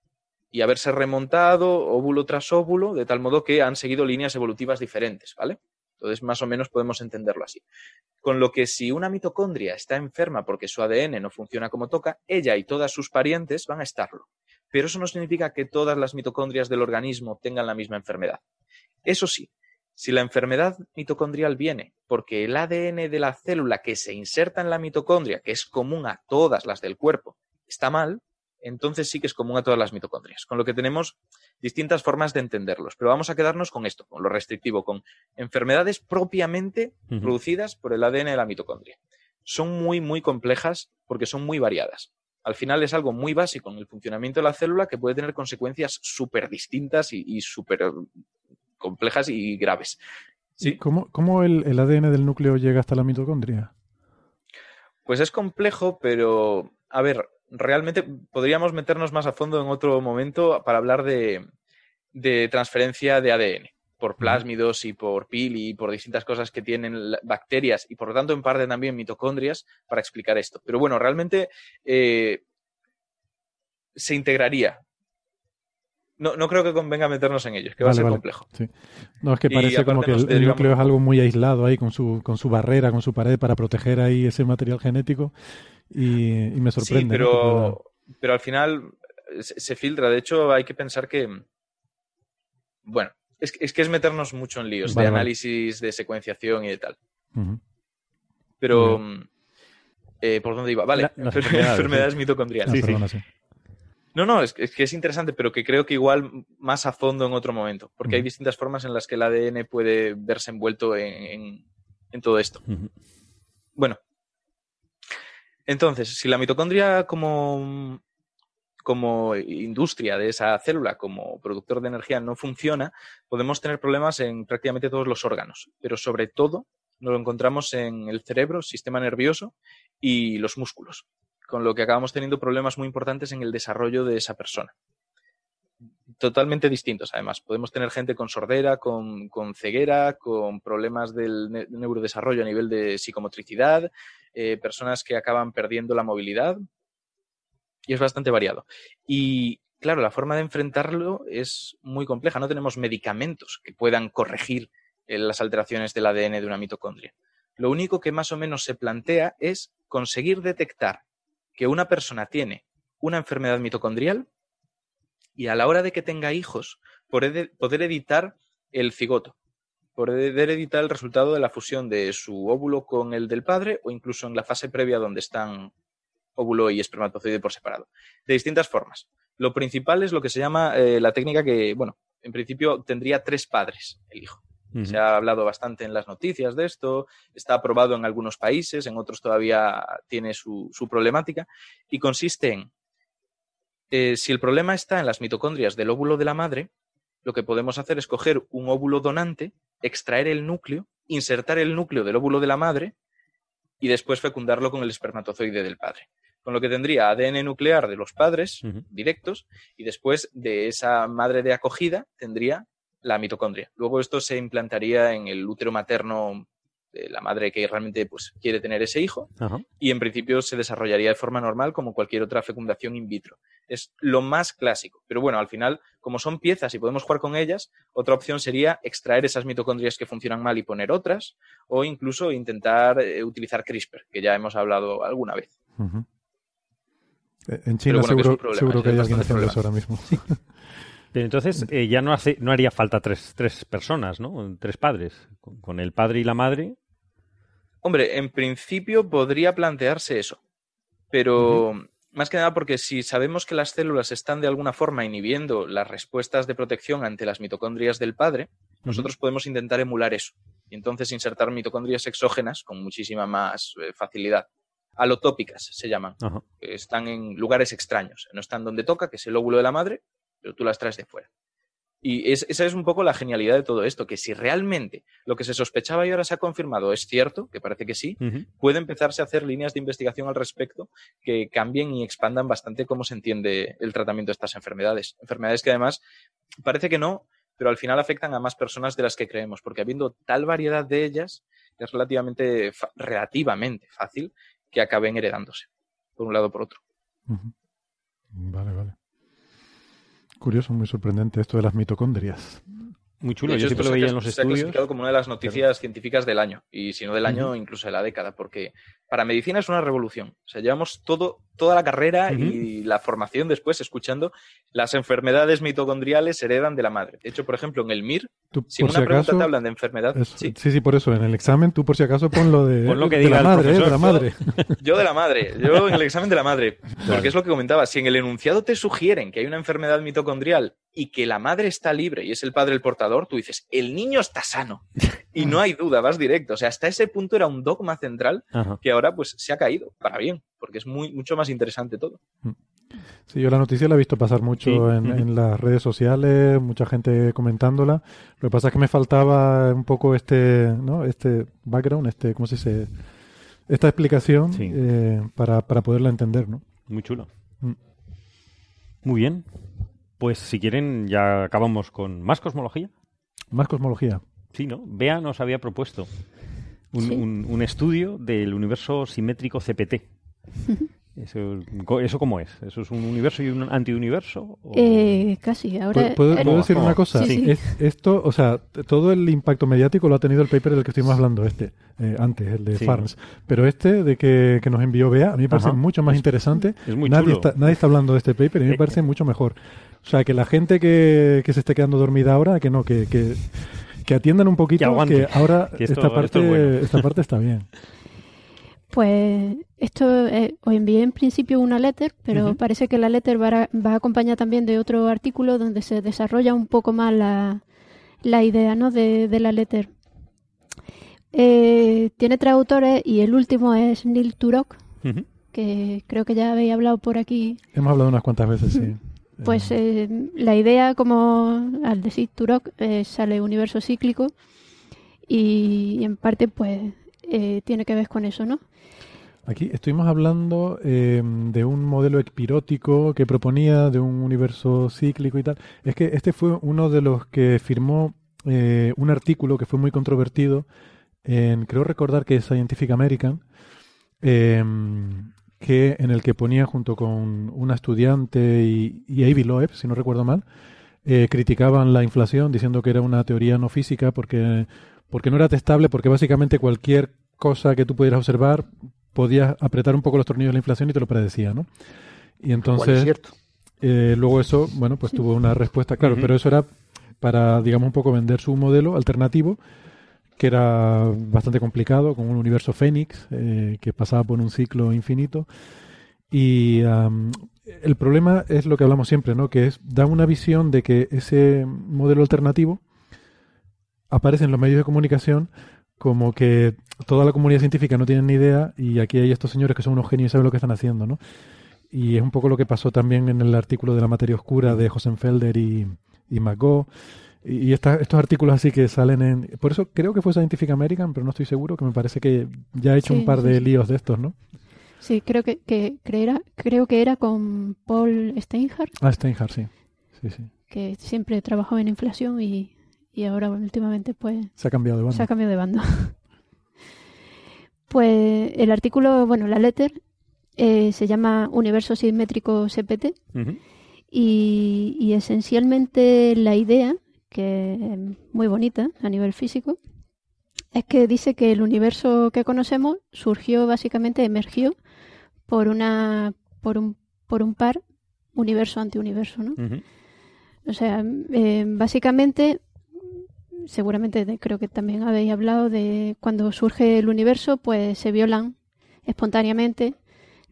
F: y haberse remontado óvulo tras óvulo, de tal modo que han seguido líneas evolutivas diferentes, ¿vale? Entonces, más o menos podemos entenderlo así. Con lo que si una mitocondria está enferma porque su ADN no funciona como toca, ella y todas sus parientes van a estarlo. Pero eso no significa que todas las mitocondrias del organismo tengan la misma enfermedad. Eso sí, si la enfermedad mitocondrial viene porque el ADN de la célula que se inserta en la mitocondria, que es común a todas las del cuerpo, está mal, entonces sí que es común a todas las mitocondrias. Con lo que tenemos distintas formas de entenderlos. Pero vamos a quedarnos con esto, con lo restrictivo, con enfermedades propiamente producidas por el ADN de la mitocondria. Son muy, muy complejas porque son muy variadas. Al final es algo muy básico en el funcionamiento de la célula que puede tener consecuencias súper distintas y, súper complejas y graves.
D: Sí. ¿Cómo, el, el ADN del núcleo llega hasta la mitocondria?
F: Pues es complejo, pero a ver, realmente podríamos meternos más a fondo en otro momento para hablar de, transferencia de ADN por plásmidos y por pili y por distintas cosas que tienen bacterias y por lo tanto en parte también mitocondrias para explicar esto. Pero bueno, realmente eh, se integraría. No, no, creo que convenga meternos en ello, que va a ser complejo.
D: No, es que parece como que el, núcleo es algo muy aislado ahí con su, con su barrera, con su pared para proteger ahí ese material genético y, me sorprende.
F: Sí, pero, pero al final se, filtra. De hecho, hay que pensar que. Bueno, es, que es meternos mucho en líos de análisis, de secuenciación y de tal. Pero. Eh, ¿Por dónde iba? Vale, enfermedades. mitocondriales. No, no, es, que es interesante, pero que creo que igual más a fondo en otro momento, porque hay distintas formas en las que el ADN puede verse envuelto en, todo esto. Bueno, entonces, si la mitocondria como, como industria de esa célula, como productor de energía, no funciona, podemos tener problemas en prácticamente todos los órganos, pero sobre todo nos lo encontramos en el cerebro, sistema nervioso y los músculos, con lo que acabamos teniendo problemas muy importantes en el desarrollo de esa persona totalmente distintos, además. Podemos tener gente con sordera, con, ceguera, con problemas del neurodesarrollo a nivel de psicomotricidad, eh, personas que acaban perdiendo la movilidad. Y es bastante variado. Y claro, la forma de enfrentarlo es muy compleja. No tenemos medicamentos que puedan corregir eh, las alteraciones del ADN de una mitocondria. Lo único que más o menos se plantea es conseguir detectar que una persona tiene una enfermedad mitocondrial y a la hora de que tenga hijos, poder, poder editar el cigoto, poder editar el resultado de la fusión de su óvulo con el del padre o incluso en la fase previa donde están óvulo y espermatozoide por separado. De distintas formas. Lo principal es lo que se llama eh, la técnica que, bueno, en principio tendría tres padres el hijo. Se ha hablado bastante en las noticias de esto, está aprobado en algunos países, en otros todavía tiene su, su problemática, y consiste en, eh, si el problema está en las mitocondrias del óvulo de la madre, lo que podemos hacer es coger un óvulo donante, extraer el núcleo, insertar el núcleo del óvulo de la madre y después fecundarlo con el espermatozoide del padre. Con lo que tendría ADN nuclear de los padres directos y después de esa madre de acogida tendría la mitocondria. Luego esto se implantaría en el útero materno de la madre que realmente pues, quiere tener ese hijo y en principio se desarrollaría de forma normal como cualquier otra fecundación in vitro. Es lo más clásico, pero bueno, al final, como son piezas y podemos jugar con ellas, otra opción sería extraer esas mitocondrias que funcionan mal y poner otras o incluso intentar eh, utilizar CRISPR, que ya hemos hablado alguna vez.
D: Eh, en China seguro, que, hay alguien haciendo eso ahora mismo.
C: Pero entonces eh, ya no hace, no haría falta tres, tres personas, ¿no? Tres padres. Con, el padre y la madre.
F: Hombre, en principio podría plantearse eso. Pero más que nada porque si sabemos que las células están de alguna forma inhibiendo las respuestas de protección ante las mitocondrias del padre, nosotros podemos intentar emular eso. Y entonces insertar mitocondrias exógenas con muchísima más eh, facilidad. Alotópicas se llaman. Están en lugares extraños. No están donde toca, que es el óvulo de la madre, pero tú las traes de fuera. Y esa es un poco la genialidad de todo esto, que si realmente lo que se sospechaba y ahora se ha confirmado es cierto, que parece que sí, puede empezarse a hacer líneas de investigación al respecto que cambien y expandan bastante cómo se entiende el tratamiento de estas enfermedades. Enfermedades que además parece que no, pero al final afectan a más personas de las que creemos, porque habiendo tal variedad de ellas, es relativamente, relativamente fácil que acaben heredándose, por un lado o por otro.
D: Vale, vale. Curioso, muy sorprendente esto de las mitocondrias.
C: Muy chulo, yo siempre lo veía en los
F: se
C: estudios.
F: Ha como una de las noticias científicas del año, y si no del año, incluso de la década, porque para medicina es una revolución. O sea, llevamos todo, toda la carrera y la formación después escuchando las enfermedades mitocondriales se heredan de la madre. De hecho, por ejemplo, en el MIR, si en una pregunta te hablan de enfermedad.
D: sí. sí. por eso, en el examen tú por si acaso pon lo de,
C: lo que
D: de la madre, de la madre.
F: Yo, de la madre, yo en el examen de la madre, porque es lo que comentaba, si en el enunciado te sugieren que hay una enfermedad mitocondrial y que la madre está libre y es el padre el portador, tú dices, el niño está sano. Y no hay duda, vas directo. O sea, hasta ese punto era un dogma central que ahora pues se ha caído para bien, porque es muy, mucho más interesante todo. Mm.
D: Sí, yo la noticia la he visto pasar mucho en, las redes sociales, mucha gente comentándola. Lo que pasa es que me faltaba un poco este, ¿no? Este background, este, ¿cómo se dice? Esta explicación eh, para, para poderla entender, ¿no?
C: Muy chulo. Mm. Muy bien. Pues si quieren, ya acabamos con más cosmología.
D: Más cosmología.
C: Sí, ¿no? Bea nos había propuesto un, estudio del universo simétrico CPT. Eso, ¿Eso cómo es? ¿Eso es un universo y un antiuniverso?
G: Eh, casi. Ahora,
D: ¿Puedo, decir una cosa? esto, o sea, todo el impacto mediático lo ha tenido el paper del que estuvimos hablando, este, eh, antes, el de Farms. Pero este de que, nos envió Bea, a mí me parece mucho más interesante. nadie, Está, nadie está hablando de este paper y a mí me eh, parece mucho mejor. O sea, que la gente que, que se esté quedando dormida ahora, que no, que, que que atiendan un poquito, que, ahora esta, parte, esta parte está bien.
G: Pues esto eh, os envié en principio una letter, pero parece que la letter va a, va acompañar también de otro artículo donde se desarrolla un poco más la, la idea ¿no? de, la letter. Eh, tiene tres autores y el último es Neil Turok, que creo que ya habéis hablado por aquí.
D: Hemos hablado unas cuantas veces, sí.
G: Pues eh, la idea, como al decir Turok, eh, sale universo cíclico y, en parte pues eh, tiene que ver con eso, ¿no?
D: Aquí estuvimos hablando de un modelo espirótico que proponía de un universo cíclico y tal. Es que este fue uno de los que firmó un artículo que fue muy controvertido en, creo recordar que es Scientific American, que en el que ponía junto con una estudiante y, y Avi Loeb, si no recuerdo mal, eh, criticaban la inflación diciendo que era una teoría no física porque, porque no era testable, porque básicamente cualquier cosa que tú pudieras observar podías apretar un poco los tornillos de la inflación y te lo predecía, ¿no? Y entonces, eh, luego eso, bueno, pues tuvo una respuesta, claro, pero eso era para, digamos, un poco vender su modelo alternativo que era bastante complicado, con un universo Fénix, eh, que pasaba por un ciclo infinito. Y el problema es lo que hablamos siempre, ¿no? Que es da una visión de que ese modelo alternativo aparece en los medios de comunicación como que toda la comunidad científica no tiene ni idea y aquí hay estos señores que son unos genios y saben lo que están haciendo, ¿no? Y es un poco lo que pasó también en el artículo de la materia oscura de Hosenfelder y, y McGaugh. Y y esta- estos artículos así que salen en... Por eso creo que fue Scientific American, pero no estoy seguro, que me parece que ya ha hecho
G: Sí,
D: un par
G: sí,
D: de
G: sí.
D: líos de estos, ¿no?
G: Sí, creo que, que creera- creo que era con Paul Steinhardt,
D: Ah, Steinhardt, sí. Sí, sí.
G: que siempre trabajó en inflación y, y ahora últimamente pues
D: Se ha cambiado de banda.
G: se ha cambiado de bando. pues el artículo, bueno, la letter eh, se llama Universo Simétrico CPT y, y esencialmente la idea, que es muy bonita a nivel físico, es que dice que el universo que conocemos surgió básicamente, emergió por una por un, por un par universo-antiuniverso, ¿no?
C: Ujú.
G: O sea, eh, básicamente, seguramente de- creo que también habéis hablado de cuando surge el universo, pues se violan espontáneamente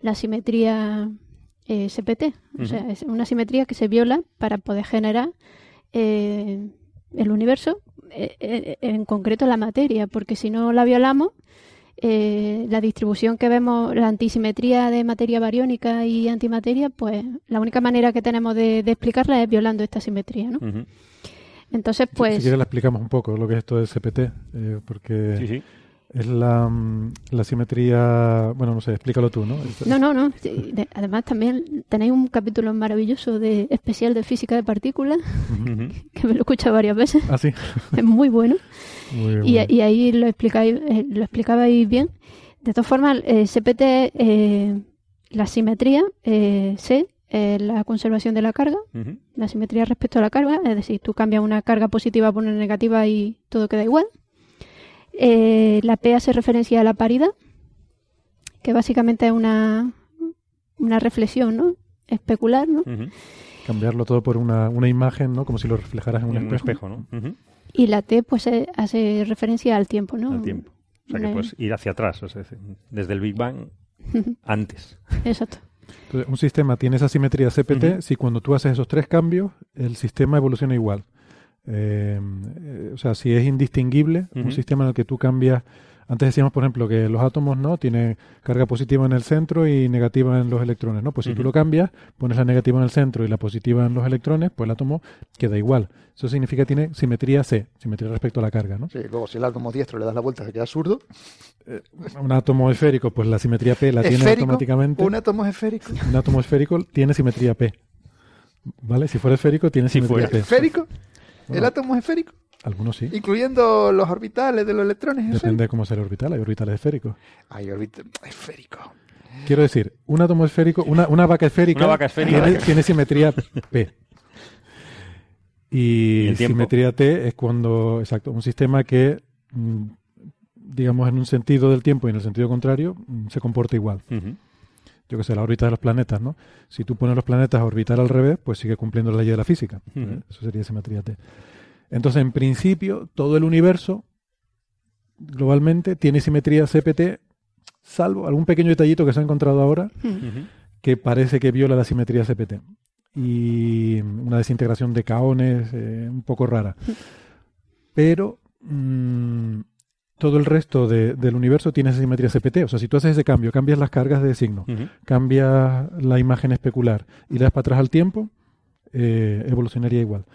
G: la simetría eh, CPT. O sea, es una simetría que se viola para poder generar eh, el universo, eh, eh, en concreto la materia, porque si no la violamos, eh, la distribución que vemos, la antisimetría de materia bariónica y antimateria, pues la única manera que tenemos de, de explicarla es violando esta simetría, ¿no? Entonces,
D: Si-
G: pues...
D: Si quieres la explicamos un poco, lo que es esto del CPT, eh, porque
C: Sí, sí.
D: es la, mm, la simetría... Bueno, no sé, explícalo tú, ¿no?
G: No, no, no. sí, de- además, también tenéis un capítulo maravilloso de especial de física de partículas, que me lo he escuchado varias veces.
D: Ah, sí.
G: Es muy bueno.
D: Muy bien, muy
G: Y, ahí lo explicáis, eh, lo explicabais bien. De todas formas, eh, CPT, eh, la simetría, eh, C, eh, la conservación de la carga, la simetría respecto a la carga, es decir, tú cambias una carga positiva por una negativa y todo queda igual. Eh, la P hace referencia a la paridad, que básicamente es una, una reflexión, ¿no? Especular, ¿no?
D: Cambiarlo todo por una, una imagen, ¿no? Como si lo reflejaras en un
C: En un
D: espejo.
C: espejo, ¿no?
G: Y la T, pues, eh, hace referencia al tiempo, ¿no?
C: Al tiempo. O sea que puedes ir hacia atrás, o sea, desde el Big Bang antes.
G: Exacto.
D: Entonces, un sistema tiene esa simetría CPT si cuando tú haces esos tres cambios, el sistema evoluciona igual. Eh, eh, o sea, si es indistinguible, un sistema en el que tú cambias. Antes decíamos, por ejemplo, que los átomos no tienen carga positiva en el centro y negativa en los electrones, ¿no? Pues si tú
C: Ujú.
D: lo cambias, pones la negativa en el centro y la positiva en los electrones, pues el átomo queda igual. Eso significa que tiene simetría C, simetría respecto a la carga, ¿no?
E: Sí, luego si el átomo diestro le das la vuelta se queda zurdo.
D: Un átomo esférico, pues la simetría P la tiene automáticamente.
E: Un átomo esférico.
D: Un átomo esférico tiene simetría P. ¿Vale? Si fuera esférico, tiene
C: Si
D: simetría
C: fuera
D: P.
E: ¿Esférico? ¿El átomo es esférico?
D: Algunos sí.
E: Incluyendo los orbitales de los electrones. ¿es
D: Depende de cómo sea el orbital. Hay orbitales esféricos.
E: esférico? Ay, orbita- esférico.
D: Quiero decir, un átomo esférico, una, una vaca esférica,
C: Una vaca esférica.
D: Tiene, tiene simetría P. Y, simetría T es cuando, exacto, un sistema que, mm, digamos, en un sentido del tiempo y en el sentido contrario, mm, se comporta igual. Yo que sé, la órbita de los planetas, ¿no? Si tú pones los planetas a orbitar al revés, pues sigue cumpliendo la ley de la física. ¿eh? Eso sería simetría T. Entonces, en principio, todo el universo globalmente tiene simetría CPT, salvo algún pequeño detallito que se ha encontrado ahora que parece que viola la simetría CPT. Y una desintegración de caones eh, un poco rara. Pero mm, todo el resto de- del universo tiene esa simetría CPT. O sea, si tú haces ese cambio, cambias las cargas de signo,
C: Ujú.
D: cambias la imagen especular y le das para atrás al tiempo, eh, evolucionaría igual.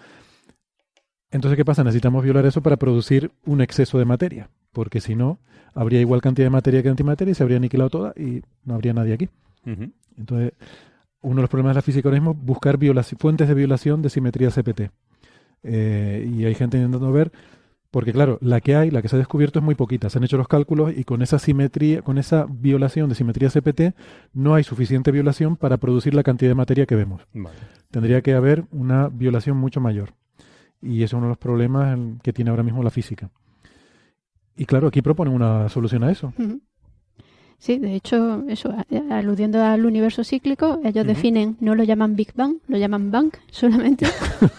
D: Entonces, ¿qué pasa? Necesitamos violar eso para producir un exceso de materia, porque si no, habría igual cantidad de materia que antimateria y se habría aniquilado toda y no habría nadie aquí. Entonces, uno de los problemas de la física ahora mismo es buscar fuentes de violación de simetría CPT. Eh, y hay gente intentando ver, porque claro, la que hay, la que se ha descubierto es muy poquita. Se han hecho los cálculos y con esa simetría, con esa violación de simetría CPT, no hay suficiente violación para producir la cantidad de materia que vemos.
C: Vale.
D: Tendría que haber una violación mucho mayor. Y eso es uno de los problemas que tiene ahora mismo la física. Y claro, aquí proponen una solución a eso.
G: Sí, de hecho, eso, aludiendo al universo cíclico, ellos definen, no lo llaman Big Bang, lo llaman Bang solamente.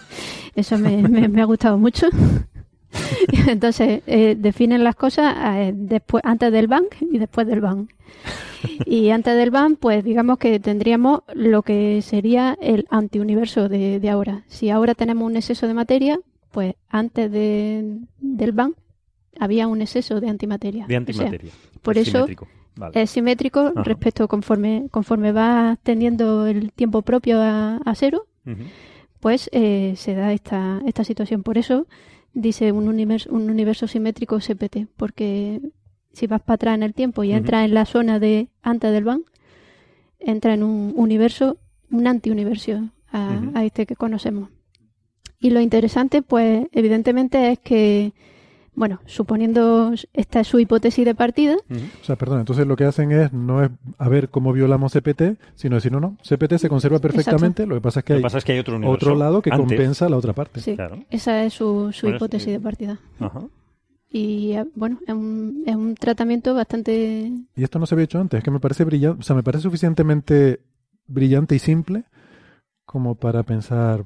G: eso me, me- me ha gustado mucho. Entonces, eh, definen las cosas eh, después, antes del ban y después del ban. Y antes del ban, pues digamos que tendríamos lo que sería el antiuniverso de, de ahora. Si ahora tenemos un exceso de materia, pues antes de, del ban había un exceso de antimateria.
C: De
G: O sea,
C: antimateria.
G: por
C: Es
G: eso
C: simétrico. Vale.
G: es simétrico
C: Ajá.
G: respecto conforme, conforme va teniendo el tiempo propio a, a cero, pues eh, se da esta, esta situación. Por eso dice un universo, un universo simétrico CPT, porque si vas para atrás en el tiempo y
C: Ujú.
G: entras en la zona de antes del ban, entra en un universo, un antiuniverso a, a este que conocemos. Y lo interesante, pues, evidentemente es que, bueno, suponiendo esta es su hipótesis de partida.
D: O sea, perdón, entonces lo que hacen es no es a ver cómo violamos CPT, sino decir, no, no, CPT se conserva perfectamente, lo que pasa es que
C: Lo
D: hay
C: que pasa es que hay otro universo.
D: otro lado que
C: antes.
D: compensa la otra parte.
G: sí,
C: Claro.
G: esa es su, su
C: Bueno,
G: hipótesis
C: sí.
G: de partida.
C: Ajá.
G: Y eh, bueno, es un, es un tratamiento bastante.
D: Y esto no se había hecho antes, es que me parece brillante, o sea, me parece suficientemente brillante y simple como para pensar,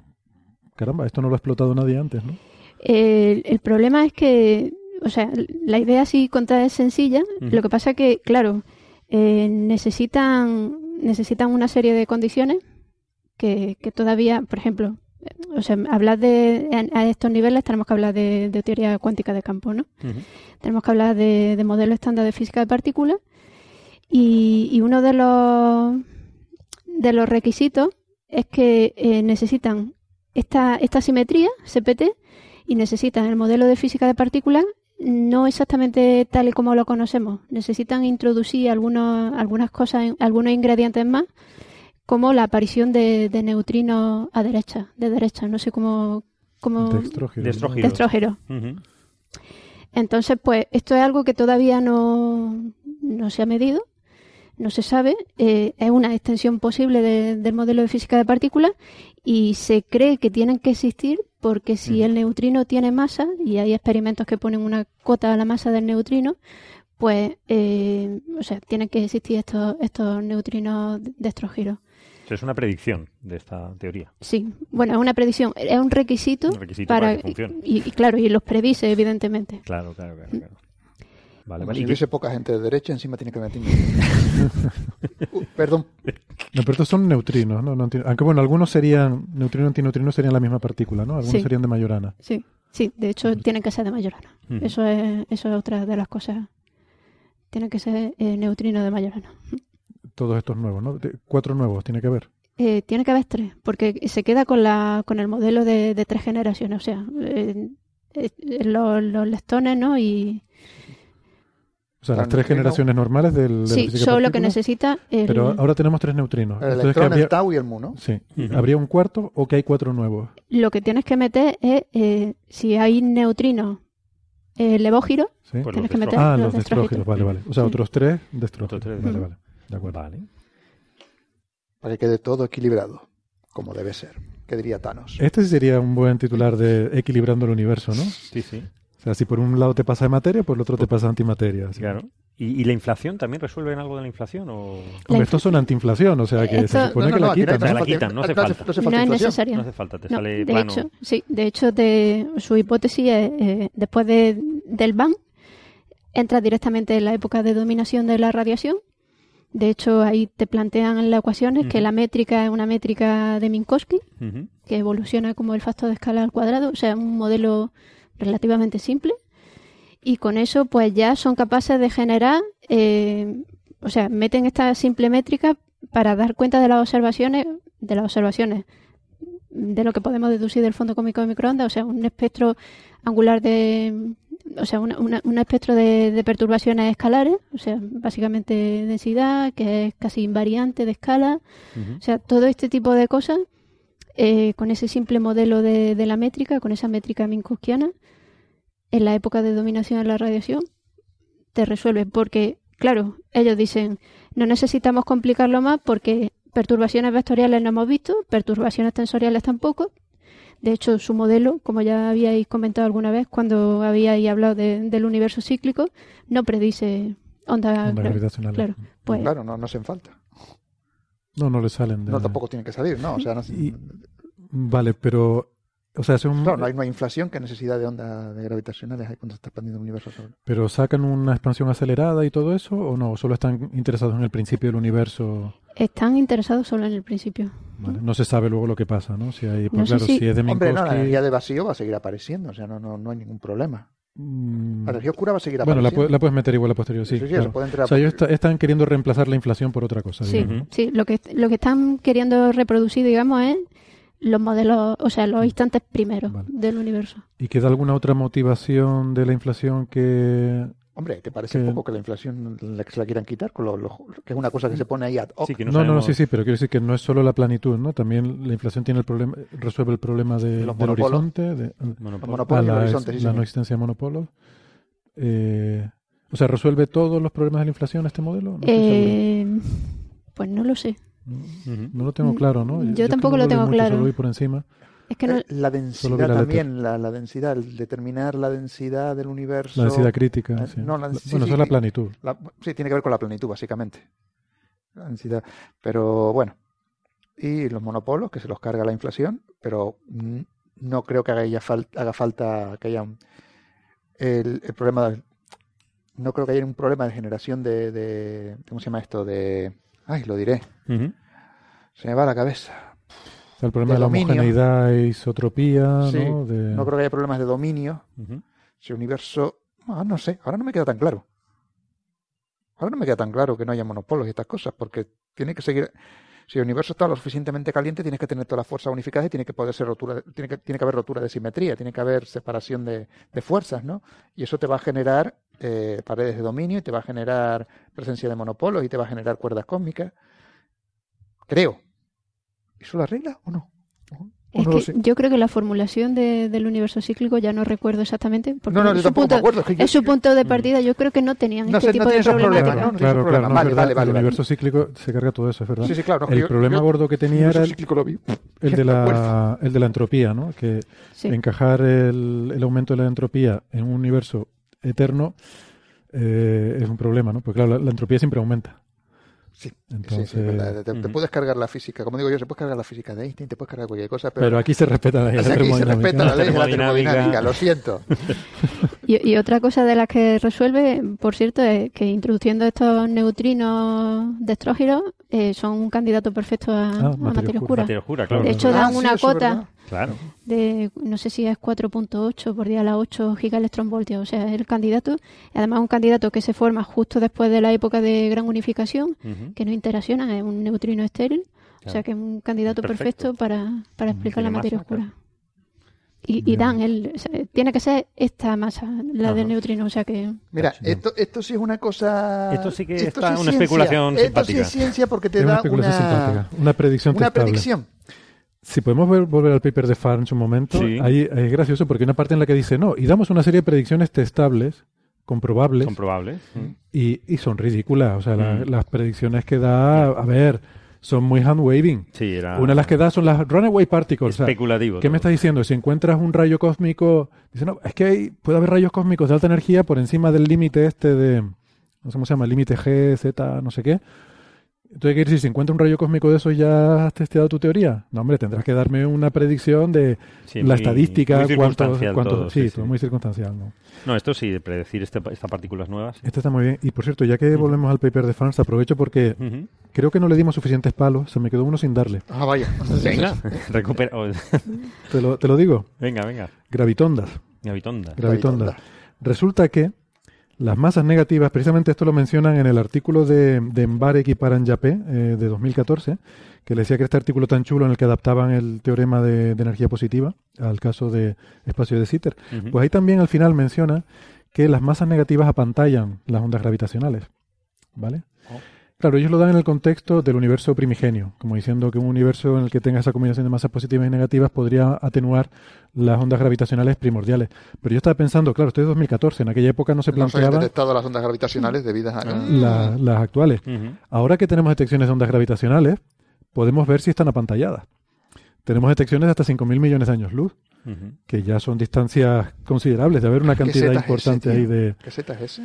D: caramba, esto no lo ha explotado nadie antes, ¿no?
G: El, el problema es que, o sea, la idea así contada es sencilla. Lo que pasa que, claro, eh, necesitan necesitan una serie de condiciones que, que todavía, por ejemplo, o sea, hablar de a, estos niveles tenemos que hablar de, de teoría cuántica de campo, ¿no? Tenemos que hablar de, de modelo estándar de física de partículas y, y uno de los de los requisitos es que eh, necesitan esta, esta simetría CPT y necesitan el modelo de física de partículas no exactamente tal y como lo conocemos necesitan introducir algunos, algunas cosas algunos ingredientes más como la aparición de, de neutrinos a derecha de derecha no sé cómo cómo.
C: De estrógeno.
G: de entonces, pues esto es algo que todavía no, no se ha medido, no se sabe. eh, es una extensión posible de- del modelo de física de partículas y se cree que tienen que existir porque si el neutrino tiene masa, y hay experimentos que ponen una cota a la masa del neutrino, pues, eh, o sea, tienen que existir estos, estos neutrinos de estrógiros.
C: Es una predicción de esta teoría.
G: Sí, bueno, es una predicción, es un requisito,
C: Un requisito para que funcione.
G: y, y claro, y los predice, evidentemente.
C: Claro, claro, claro. claro. Vale, vale.
E: si
C: ¿Y
E: hubiese poca gente de derecha, encima tiene que meter. Uh, perdón,
D: No, pero estos son neutrinos, ¿no? Aunque bueno, algunos serían, neutrino y antineutrino serían la misma partícula, ¿no? Algunos
G: Sí.
D: serían de Majorana.
G: Sí, sí, de hecho tienen que ser de Majorana. Eso es eso es otra de las cosas. Tienen que ser eh, neutrinos de Majorana.
D: Todos estos nuevos, ¿no? De- cuatro nuevos, tiene que haber.
G: Eh, tiene que haber tres, porque se queda con la con el modelo de, de tres generaciones, o sea, eh, eh, los, los ¿no? Y
D: O sea, las tres generaciones normales del, de
G: sí, solo que necesita el,
D: Pero ahora tenemos tres neutrinos.
E: el
D: Entonces,
E: electrón,
D: ¿qué habría-
E: el tau y el mu, ¿no?
D: Sí.
C: Ujú.
D: ¿Habría un cuarto o que hay cuatro nuevos?
G: lo que tienes que meter es eh, si hay neutrinos eh, levógiros,
D: ¿Sí?
C: Pues
G: tienes que meter
D: ah,
G: los
D: los destrógiros, vale, vale. O sea,
G: Sí.
D: otros tres destrógiros. Vale, vale. De acuerdo.
C: Vale.
E: Para que quede todo equilibrado, como debe ser. ¿Qué diría Thanos?
D: Este sí sería un buen titular de Equilibrando el Universo, ¿no?
C: Sí, sí.
D: O sea, si por un lado te pasa de materia, por el otro te pasa de antimateria.
C: Claro. ¿Y, y la inflación también resuelven algo de la inflación? O...
D: Hombre,
G: La
D: estos son antiinflación, o sea que se supone
E: No, no,
D: que
E: no,
D: la quitan. ¿no?
C: la quitan, no hace
E: no hace-
C: falta.
E: no hace
G: es necesaria.
C: No hace falta, te
G: No,
C: sale
G: de
C: plano.
G: hecho, sí, de hecho, de, su hipótesis es, eh, después de, del BAN, entra directamente en la época de dominación de la radiación. De hecho, ahí te plantean las ecuaciones que la métrica es una métrica de Minkowski, que evoluciona como el factor de escala al cuadrado, o sea, un modelo relativamente simple. Y con eso, pues ya son capaces de generar, eh, o sea, meten esta simple métrica para dar cuenta de las observaciones, de las observaciones, de lo que podemos deducir del fondo cómico de microondas, o sea, un espectro angular de, o sea, una- una- un espectro de, de perturbaciones escalares, o sea, básicamente densidad, que es casi invariante de escala, o sea, todo este tipo de cosas, eh, con ese simple modelo de, de la métrica, con esa métrica minkowskiana, en la época de dominación de la radiación, te resuelve. Porque, claro, ellos dicen, no necesitamos complicarlo más porque perturbaciones vectoriales no hemos visto, perturbaciones tensoriales tampoco. De hecho, su modelo, como ya habíais comentado alguna vez cuando habíais hablado de- del universo cíclico, no predice ondas gra-
D: gravitacionales.
G: Claro, pues
E: Claro, no, no hacen falta.
D: No, no le salen de...
E: No, tampoco tienen que salir, ¿no? O sea, no-
D: Y- Vale, pero O sea, es un,
E: Claro, no hay, no hay inflación, ¿qué necesidad de ondas de gravitacionales hay cuando se está expandiendo el universo
D: pero sacan una expansión acelerada y todo eso, o no, solo están interesados en el principio del universo.
G: Están interesados solo en el principio.
D: ¿vale? No se sabe luego lo que pasa, ¿no? Si hay, pues
G: No sé
D: claro,
G: si-
D: si es de
E: Hombre, no, la
D: Minkowski-
E: energía de vacío va a seguir apareciendo, o sea, no, no, no hay ningún problema.
D: Mm,
E: La energía oscura va a seguir
D: Bueno, la,
E: apareciendo.
D: la puedes meter igual a posterior, sí.
E: Sí, sí,
D: claro.
E: se puede entrar
D: O sea, ellos está- están queriendo reemplazar la inflación por otra cosa.
G: Sí,
D: digamos.
G: sí. Lo que, lo que están queriendo reproducir, digamos, es los modelos, o sea, los instantes primeros
D: Vale.
G: del universo.
D: ¿Y queda alguna otra motivación de la inflación que...
E: Hombre, ¿te parece
D: que-
E: poco que la inflación la que se la quieran quitar? Con lo- lo- que es una cosa que se pone ahí ad hoc.
C: Sí, que
D: No,
C: no,
D: no, no,
C: sabemos-
D: sí, sí, pero quiero decir que no es solo la planitud, ¿no? También la inflación tiene el problema, resuelve el problema de-
E: Los
D: del horizonte, de, la,
E: horizonte, sí,
D: la no existencia de monopolos. Eh, o sea, ¿resuelve todos los problemas de la inflación este modelo? No,
G: Eh, pues no lo sé.
D: No lo tengo claro, ¿no?
G: Yo tampoco
D: no
G: lo tengo
D: mucho,
G: claro.
D: Solo vi por encima.
G: Es que no,
E: Eh, la densidad
D: la
E: también, la, la densidad, el determinar la densidad del universo.
D: La densidad crítica.
E: eh,
D: sí.
E: no, la- sí,
D: bueno,
E: sí,
D: eso es la planitud.
E: La- sí, tiene que ver con la plenitud, básicamente. La densidad. Pero bueno. Y los monopolos, que se los carga la inflación, pero no creo que haga, fal- haga falta que haya un- el, el problema. del- no creo que haya un problema de generación de, de- ¿Cómo se llama esto? De. Ay, lo diré.
C: Ujú.
E: Se me va la cabeza.
D: O sea, el problema
E: de
D: de, la
E: dominio.
D: homogeneidad e isotropía,
E: Sí,
D: ¿no? De-
E: No creo que haya problemas de dominio.
C: Ujú.
E: Si el universo. ah, no sé, ahora no me queda tan claro. Ahora no me queda tan claro que no haya monopolos y estas cosas, porque tiene que seguir. Si el universo está lo suficientemente caliente, tienes que tener todas las fuerzas unificadas y tiene que poder ser rotura, tiene que, tiene que haber rotura de simetría, tiene que haber separación de, de fuerzas, ¿no? Y eso te va a generar eh, paredes de dominio y te va a generar presencia de monopolos y te va a generar cuerdas cósmicas. Creo. ¿Eso lo arregla o no? ¿O
G: es
E: no
G: que yo creo que la formulación de- del universo cíclico ya no recuerdo exactamente. Porque
E: No, no, yo tampoco me
G: punto-
E: acuerdo. Es que yo-
G: es su punto de partida. Yo creo que no tenían
E: No
G: este
E: sé, no
G: tipo
E: tiene
G: de
E: problemas, ¿no? No tiene
D: Claro, no,
E: Vale, vale, vale,
D: El universo cíclico se carga todo eso, es verdad.
E: Sí, sí, claro.
D: el
E: yo-
D: problema
E: yo-
D: gordo que tenía era el,
E: cíclico lo vi.
D: el de la, el de la entropía, ¿no? Que
G: Sí.
D: encajar el, el aumento de la entropía en un universo eterno eh, es un problema, ¿no? Porque claro, la, la entropía siempre aumenta.
E: Sí, sí,
D: Entonces,
E: sí, verdad. Te, puedes cargar la física, como digo yo, se puede cargar la física de Einstein, te puedes cargar cualquier cosa, pero,
D: pero aquí se respeta la, la
E: o sea, aquí se
D: termodinámica.
E: respeta la ley de la
C: termodinámica.
E: lo siento.
G: Y, y otra cosa de las que resuelve, por cierto, es que introduciendo estos neutrinos de estrógilos eh, son un candidato perfecto a,
D: Ah,
G: a
D: materia
G: materia
D: oscura.
G: oscura.
C: Materia oscura, claro.
G: De hecho,
E: Ah,
G: dan
E: sí,
G: una cota.
C: Claro.
G: de, no sé si es 4.8 por día a la 8 gigaelectronvoltios, o sea, es el candidato. Además, un candidato que se forma justo después de la época de gran unificación, Que no interacciona, es un neutrino estéril, o sea, que es un candidato
C: Perfecto.
G: perfecto, para, para explicar la materia
C: masa,
G: oscura. Y, y dan, el, o sea, tiene que ser esta masa, la
C: Ajá.
G: del neutrino, o sea que...
E: Mira, esto, esto sí es una cosa...
C: Esto sí que
E: esto
C: está
E: es
C: una
E: ciencia.
C: especulación
E: Esto
C: simpática.
E: sí es ciencia porque te
D: Es una
E: da
D: especulación
E: una,
D: simpática, una predicción
E: una
D: testable.
E: predicción.
D: Si podemos ver- volver al paper de Farns un momento,
C: Sí.
D: ahí es gracioso porque hay una parte en la que dice, no, y damos una serie de predicciones testables, comprobables,
C: Comprobable. Ujú.
D: y, y son ridículas. O sea, la-
C: Mm.
D: las predicciones que da, a ver, son muy hand-waving.
C: Sí, era
D: Una de las que da son las runaway particles. o sea,
C: especulativo.
D: ¿Qué me estás diciendo? Si encuentras un rayo cósmico, dice, no, es que hay, puede haber rayos cósmicos de alta energía por encima del límite este de, no sé cómo se llama, límite G, Z, no sé qué. Entonces, ¿qué decir? Si encuentras un rayo cósmico de eso, ¿ya has testeado tu teoría? No, hombre, tendrás que darme una predicción de
C: Sí,
D: la
C: muy-
D: estadística,
C: muy circunstancial
D: cuánto-
C: todo,
D: sí,
C: sí,
D: todo
C: sí.
D: muy circunstancial, ¿no?
C: No, esto sí, de predecir este, estas partículas nuevas.
D: Este está muy bien. Y por cierto, ya que volvemos al paper de Farns, aprovecho porque
C: Ujú.
D: creo que no le dimos suficientes palos, se me quedó uno sin darle.
E: Ah, vaya.
C: Venga, recupera.
D: Te lo, te lo digo,
C: venga, venga.
D: gravitondas.
C: Gavitonda.
D: gravitondas. Resulta que las masas negativas, precisamente esto lo mencionan en el artículo de, de Mbarek y Paranjapé eh, de 2014, que le decía que este artículo tan chulo en el que adaptaban el teorema de, de energía positiva al caso de espacio de Sitter. Pues ahí también al final menciona que las masas negativas apantallan las ondas gravitacionales. ¿Vale? Claro, ellos lo dan en el contexto del universo primigenio, como diciendo que un universo en el que tenga esa combinación de masas positivas y negativas podría atenuar las ondas gravitacionales primordiales. Pero yo estaba pensando, claro, esto es 2014, en aquella época no se
E: No se habían
D: planteaban
E: detectado las ondas gravitacionales debidas a...
C: Ah.
D: la- las actuales. Ahora que tenemos detecciones de ondas gravitacionales, podemos ver si están apantalladas. Tenemos detecciones de hasta 5.000 millones de años luz, que ya son distancias considerables, de haber una
E: ¿Qué
D: cantidad
E: zeta es ese,
D: importante ahí de...
E: ¿Qué es ese?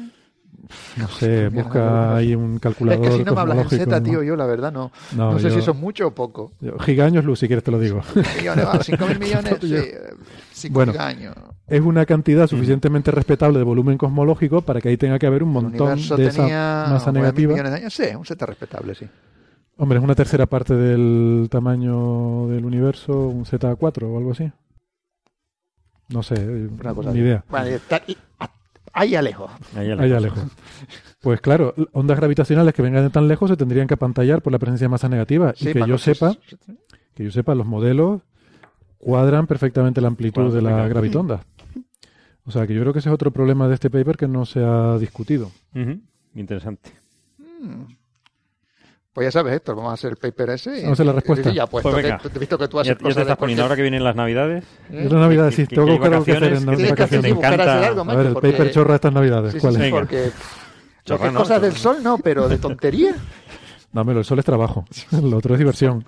D: No sé, busca ahí un
E: Es
D: calculador
E: que si no me hablas en Z, tío, yo la verdad no.
D: No,
E: No, sé
D: yo-
E: si eso es mucho o poco.
D: Yo- Gigaños luz, si quieres te lo digo.
E: Millones, vamos, 5.000 millones, sí. 5
D: Bueno. Es una cantidad suficientemente respetable de volumen cosmológico para que ahí tenga que haber un montón de esa masa
E: 9.000
D: negativa.
E: millones de años. Sí, un Z respetable, sí.
D: Hombre, es una tercera parte del tamaño del universo, un Z4 o algo así. No sé,
E: Una cosa
D: ni idea.
E: Bueno, está- y- a- ahí a lejos.
C: Ahí a la
D: Allá
C: cosa.
D: lejos. Pues claro, ondas gravitacionales que vengan de tan lejos se tendrían que apantallar por la presencia de masas negativas.
E: Sí,
D: y que yo sepa, que yo sepa, los modelos cuadran perfectamente la amplitud de la gravitonda. O sea, que yo creo que ese es otro problema de este paper que no se ha discutido.
C: Interesante.
E: Pues ya sabes, Héctor, vamos a hacer el paper ese. y-
D: Vamos a hacer la respuesta.
E: y ya, puesto
C: Pues venga.
E: que he visto que tú
C: Ya,
E: haces
C: ya te
E: cosas de
C: estás poniendo ahora que vienen las navidades.
E: ¿Eh?
D: Es la Navidad, sí,
C: que-
D: tengo
C: que
D: que buscar algo que hacer
C: vacaciones,
D: en
C: que
D: las
E: que
D: vacaciones.
E: hacer
C: encanta.
E: algo,
D: A ver, el
E: porque-
D: paper chorra estas Navidades.
E: Sí, sí,
D: ¿Cuál
E: sí,
D: es?
E: Porque
C: Chorra
E: que
C: no,
E: cosas del sol no, pero de tontería.
D: Dámelo, el sol es trabajo. Lo otro es diversión.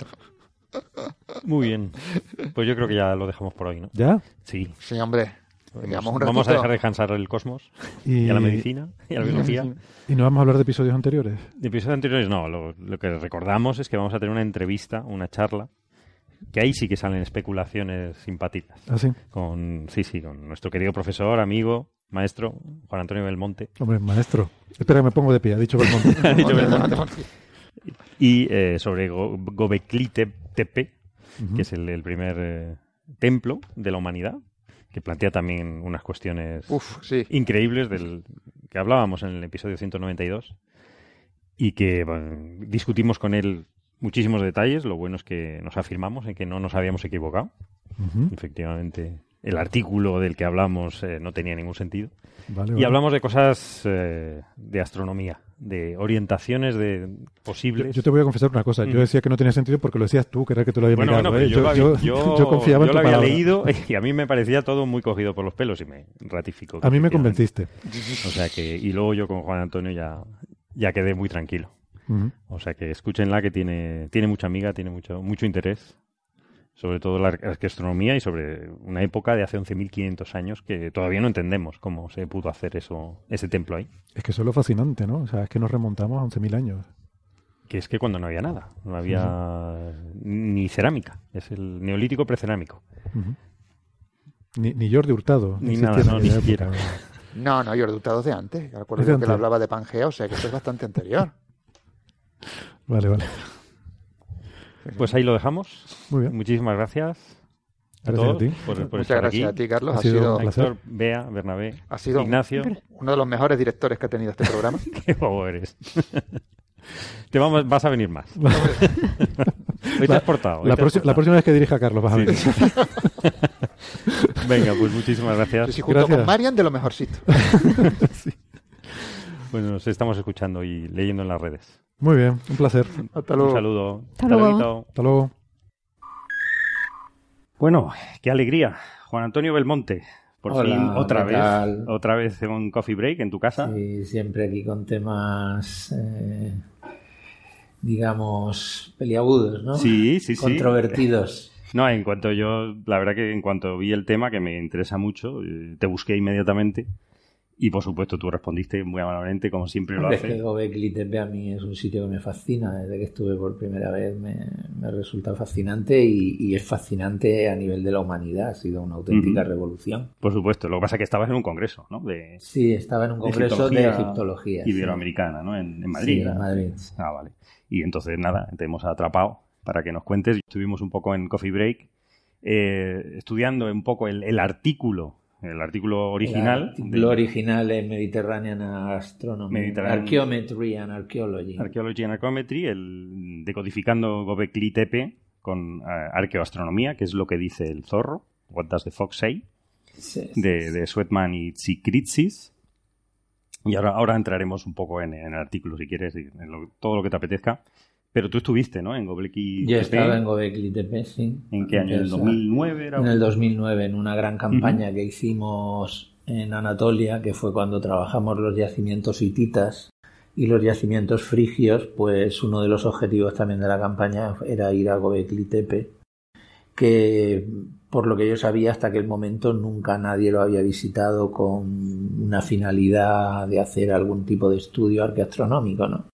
C: Muy bien. Pues yo creo que ya lo dejamos por hoy, ¿no?
D: ¿Ya?
C: Sí.
E: Sí, hombre. Un
C: Vamos a dejar descansar el cosmos
D: Y,
C: y a la medicina y a la biología.
D: y no vamos a hablar de episodios anteriores.
C: De episodios anteriores no, lo, lo que recordamos es que vamos a tener una entrevista, una charla, que ahí sí que salen especulaciones simpáticas.
D: Así.
C: Con, sí, sí, con nuestro querido profesor, amigo, maestro, Juan Antonio Belmonte.
D: Hombre, maestro. Espera, que me pongo de pie. Ha dicho Belmonte.
C: Ha dicho Belmonte. Y eh, sobre Go- Gobekli que es el, el primer eh, templo de la humanidad, que plantea también unas cuestiones
E: Uf, sí.
C: increíbles del que hablábamos en el episodio 192 y que bueno, discutimos con él muchísimos detalles. Lo bueno es que nos afirmamos en que no nos habíamos equivocado.
D: Ujú.
C: Efectivamente, el artículo del que hablamos eh, no tenía ningún sentido.
D: Vale,
C: Y
D: vale.
C: hablamos de cosas eh, de astronomía, de orientaciones de posibles.
D: yo te voy a confesar una cosa. Yo
C: Ujú.
D: decía que no tenía sentido porque lo decías tú, que era que tú lo habías
C: bueno,
D: mirado.
C: bueno,
D: ¿eh?
C: yo, lo había-
D: yo-
C: yo-
D: yo confiaba en tu
C: lo había
D: palabra.
C: leído y a mí me parecía todo muy cogido por los pelos y me ratificó.
D: A mí me convenciste.
C: O sea que, y luego yo con Juan Antonio ya, ya quedé muy tranquilo. O sea que escúchenla que tiene, tiene mucha amiga, tiene mucho, mucho interés. Sobre todo la ar- astronomía y sobre una época de hace 11.500 años que todavía no entendemos cómo se pudo hacer eso, ese templo ahí.
D: Es que eso es lo fascinante, ¿no? O sea, es que nos remontamos a 11.000 años.
C: Que es que cuando no había nada, no había ni cerámica. Es el neolítico precerámico.
D: Ni, ni Jordi Hurtado.
C: Ni nada, no, ni siquiera.
E: No, no, yo Hurtado de antes. Yo recuerdo
D: ¿Es de
E: yo que
D: antes?
E: le hablaba de Pangea, o sea que eso es bastante anterior.
D: Vale, vale.
C: Pues ahí lo dejamos.
D: Muy bien.
C: Muchísimas gracias. A
D: Gracias a
C: todos
D: ti.
C: por, por
E: Muchas gracias
C: aquí.
E: a ti, Carlos.
D: Ha
E: Ha
D: sido
E: sido,
D: un placer.
C: Héctor, Bea, Bernabé,
E: ha sido
C: Ignacio.
E: uno de los mejores directores que ha tenido este programa.
C: Qué bobo eres. Te vamos, vas a venir más. Hoy te has portado.
D: La, próxima- la
C: portado.
D: próxima vez que dirija a Carlos vas a ver.
C: Venga, pues muchísimas gracias.
E: Sí, sí, junto
D: Gracias.
E: con Marian de lo mejorcito.
C: Bueno, nos estamos escuchando y leyendo en las redes.
D: Muy bien, un placer.
E: Hasta
C: Un
E: luego.
C: saludo.
G: Hasta luego.
D: Hasta luego.
C: Bueno, qué alegría. Juan Antonio Belmonte. Por
H: Hola,
C: fin, otra
H: ¿qué
C: vez.
H: tal?
C: Otra vez en un coffee break en tu casa.
H: Sí, siempre aquí con temas, eh, digamos, peliagudos, ¿no?
C: Sí, sí, sí.
H: Controvertidos.
C: No, en cuanto yo, la verdad que en cuanto vi el tema, que me interesa mucho, eh, te busqué inmediatamente. Y por supuesto tú respondiste muy amablemente, como siempre lo
H: Hombre, es que
C: haces.
H: Gobekli Tepe a mí es un sitio que me fascina. Desde que estuve por primera vez me, me resulta fascinante y, y es fascinante a nivel de la humanidad. Ha sido una auténtica revolución.
C: Por supuesto. Lo que pasa es que estabas en un congreso, ¿no? De
H: Sí, estaba en un congreso de egiptología. sí.
C: Iberoamericana, ¿no? En, en Madrid.
H: Sí, en Madrid.
C: Ah, vale. Y entonces, nada, te hemos atrapado para que nos cuentes. Estuvimos un poco en Coffee Break eh, estudiando un poco el, el artículo, el artículo original.
H: El artículo
C: de
H: original en Mediterranean Astronomy,
C: Mediterranean-
H: Archaeometry and Archaeology.
C: Archaeology and Archaeometry, el decodificando Gobekli Tepe con eh, arqueoastronomía, que es lo que dice el zorro, What Does the Fox Say,
H: Sí,
C: de, de Sweatman y Tsikritsis. Y ahora, ahora entraremos un poco en, en el artículo, si quieres, en lo- todo lo que te apetezca. Pero tú estuviste, ¿no? En Gobekli
H: Yo
C: Tepe.
H: estaba en Gobekli Tepe, sí.
C: ¿En qué año? ¿En el
H: Esa-
C: 2009 era?
H: En el 2009, en una gran campaña que hicimos en Anatolia, que fue cuando trabajamos los yacimientos hititas y los yacimientos frigios, pues uno de los objetivos también de la campaña era ir a Gobekli Tepe, que por lo que yo sabía hasta aquel momento nunca nadie lo había visitado con una finalidad de hacer algún tipo de estudio arqueastronómico, ¿no?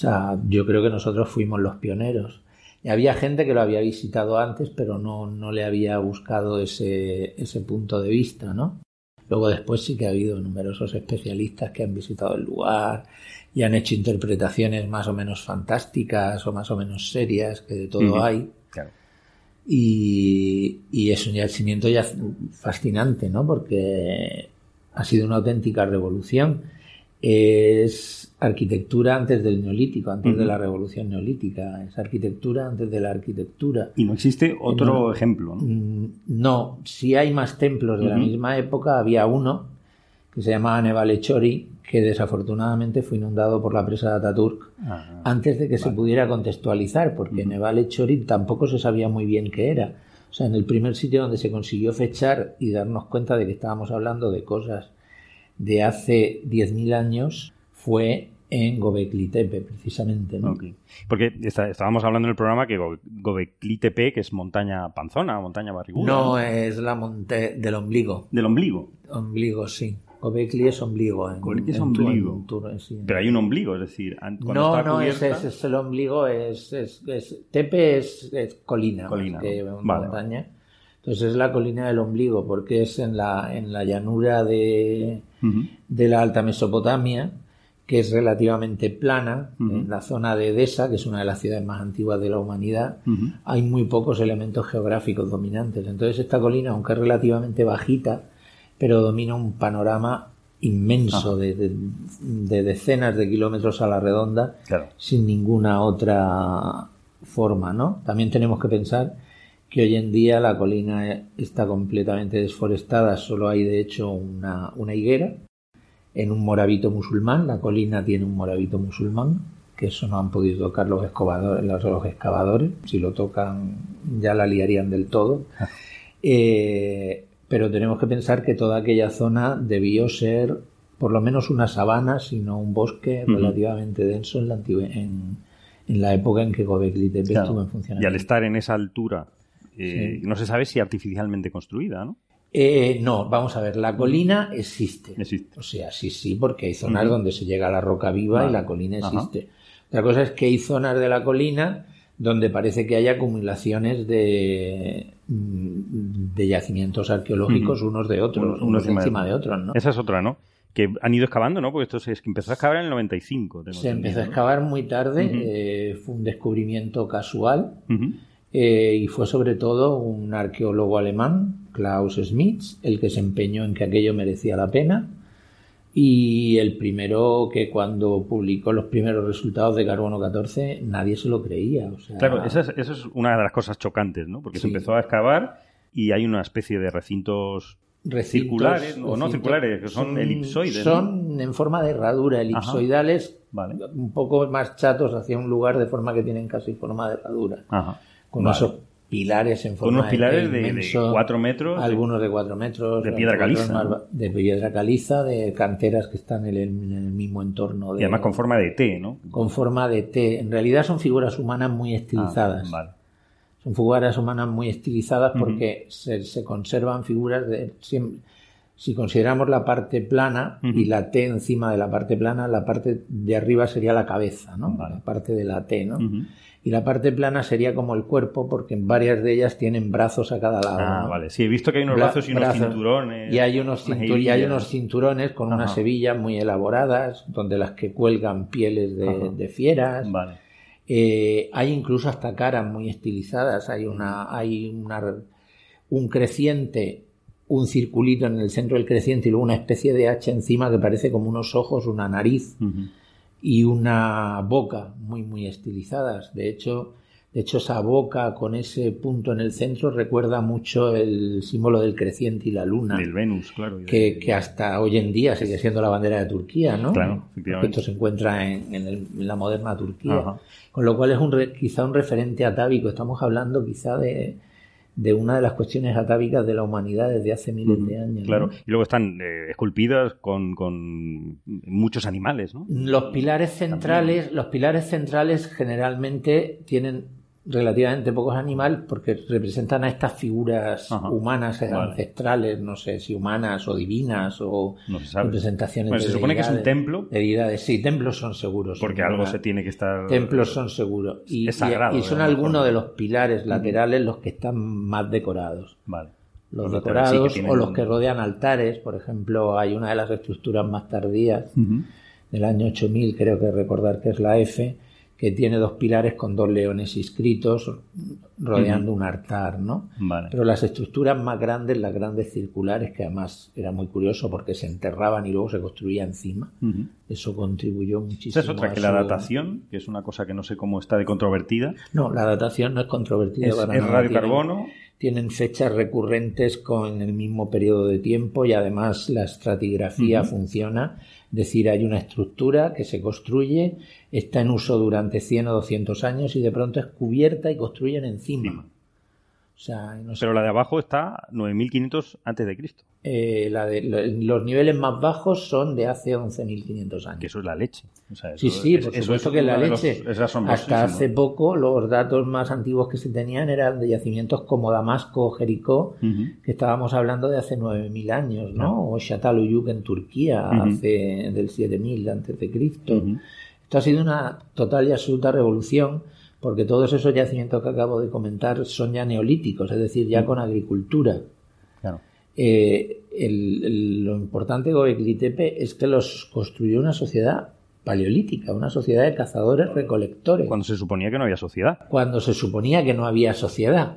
H: Sea, yo creo que nosotros fuimos los pioneros. Y había gente que lo había visitado antes, pero no, no le había buscado ese, ese punto de vista, ¿no? Luego después sí que ha habido numerosos especialistas que han visitado el lugar y han hecho interpretaciones más o menos fantásticas o más o menos serias, que de todo hay. Y, y, es un yacimiento ya fascinante, ¿no? Porque ha sido una auténtica revolución. Es arquitectura antes del neolítico, antes de la revolución neolítica. Es arquitectura antes de la arquitectura.
C: Y no existe otro ejemplo, ¿no?
H: Mm, No, si hay más templos de la misma época. Había uno que se llamaba Nevale Chori, que desafortunadamente fue inundado por la presa de Ataturk
C: Ah,
H: antes de que se pudiera contextualizar, porque Nevale Chori tampoco se sabía muy bien qué era. O sea, en el primer sitio donde se consiguió fechar y darnos cuenta de que estábamos hablando de cosas de hace 10.000 años fue en Gobekli Tepe, precisamente. ¿no?
C: Porque está- estábamos hablando en el programa que Go- Gobekli Tepe, que es montaña panzona, montaña barriguda.
H: No es la monte del ombligo.
C: Del ombligo.
H: Ombligo, sí. Gobekli es ombligo. En,
C: Gobekli es
H: en
C: ombligo.
H: en tu- sí.
C: Pero hay un ombligo, es decir, an- cuando
H: No,
C: está
H: no, es, es, el ombligo, es, es, es- Tepe es, colina, más
C: Colina,
H: que
C: ¿no?
H: una
C: Vale,
H: montaña. Entonces es la colina del ombligo, porque es en la, en la llanura de, De la Alta Mesopotamia, que es relativamente plana, en la zona de Edesa, que es una de las ciudades más antiguas de la humanidad, hay muy pocos elementos geográficos dominantes. Entonces esta colina, aunque es relativamente bajita, pero domina un panorama inmenso de, de- de decenas de kilómetros a la redonda
C: Claro.
H: sin ninguna otra forma, ¿no? También tenemos que pensar que hoy en día la colina está completamente desforestada, solo hay de hecho una, una higuera en un morabito musulmán, la colina tiene un morabito musulmán, que eso no han podido tocar los excavadores, los, excavadores, si lo tocan ya la liarían del todo. Eh, pero tenemos que pensar que toda aquella zona debió ser por lo menos una sabana, sino un bosque relativamente denso en la, antigua- en, en la época en que Gobekli Tepe
C: Claro.
H: estuvo en
C: Y
H: funcionamiento.
C: al estar en esa altura, eh,
H: Sí.
C: no se sabe si artificialmente construida, ¿no?
H: Eh, no, vamos a ver, la colina existe.
C: Existe.
H: O sea, sí, sí, porque hay zonas donde se llega a la roca viva
C: Vale.
H: y la colina existe. Otra cosa es que hay zonas de la colina donde parece que hay acumulaciones de, mm, de yacimientos arqueológicos unos de otros,
C: Unos- encima de otros.
H: ¿no?
C: Esa es otra, ¿no? Que han ido excavando, ¿no? Porque esto se es que empezó a excavar en el 95. tengo
H: Se
C: entendido,
H: empezó a excavar muy tarde, eh, fue un descubrimiento casual
C: Ujú.
H: Eh, y fue sobre todo un arqueólogo alemán, Klaus Schmitz, el que se empeñó en que aquello merecía la pena y el primero que cuando publicó los primeros resultados de carbono 14 nadie se lo creía. O sea,
C: Claro, esa es, esa es una de las cosas chocantes, ¿no? Porque se empezó a excavar y hay una especie de recintos,
H: recintos-
C: circulares, o no circulares, que son, elipsoides. ¿no?
H: Son en forma de herradura, elipsoidales,
C: Vale.
H: un poco más chatos hacia un lugar de forma que tienen casi forma de herradura.
C: Ajá.
H: Con
C: Vale.
H: esos pilares en
C: Con
H: forma
C: unos pilares de, de
H: inmenso,
C: cuatro metros.
H: algunos de cuatro metros
C: de piedra caliza,
H: de piedra caliza de canteras que están en el, en el mismo entorno de,
C: Y además con forma de T, ¿no?
H: con forma de T en realidad son figuras humanas muy estilizadas
C: Ah, vale.
H: son figuras humanas muy estilizadas porque se, se conservan figuras de si consideramos la parte plana y la T encima de la parte plana, la parte de arriba sería la cabeza, ¿no?
C: Vale.
H: La parte de la T, ¿no? Y la parte plana sería como el cuerpo, porque en varias de ellas tienen brazos a cada lado.
C: Ah,
H: ¿no?
C: vale. Sí, he visto que hay unos
H: Bra-
C: brazos y unos
H: brazos.
C: cinturones.
H: Y hay unos, y hay unos cinturones con unas hebillas muy elaboradas, donde las que cuelgan pieles de, fieras.
C: Vale.
H: Eh, hay incluso hasta caras muy estilizadas. Hay una, hay una, un creciente, un circulito en el centro del creciente y luego una especie de hacha encima que parece como unos ojos, una nariz. Y una boca muy muy estilizadas. De hecho, de hecho esa boca con ese punto en el centro recuerda mucho el símbolo del creciente y la luna.
C: Del Venus, claro.
H: Que, que hasta hoy en día sigue siendo la bandera de Turquía, ¿no?
C: Claro, efectivamente.
H: esto se encuentra en, en el- en la moderna Turquía.
C: Ajá.
H: Con lo cual es un re- quizá un referente atávico. Estamos hablando quizá de, de una de las cuestiones atávicas de la humanidad desde hace miles de años. ¿no?
C: Claro. Y luego están eh, esculpidas con, con muchos animales, ¿no?
H: Los pilares centrales, los pilares centrales generalmente tienen relativamente pocos animales porque representan a estas figuras
C: Ajá.
H: humanas eh,
C: Vale.
H: ancestrales, no sé si humanas o divinas o
C: No se sabe.
H: representaciones
C: Bueno, se supone que es un templo.
H: de deidades. Sí, templos son seguros.
C: Porque algo se tiene que estar.
H: Templos son seguros. Y,
C: Es sagrado,
H: y- y son algunos de los pilares laterales los que están más decorados.
C: Vale.
H: Los decorados
C: sí
H: o los que rodean altares, por ejemplo, hay una de las estructuras más tardías del año 8000, creo que recordar que es la F, que tiene dos pilares con dos leones inscritos rodeando un altar, ¿no?
C: Vale.
H: Pero las estructuras más grandes, las grandes circulares, que además era muy curioso porque se enterraban y luego se construía encima,
C: Ujú.
H: eso contribuyó
C: Esa
H: muchísimo.
C: es otra,
H: a
C: que la
H: su-
C: datación, que es una cosa que no sé cómo está de controvertida,
H: No, la datación no es controvertida
C: es,
H: para
C: es
H: nada.
C: radiocarbono.
H: Tienen, tienen fechas recurrentes con el mismo periodo de tiempo y además la estratigrafía
C: Ujú.
H: funciona. Es decir, hay una estructura que se construye, está en uso durante 100 o 200 años y de pronto es cubierta y construyen encima. O sea, no sé,
C: Pero la de abajo está 9500 antes de Cristo,
H: eh, la de, lo- los niveles más bajos son de hace 11.500 años.
C: que eso es la leche. O sea,
H: Sí,
C: eso-
H: sí, por
C: eso
H: supuesto
C: es
H: que la
C: los-
H: leche. Hasta hace poco los datos más antiguos que se tenían eran de yacimientos como Damasco o Jericó, que estábamos hablando de hace 9.000 años, ¿no? O Çatalhöyük en Turquía, hace del 7.000 antes de Cristo. Esto ha sido una total y absoluta revolución porque todos esos yacimientos que acabo de comentar son ya neolíticos, es decir, ya con agricultura. Eh, el- el- lo importante de Göbekli Tepe es que los construyó una sociedad paleolítica, una sociedad de cazadores recolectores,
C: Cuando se suponía que no había sociedad.
H: cuando se suponía que no había sociedad.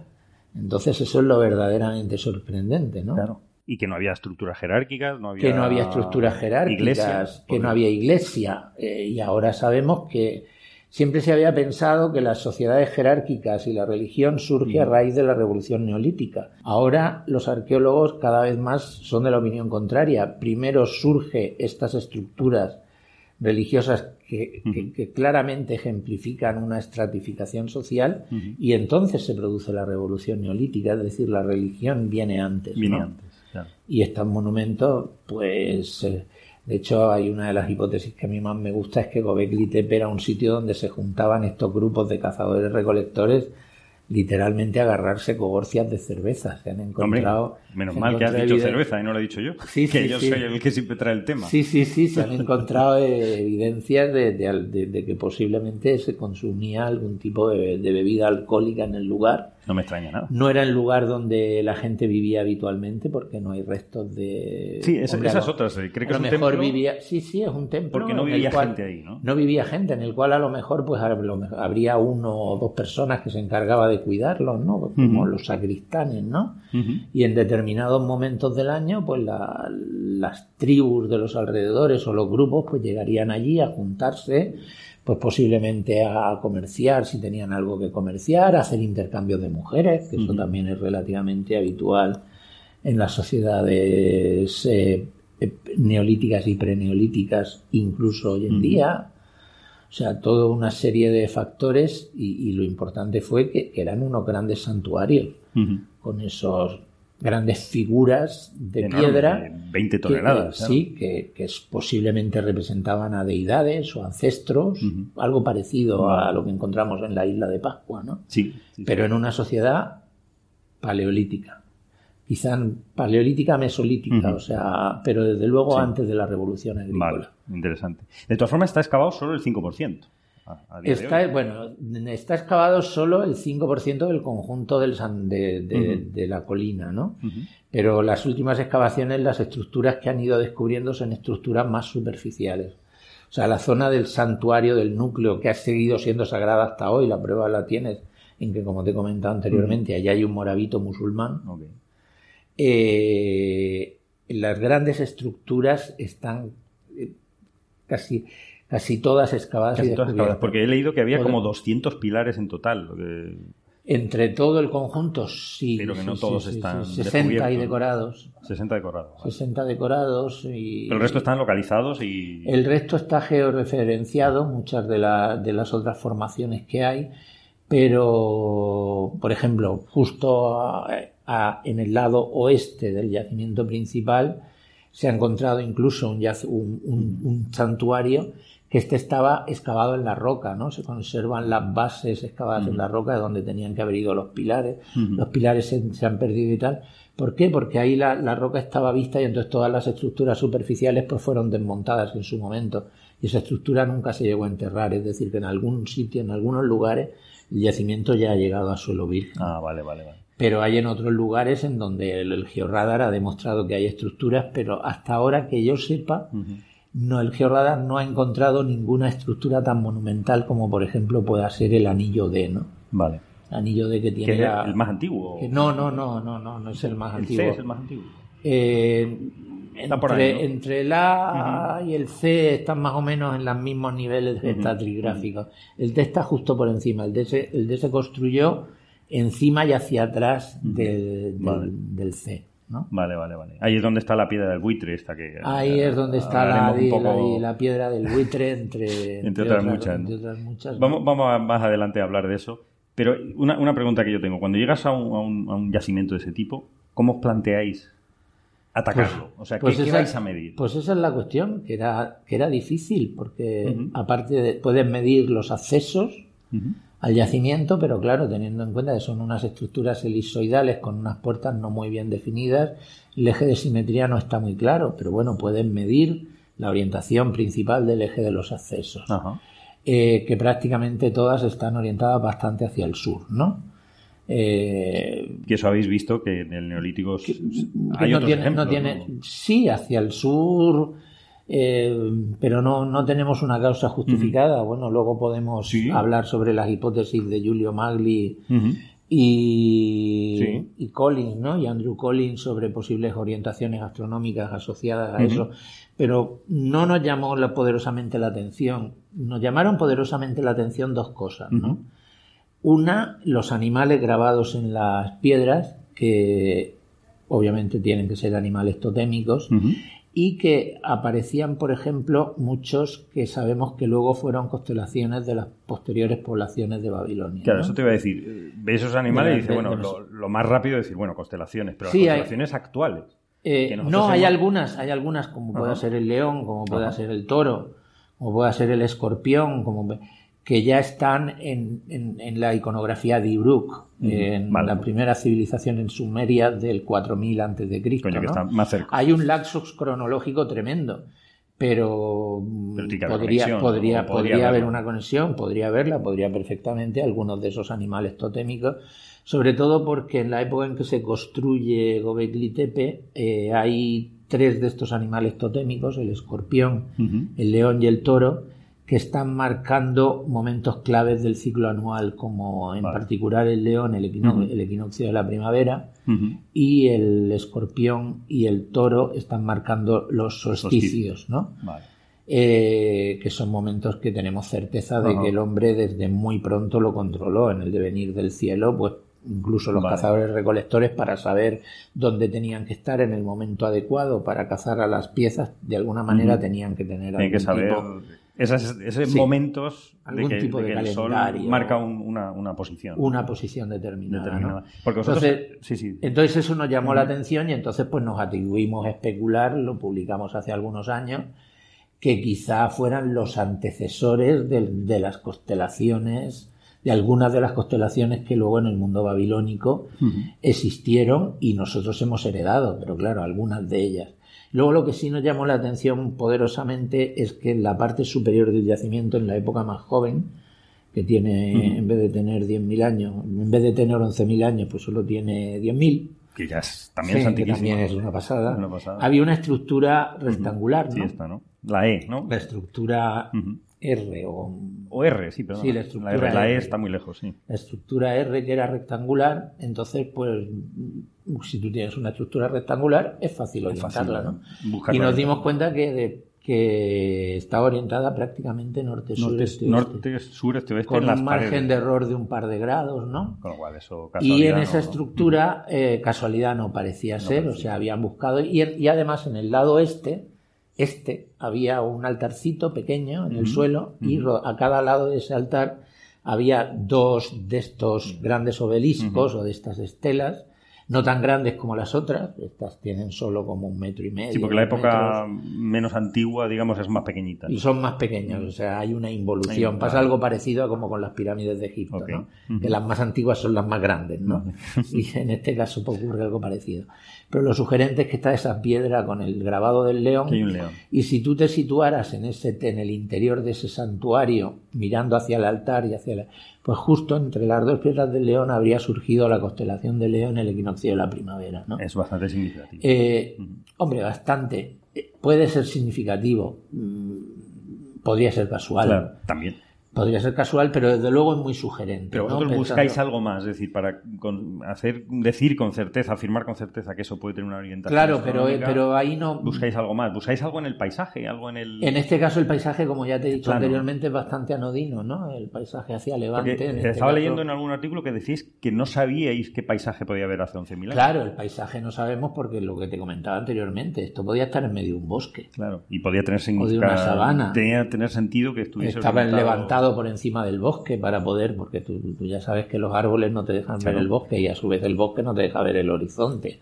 H: Entonces eso es lo verdaderamente sorprendente, ¿no?
C: Claro. Y que no había estructuras jerárquicas, no había...
H: Que no había estructuras jerárquicas,
C: iglesias,
H: que no había iglesia. eh, y ahora sabemos que siempre se había pensado que las sociedades jerárquicas y la religión surge a raíz de la revolución neolítica. Ahora los arqueólogos cada vez más son de la opinión contraria. Primero surge estas estructuras religiosas que, que- que claramente ejemplifican una estratificación social y entonces se produce la revolución neolítica, es decir, la religión viene antes.
C: Viene
H: ¿no?
C: antes, claro.
H: Y estos monumentos, pues, eh, de hecho, hay una de las hipótesis que a mí más me gusta es que Gobekli Tepe era un sitio donde se juntaban estos grupos de cazadores recolectores literalmente agarrarse cogorcias de cerveza. Se han
C: Hombre,
H: encontrado.
C: menos mal que has dicho cerveza y no lo he dicho yo.
H: Sí,
C: que
H: sí,
C: yo
H: sí.
C: soy el que siempre trae el tema.
H: Sí, sí, sí, se han encontrado eh, evidencias de, de- de- de que posiblemente se consumía algún tipo de bebida alcohólica en el lugar.
C: No me extraña nada.
H: No era el lugar donde la gente vivía habitualmente porque no hay restos de...
C: Sí, esa,
H: Hombre, a
C: esas otras. Creo que
H: a
C: es
H: lo
C: un
H: mejor
C: templo
H: vivía... Sí, sí, es un templo.
C: porque no vivía
H: cual-
C: gente ahí, ¿no?
H: No vivía gente, en el cual a lo mejor pues a lo mejor habría uno o dos personas que se encargaba de cuidarlos, ¿no? Como los sacristanes, ¿no? Y en determinados momentos del año, pues la- las tribus de los alrededores o los grupos, pues llegarían allí a juntarse, pues posiblemente a comerciar si tenían algo que comerciar, a hacer intercambios de mujeres, que eso también es relativamente habitual en las sociedades eh, eh, neolíticas y preneolíticas, incluso hoy en día. O sea, toda una serie de factores y, y lo importante fue que, que eran unos grandes santuarios con esos grandes figuras de
C: Enorme,
H: piedra.
C: de 20
H: que,
C: toneladas. claro.
H: Sí, que, que es- posiblemente representaban a deidades o ancestros, algo parecido a lo que encontramos en la isla de Pascua, ¿no?
C: Sí, sí,
H: Pero
C: sí.
H: en una sociedad paleolítica. Quizá paleolítica mesolítica, o sea, pero desde luego
C: Sí.
H: antes de la revolución agrícola.
C: Vale, interesante. De todas formas, está excavado solo el 5%. A-
H: Está, bueno, está excavado solo el 5% del conjunto del san- de, de-
C: Ujú.
H: de la colina, ¿no? Pero las últimas excavaciones, las estructuras que han ido descubriendo son estructuras más superficiales. O sea, la zona del santuario, del núcleo, que ha seguido siendo sagrada hasta hoy, la prueba la tienes en que, como te he comentado anteriormente, allá hay un morabito musulmán. Eh, las grandes estructuras están eh, casi, casi todas excavadas
C: Casi
H: y
C: todas excavadas, porque he leído que había como 200 pilares en total. que-
H: Entre todo el conjunto, sí.
C: Pero que
H: sí,
C: no
H: sí,
C: todos
H: sí, sí,
C: están
H: 60 y decorados.
C: 60 decorados. vale.
H: 60 decorados y...
C: Pero el resto están localizados y...
H: El resto está georreferenciado, muchas de, la- de las otras formaciones que hay, pero, por ejemplo, justo a- a- en el lado oeste del yacimiento principal se ha encontrado incluso un, yac- un- un- un santuario que este estaba excavado en la roca, ¿no? Se conservan las bases excavadas en la roca de donde tenían que haber ido los pilares. Los pilares se, se han perdido y tal. ¿Por qué? Porque ahí la, la roca estaba vista y entonces todas las estructuras superficiales pues fueron desmontadas en su momento. Y esa estructura nunca se llegó a enterrar. Es decir, que en algún sitio, en algunos lugares, el yacimiento ya ha llegado a suelo virgen.
C: Ah, vale, vale, vale.
H: Pero hay en otros lugares en donde el, el georradar ha demostrado que hay estructuras, pero hasta ahora que yo sepa, no, el georradar no ha encontrado ninguna estructura tan monumental como por ejemplo pueda ser el anillo D, ¿no?
C: Vale.
H: Anillo D que
C: ¿Que
H: tiene
C: es
H: la-
C: el más antiguo?
H: que no, no, no, no, no, no es el más
C: ¿El
H: antiguo.
C: C es el más antiguo?
H: Eh,
C: Está por
H: entre,
C: ahí, ¿no?
H: entre el A y el C están más o menos en los mismos niveles
C: Ujú,
H: estatrigráficos. El D está justo por encima. El D se, el D se construyó encima y hacia atrás del, del-
C: Vale.
H: del C. ¿no?
C: Vale, vale, vale. Ahí es donde está la piedra del buitre esta que...
H: Ahí es donde está la,
C: poco-
H: la- la piedra del buitre, entre,
C: entre otras muchas. ¿no?
H: entre otras muchas, ¿no?
C: Vamos, vamos a- más adelante a hablar de eso. Pero una, una pregunta que yo tengo. Cuando llegas a un, a un- a un yacimiento de ese tipo, ¿cómo os planteáis atacarlo? o sea, ¿qué,
H: pues
C: qué
H: esa-
C: vais a medir?
H: Pues esa es la cuestión, que era, que era difícil, porque aparte de, puedes medir los accesos. Al yacimiento, pero claro, teniendo en cuenta que son unas estructuras elipsoidales con unas puertas no muy bien definidas, el eje de simetría no está muy claro, pero bueno, pueden medir la orientación principal del eje de los accesos, eh, que prácticamente todas están orientadas bastante hacia el sur, ¿no? Eh,
C: Que eso habéis visto que en el neolítico
H: que
C: hay
H: no
C: otros
H: tiene,
C: ejemplos,
H: no tiene,
C: ¿no?
H: sí, hacia el sur, eh, pero no, no tenemos una causa justificada. Bueno, luego podemos
C: Sí.
H: hablar sobre las hipótesis de Giulio Magli y,
C: Sí.
H: y Collins, ¿no? Y Andrew Collins sobre posibles orientaciones astronómicas asociadas a eso. Pero no nos llamó la- poderosamente la atención. Nos llamaron poderosamente la atención dos cosas, ¿no? Una, los animales grabados en las piedras, que obviamente tienen que ser animales totémicos. Y que aparecían, por ejemplo, muchos que sabemos que luego fueron constelaciones de las posteriores poblaciones de Babilonia.
C: Claro,
H: ¿no?
C: eso te iba a decir. Ves esos animales
H: De-
C: y dices, bueno, lo, lo más rápido es decir, bueno, constelaciones, pero
H: Sí,
C: las
H: hay-
C: constelaciones actuales.
H: Eh, no, hay
C: hemos-
H: algunas, hay algunas, como pueda ser el león, como pueda
C: Ajá.
H: ser el toro, como pueda ser el escorpión, como que ya están en, en- en la iconografía de Ibruk,
C: Ujú,
H: en
C: vale.
H: la primera civilización en Sumeria del 4000 antes de Cristo. Hay un laxus cronológico tremendo, pero, mm,
C: Pero
H: podría,
C: conexión,
H: podría,
C: podría
H: podría haber una conexión, podría haberla, podría perfectamente algunos de esos animales totémicos, sobre todo porque en la época en que se construye Gobekli Tepe eh, hay tres de estos animales totémicos, el escorpión, el león y el toro, que están marcando momentos claves del ciclo anual, como en
C: Vale.
H: particular el león, el, equino-
C: Ujú.
H: el equinoccio de la primavera, y el escorpión y el toro están marcando los solsticios, ¿no?
C: Vale.
H: Eh, que son momentos que tenemos certeza de que el hombre desde muy pronto lo controló en el devenir del cielo, pues incluso los
C: Vale.
H: cazadores recolectores para saber dónde tenían que estar en el momento adecuado para cazar a las piezas, de alguna manera tenían que tener
C: que
H: algún
C: saber
H: tipo-
C: esas- esos
H: Sí.
C: momentos de
H: Algún
C: que,
H: tipo
C: de
H: de
C: que el sol marca un- una, una posición.
H: una posición determinada.
C: determinada.
H: ¿no?
C: Porque vosotros...
H: Entonces,
C: sí, sí.
H: Entonces eso nos llamó la atención y entonces pues nos atribuimos a especular, lo publicamos hace algunos años, que quizá fueran los antecesores de, de las constelaciones, de algunas de las constelaciones que luego en el mundo babilónico existieron y nosotros hemos heredado, pero claro, algunas de ellas. Luego lo que sí nos llamó la atención poderosamente es que en la parte superior del yacimiento, en la época más joven, que tiene, en vez de tener 10.000 años, en vez de tener 11.000 años, pues solo tiene 10.000.
C: Que ya es, también es
H: que también es una pasada.
C: Una pasada.
H: Había una estructura rectangular,
C: Sí,
H: ¿no?
C: esta, ¿no? La E, ¿no?
H: La estructura. R o
C: O R, sí, perdón.
H: Sí, la estructura
C: R, la E está muy lejos, sí.
H: la estructura R que era rectangular, entonces pues si tú tienes una estructura rectangular es fácil
C: Es fácil,
H: orientarla, ¿no? Y nos dimos cuenta que, de- que está orientada prácticamente norte-sur,
C: Norte,
H: este,
C: norte, sur, este, oeste,
H: con
C: en las
H: un margen
C: paredes.
H: de error de un par de grados, ¿no?
C: Con lo cual, eso
H: Y en
C: no,
H: esa estructura, eh, casualidad no parecía ser, o sea, habían buscado. Y, y además en el lado este, este, había un altarcito pequeño en el suelo y a cada lado de ese altar había dos de estos grandes obeliscos o de estas estelas no tan grandes como las otras, estas tienen solo como un metro y medio.
C: Sí, porque la época
H: metros,
C: menos antigua, digamos, es más pequeñita.
H: y son más pequeñas, o sea, hay una involución. Pasa algo parecido a como con las pirámides de Egipto. ¿no? Que las más antiguas son las más grandes, ¿no? Y en este caso pues, ocurre algo parecido. Pero lo sugerente es que está esa piedra con el grabado del león.
C: Hay un león.
H: Y si tú te situaras en, ese, en el interior de ese santuario, mirando hacia el altar y hacia la... Pues justo entre las dos piedras del león habría surgido la constelación del león en el equinoccio de la primavera, ¿no?
C: Es bastante significativo.
H: Eh, hombre, bastante. Eh, Puede ser significativo. Mm, Podría ser casual.
C: Claro, también.
H: Podría ser casual, pero desde luego es muy sugerente.
C: Pero
H: ¿no?
C: vosotros
H: Pensando-
C: buscáis algo más, es decir, para con- hacer, decir con certeza, afirmar con certeza que eso puede tener una orientación.
H: Claro, pero, eh, pero ahí no.
C: Buscáis algo más, buscáis algo en el paisaje, algo en el.
H: En este caso, el paisaje, como ya te he dicho
C: Claro.
H: anteriormente, es bastante anodino, ¿no? El paisaje hacia Levante. En este
C: estaba
H: caso-
C: leyendo en algún artículo que decís que no sabíais qué paisaje podía haber hace 11.000 años.
H: Claro, el paisaje no sabemos porque lo que te comentaba anteriormente, esto podía estar en medio de un bosque.
C: Claro, y podía tener
H: O de
C: significado.
H: una sabana.
C: Tenía tener sentido que estuviese.
H: Estaba
C: orientado-
H: por encima del bosque para poder, porque tú, tú ya sabes que los árboles no te dejan
C: Claro.
H: ver el bosque y a su vez el bosque no te deja ver el horizonte.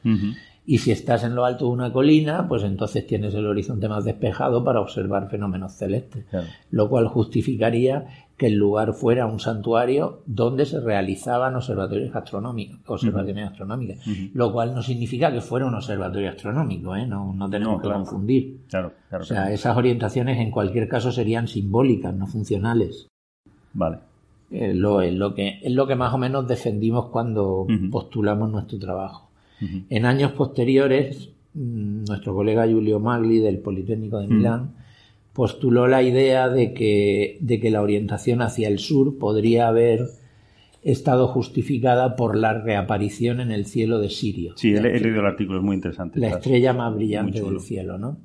H: Y si estás en lo alto de una colina, pues entonces tienes el horizonte más despejado para observar fenómenos celestes.
C: Claro.
H: Lo cual justificaría que el lugar fuera un santuario donde se realizaban observatorios astronómicos, observaciones astronómicas. Lo cual no significa que fuera un observatorio astronómico, ¿eh? no, no tenemos
C: No,
H: que confundir.
C: Claro, claro.
H: O sea, esas orientaciones en cualquier caso serían simbólicas, no funcionales.
C: Vale.
H: Eh, lo, es, lo que, es lo que más o menos defendimos cuando postulamos nuestro trabajo. En años posteriores, mm, nuestro colega Giulio Magli del Politécnico de. Milán postuló la idea de que, de que la orientación hacia el sur podría haber estado justificada por la reaparición en el cielo de Sirio.
C: Sí, he, leído el artículo, es muy interesante.
H: la estrella más brillante del cielo, ¿no?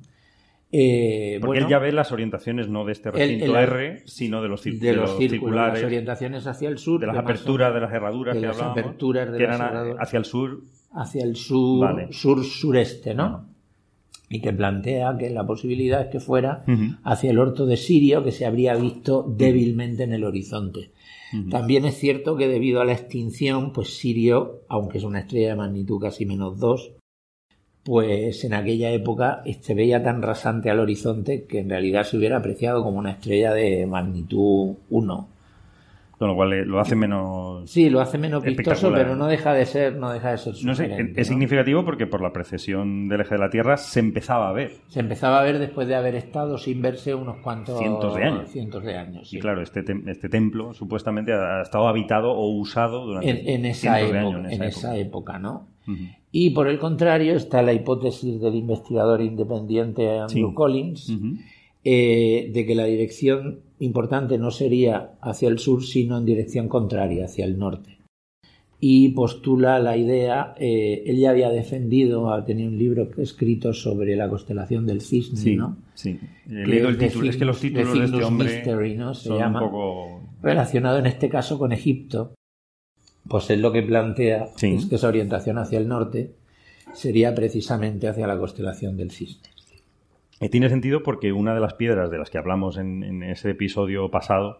H: Eh,
C: Porque
H: bueno,
C: él ya ve las orientaciones no de este recinto
H: el-
C: R, sino de los, cir-
H: de los círculos,
C: circulares,
H: las orientaciones hacia el sur,
C: de las
H: son
C: aperturas de las herraduras
H: de
C: que
H: las
C: hablábamos,
H: aperturas de
C: que
H: las
C: eran hacia el sur.
H: hacia el sur,
C: Vale.
H: sur sureste, ¿no? Y que plantea que la posibilidad es que fuera hacia el orto de Sirio, que se habría visto débilmente en el horizonte. También es cierto que debido a la extinción, pues Sirio, aunque es una estrella de magnitud casi menos 2, pues en aquella época se veía tan rasante al horizonte que en realidad se hubiera apreciado como una estrella de magnitud 1.
C: Con lo cual eh, lo hace menos.
H: Sí, lo hace menos vistoso, pero no deja de ser, no deja de ser
C: No sé, es
H: ¿no?
C: significativo porque por la precesión del eje de la Tierra se empezaba a ver.
H: Se empezaba a ver después de haber estado sin verse unos cuantos
C: Cientos de años.
H: cientos de años, sí.
C: Y claro, este, tem- este templo supuestamente ha estado habitado o usado durante
H: en, en esa, época,
C: años
H: en esa época, ¿no? Y por el contrario está la hipótesis del investigador independiente Andrew
C: Sí.
H: Collins eh, de que la dirección importante no sería hacia el sur, sino en dirección contraria, hacia el norte. Y postula la idea, eh, él ya había defendido, ha tenido un libro escrito sobre la constelación del cisne,
C: Sí,
H: ¿no?
C: sí. He leído el título. Es que los títulos
H: de
C: de este hombre
H: Mystery, ¿no? Se
C: son
H: llama.
C: un poco.
H: relacionado en este caso con Egipto, pues él lo que plantea
C: Sí.
H: es que esa orientación hacia el norte sería precisamente hacia la constelación del cisne.
C: Eh, tiene sentido porque una de las piedras de las que hablamos en, en ese episodio pasado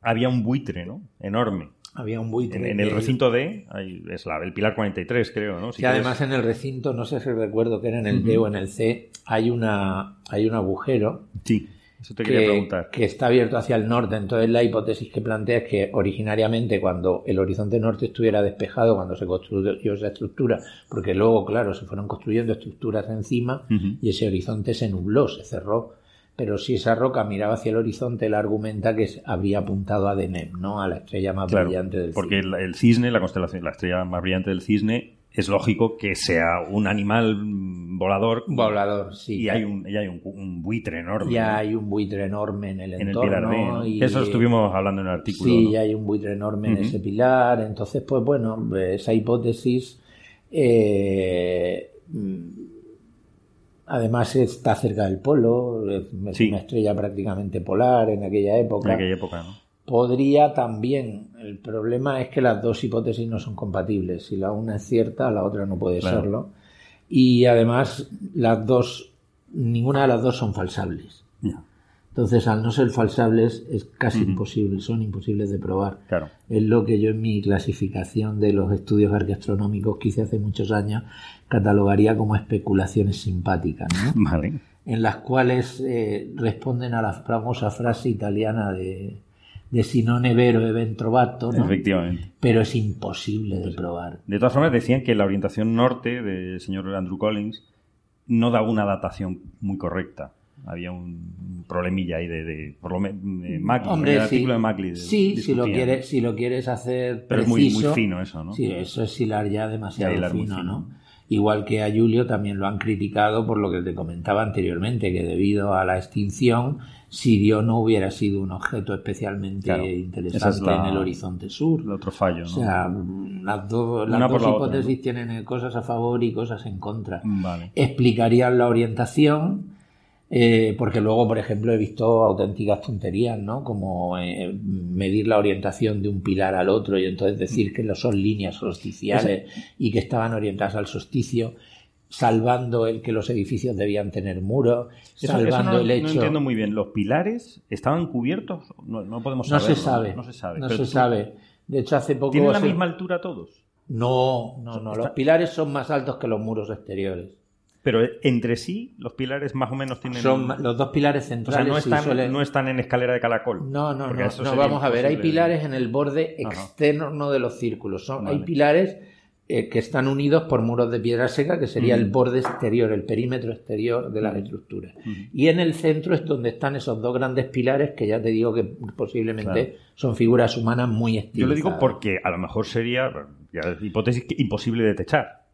C: había un buitre, ¿no? Enorme.
H: Había un buitre.
C: En, en el recinto D, ahí es la, el pilar 43, creo, ¿no? Si
H: que además en el recinto, no sé si recuerdo que era en el D o en el C, hay una hay un agujero
C: Sí, eso te quería
H: que,
C: preguntar.
H: que está abierto hacia el norte. Entonces la hipótesis que plantea es que originariamente cuando el horizonte norte estuviera despejado, cuando se construyó esa estructura, porque luego, claro, se fueron construyendo estructuras encima y ese horizonte se nubló, se cerró. Pero si esa roca miraba hacia el horizonte, él argumenta que habría apuntado a Deneb, ¿no? A la estrella más
C: Claro,
H: brillante del
C: porque
H: cielo.
C: el, el cisne, la constelación, la estrella más brillante del cisne, es lógico que sea un animal volador.
H: Volador, sí.
C: Y hay un, y hay un, un buitre enorme.
H: Ya hay un buitre enorme en el
C: en el
H: entorno.
C: pilar D. ¿no?
H: y-
C: Eso estuvimos hablando en el artículo.
H: Sí,
C: ¿no?
H: ya hay un buitre enorme en ese pilar. Entonces, pues bueno, esa hipótesis eh, mm, además está cerca del polo, es es
C: Sí.
H: una estrella prácticamente polar en aquella época.
C: En aquella época, ¿no?
H: Podría también, el problema es que las dos hipótesis no son compatibles. Si la una es cierta, la otra no puede
C: Claro.
H: serlo. Y además, las dos, ninguna de las dos son falsables. Entonces, al no ser falsables, es casi imposible, son imposibles de probar.
C: Claro.
H: Es lo que yo en mi clasificación de los estudios arqueastronómicos que hice hace muchos años catalogaría como especulaciones simpáticas, ¿no?
C: Vale.
H: En las cuales eh, responden a la famosa frase italiana de, de si non è vero è ben trovato, ¿no?
C: Efectivamente.
H: Pero es imposible de probar.
C: De todas formas, decían que la orientación norte del señor Andrew Collins no daba una datación muy correcta. Había un problemilla ahí de, de por lo menos, Mackley,
H: Hombre,
C: el
H: sí.
C: artículo de Mackley.
H: Sí, si lo, quieres, si lo quieres hacer
C: Pero es muy- muy
H: preciso,
C: fino eso, ¿no?
H: Sí, eso es hilar ya demasiado
C: hilar
H: fino. ¿no? Igual que a Julio también lo han criticado por lo que te comentaba anteriormente, que debido a la extinción, Sirio no hubiera sido un objeto especialmente
C: Claro,
H: interesante
C: esa es la-
H: en el horizonte sur.
C: El otro fallo, ¿no?
H: O sea, las, dos- las
C: la otra,
H: hipótesis tienen cosas a favor y cosas en contra.
C: Vale.
H: Explicarían la orientación, eh, porque luego, por ejemplo, he visto auténticas tonterías, ¿no? Como eh, medir la orientación de un pilar al otro y entonces decir que no son líneas solsticiales y que estaban orientadas al solsticio, salvando el que los edificios debían tener muros, salvando
C: no,
H: el
C: no
H: hecho...
C: entiendo muy bien. ¿Los pilares estaban cubiertos? No, no podemos
H: No se sabe.
C: No se sabe.
H: No se sabe. De hecho, hace poco...
C: ¿Tienen la
H: se-
C: misma altura todos?
H: No, no, no. Los pilares son más altos que los muros exteriores.
C: Pero entre sí, los pilares más o menos tienen.
H: Son los dos pilares
C: O sea,
H: centrales.
C: no
H: sí
C: están,
H: suelen-
C: no están en escalera de caracol.
H: No, no, no, no, vamos a ver, hay pilares en el borde
C: Ajá.
H: externo de los círculos. Son, Hay pilares eh, que están unidos por muros de piedra seca, que sería el borde exterior, el perímetro exterior de las estructuras. Y en el centro es donde están esos dos grandes pilares que ya te digo que posiblemente
C: Claro.
H: son figuras humanas muy estilizadas.
C: Yo lo digo porque a lo mejor sería, ya es hipótesis, que imposible de techar.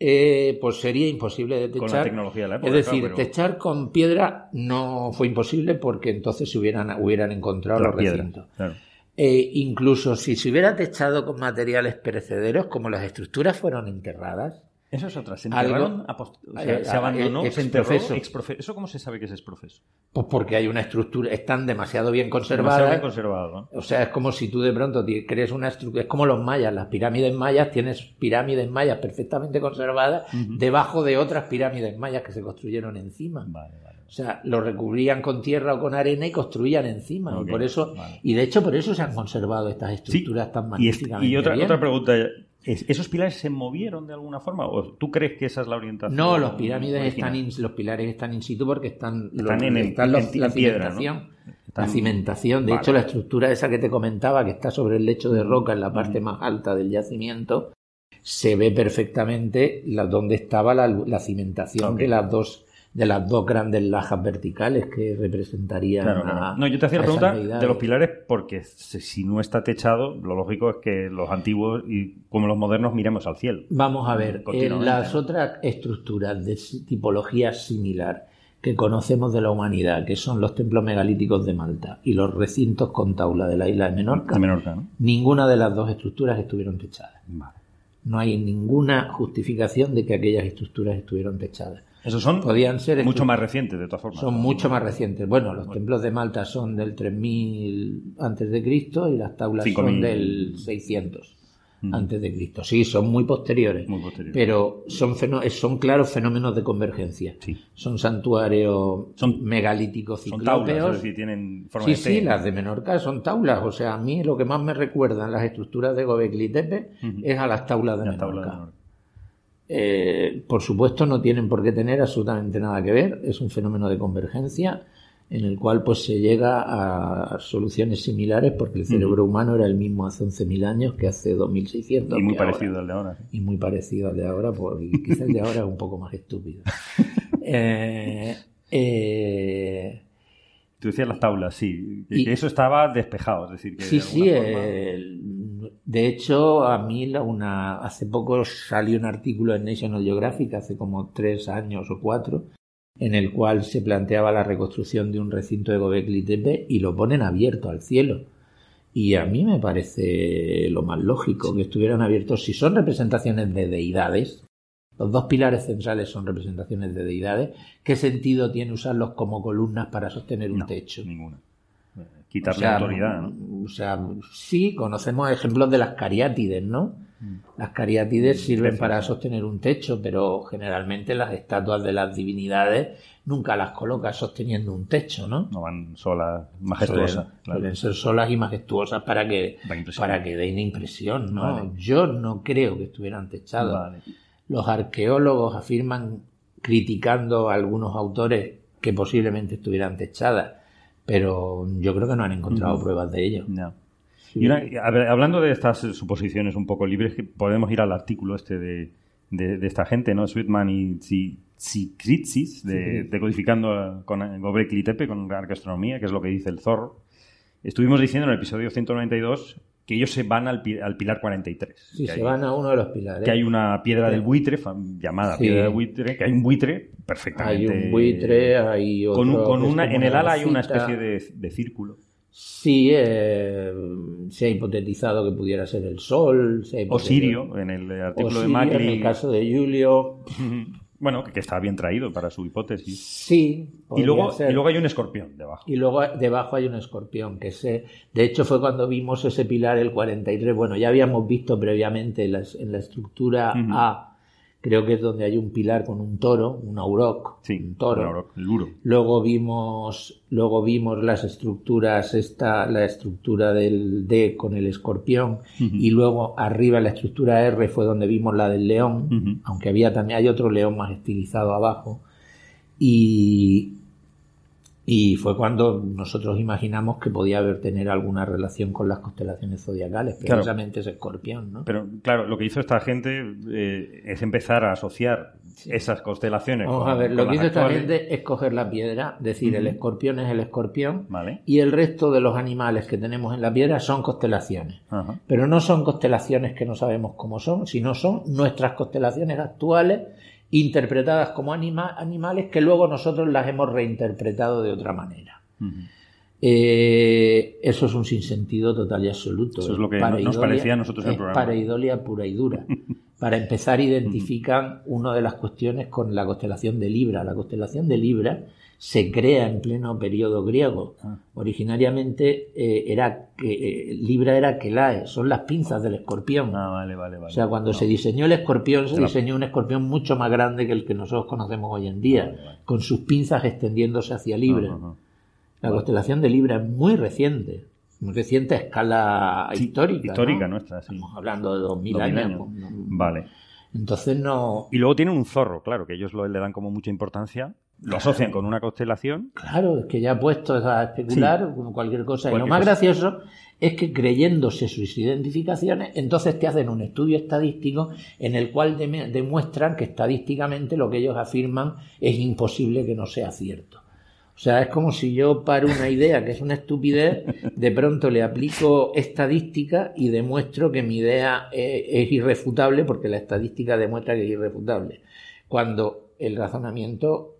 H: Eh, pues sería imposible de techar.
C: Con la tecnología de la época,
H: Es decir,
C: claro, pero-
H: techar con piedra no fue imposible porque entonces se hubieran, hubieran encontrado
C: La
H: los
C: piedra,
H: recintos.
C: claro.
H: Eh, incluso si se hubiera techado con materiales perecederos, como las estructuras fueron enterradas.
C: Eso es otra. Se
H: algo-
C: enterraron, a post- o sea,
H: eh,
C: se abandonó, se enterró. ¿Eso cómo se sabe que es ex profeso?
H: Pues porque hay una estructura, están demasiado bien
C: Demasiado
H: conservadas.
C: bien conservado, ¿no?
H: O sea, es como si tú de pronto crees una estructura, es como los mayas, las pirámides mayas, tienes pirámides mayas perfectamente conservadas debajo de otras pirámides mayas que se construyeron encima.
C: Vale, vale.
H: O sea, lo recubrían con tierra o con arena y construían encima. Y por eso,
C: vale.
H: y de hecho por eso se han conservado estas estructuras tan
C: Y,
H: magníficamente
C: y otra,
H: bien.
C: otra pregunta. ¿es- ¿Esos pilares se movieron de alguna forma? ¿O tú crees que esa es la orientación?
H: No, los pirámides
C: original?
H: están in- los pilares están in situ porque están,
C: Están
H: los-
C: en el-
H: están los-
C: en-
H: la
C: piedra,
H: cimentación.
C: ¿no?
H: La cimentación. De
C: Vale.
H: hecho, la estructura esa que te comentaba, que está sobre el lecho de roca en la parte más alta del yacimiento, se ve perfectamente la, donde estaba la, la cimentación de las dos de las dos grandes lajas verticales que representarían
C: Claro. No, yo te hacía la pregunta de los pilares porque si si no está techado, lo lógico es que los antiguos y como los modernos miremos al cielo.
H: Vamos a ver, en
C: Continuamente,
H: las otras estructuras de tipología similar que conocemos de la humanidad, que son los templos megalíticos de Malta y los recintos con taula de la isla de Menorca,
C: De Menorca, ¿no?
H: ninguna de las dos estructuras estuvieron techadas.
C: Vale.
H: No hay ninguna justificación de que aquellas estructuras estuvieron techadas.
C: Esos son
H: Podían ser
C: mucho más recientes, de todas formas.
H: Son mucho más recientes. Bueno, los templos de Malta son del 3000 antes de Cristo y las taulas
C: 5000.
H: son del 600 antes de Cristo. Sí, son muy posteriores.
C: Muy posteriores.
H: Pero son, son claros fenómenos de convergencia.
C: Sí.
H: Son santuarios
C: Son-
H: megalíticos
C: Son tablas,
H: ciclópeos.
C: es decir, tienen forma
H: Sí,
C: de
H: sí, las de Menorca son taulas. O sea, a mí lo que más me recuerdan las estructuras de Gobekli Tepe es a las taulas de
C: Las
H: Menorca.
C: de Menorca.
H: Eh, por supuesto, no tienen por qué tener absolutamente nada que ver. Es un fenómeno de convergencia en el cual pues se llega a soluciones similares porque el cerebro humano era el mismo hace 11.000 años que hace 2.600.
C: Y muy
H: ahora.
C: parecido al de ahora. sí.
H: Y muy parecido al de ahora, por, y quizá el de ahora es un poco más estúpido. Eh, eh,
C: Tú decías las tablas, sí. Que,
H: Y-
C: que eso estaba despejado, es decir, que
H: Sí,
C: de
H: sí.
C: forma-
H: eh, de hecho, a mí una, hace poco salió un artículo en National Geographic, hace como tres años o cuatro, en el cual se planteaba la reconstrucción de un recinto de Gobekli Tepe y lo ponen abierto al cielo. Y a mí me parece lo más lógico que estuvieran abiertos. Si son representaciones de deidades, los dos pilares centrales son representaciones de deidades, ¿qué sentido tiene usarlos como columnas para sostener un
C: No,
H: techo?
C: Ninguna. Quitarle
H: O sea,
C: autoridad, ¿no?
H: O sea, sí, conocemos ejemplos de las cariátides, ¿no? Las cariátides sirven para sostener un techo, pero generalmente las estatuas de las divinidades nunca las colocas sosteniendo un techo, ¿no?
C: No van solas, majestuosas.
H: Suelen,
C: claro.
H: suelen ser solas y majestuosas para que, para que den impresión, ¿no?
C: Vale.
H: Yo no creo que estuvieran techadas.
C: Vale.
H: Los arqueólogos afirman, criticando a algunos autores, que posiblemente estuvieran techadas, pero yo creo que no han encontrado pruebas de ello.
C: Ya. Y una- a ver, hablando de estas suposiciones un poco libres, que podemos ir al artículo este de, de- de esta gente, ¿no? Sweetman y Tsi- Tsikritsis, de, decodificando eh, con Gobekli Tepe, con arqueastronomía, que es lo que dice el zorro. Estuvimos diciendo en el episodio 192 que ellos se van al, pi- al pilar 43.
H: Sí, se
C: hay-
H: van a uno de los pilares.
C: que hay una piedra del buitre, llamada
H: Sí.
C: piedra del buitre, que hay un buitre perfectamente.
H: Hay un buitre, hay otro.
C: Con, un- una, en el ala hay una especie de, de círculo.
H: Sí, eh, se ha hipotetizado que pudiera ser el Sol. se ha
C: O Sirio, en el artículo de Macri.
H: En el caso de Julio,
C: Bueno, que, que está bien traído para su hipótesis.
H: sí.
C: Y luego,
H: ser.
C: y luego hay un escorpión debajo.
H: Y luego debajo hay un escorpión, que se, de hecho fue cuando vimos ese pilar el 43. Bueno, ya habíamos visto previamente en la, en la estructura. A, creo que es donde hay un pilar con un toro, un auroc,
C: Sí,
H: un toro.
C: un auroc, el duro.
H: Luego vimos, luego vimos las estructuras, esta, la estructura del D con el escorpión,
C: Ujú.
H: y luego arriba la estructura R fue donde vimos la del león,
C: Ujú.
H: aunque había también, hay otro león más estilizado abajo, y, y fue cuando nosotros imaginamos que podía haber tener alguna relación con las constelaciones zodiacales,
C: Claro.
H: precisamente ese escorpión, ¿no?
C: Pero claro, lo que hizo esta gente eh, es empezar a asociar esas constelaciones.
H: Vamos
C: con-
H: a ver,
C: con
H: lo que hizo esta gente es coger la piedra, decir el escorpión es el escorpión,
C: Vale.
H: y el resto de los animales que tenemos en la piedra son constelaciones. Pero no son constelaciones que no sabemos cómo son, sino son nuestras constelaciones actuales interpretadas como anima- animales que luego nosotros las hemos reinterpretado de otra manera. Eh, eso es un sinsentido total y absoluto.
C: Eso es lo que nos parecía a nosotros el programa.
H: pareidolia pura y dura. Para empezar, identifican una de las cuestiones con la constelación de Libra. La constelación de Libra se crea en pleno periodo griego.
C: Ah.
H: Originariamente eh, era que eh, Libra era Kelae, son las pinzas del escorpión.
C: Ah, vale, vale, vale.
H: O sea, cuando
C: No.
H: se diseñó el escorpión, se diseñó un escorpión mucho más grande que el que nosotros conocemos hoy en día,
C: vale.
H: con sus pinzas extendiéndose hacia Libra.
C: Ajá, ajá.
H: La
C: Vale.
H: constelación de Libra es muy reciente, muy reciente a escala
C: Sí,
H: histórica.
C: Histórica nuestra, sí.
H: Estamos hablando de 2000
C: Dos mil
H: años.
C: años.
H: ¿no?
C: Vale.
H: Entonces no.
C: Y luego tienen un zorro, claro, que ellos lo- le dan como mucha importancia. Lo asocian con una constelación.
H: Claro, es que ya puestos a especular con cualquier cosa. y lo más
C: cosa.
H: gracioso es que creyéndose sus identificaciones, entonces te hacen un estudio estadístico en el cual demuestran que estadísticamente lo que ellos afirman es imposible que no sea cierto. O sea, es como si yo para una idea que es una estupidez, de pronto le aplico estadística y demuestro que mi idea eh, es irrefutable porque la estadística demuestra que es irrefutable. Cuando el razonamiento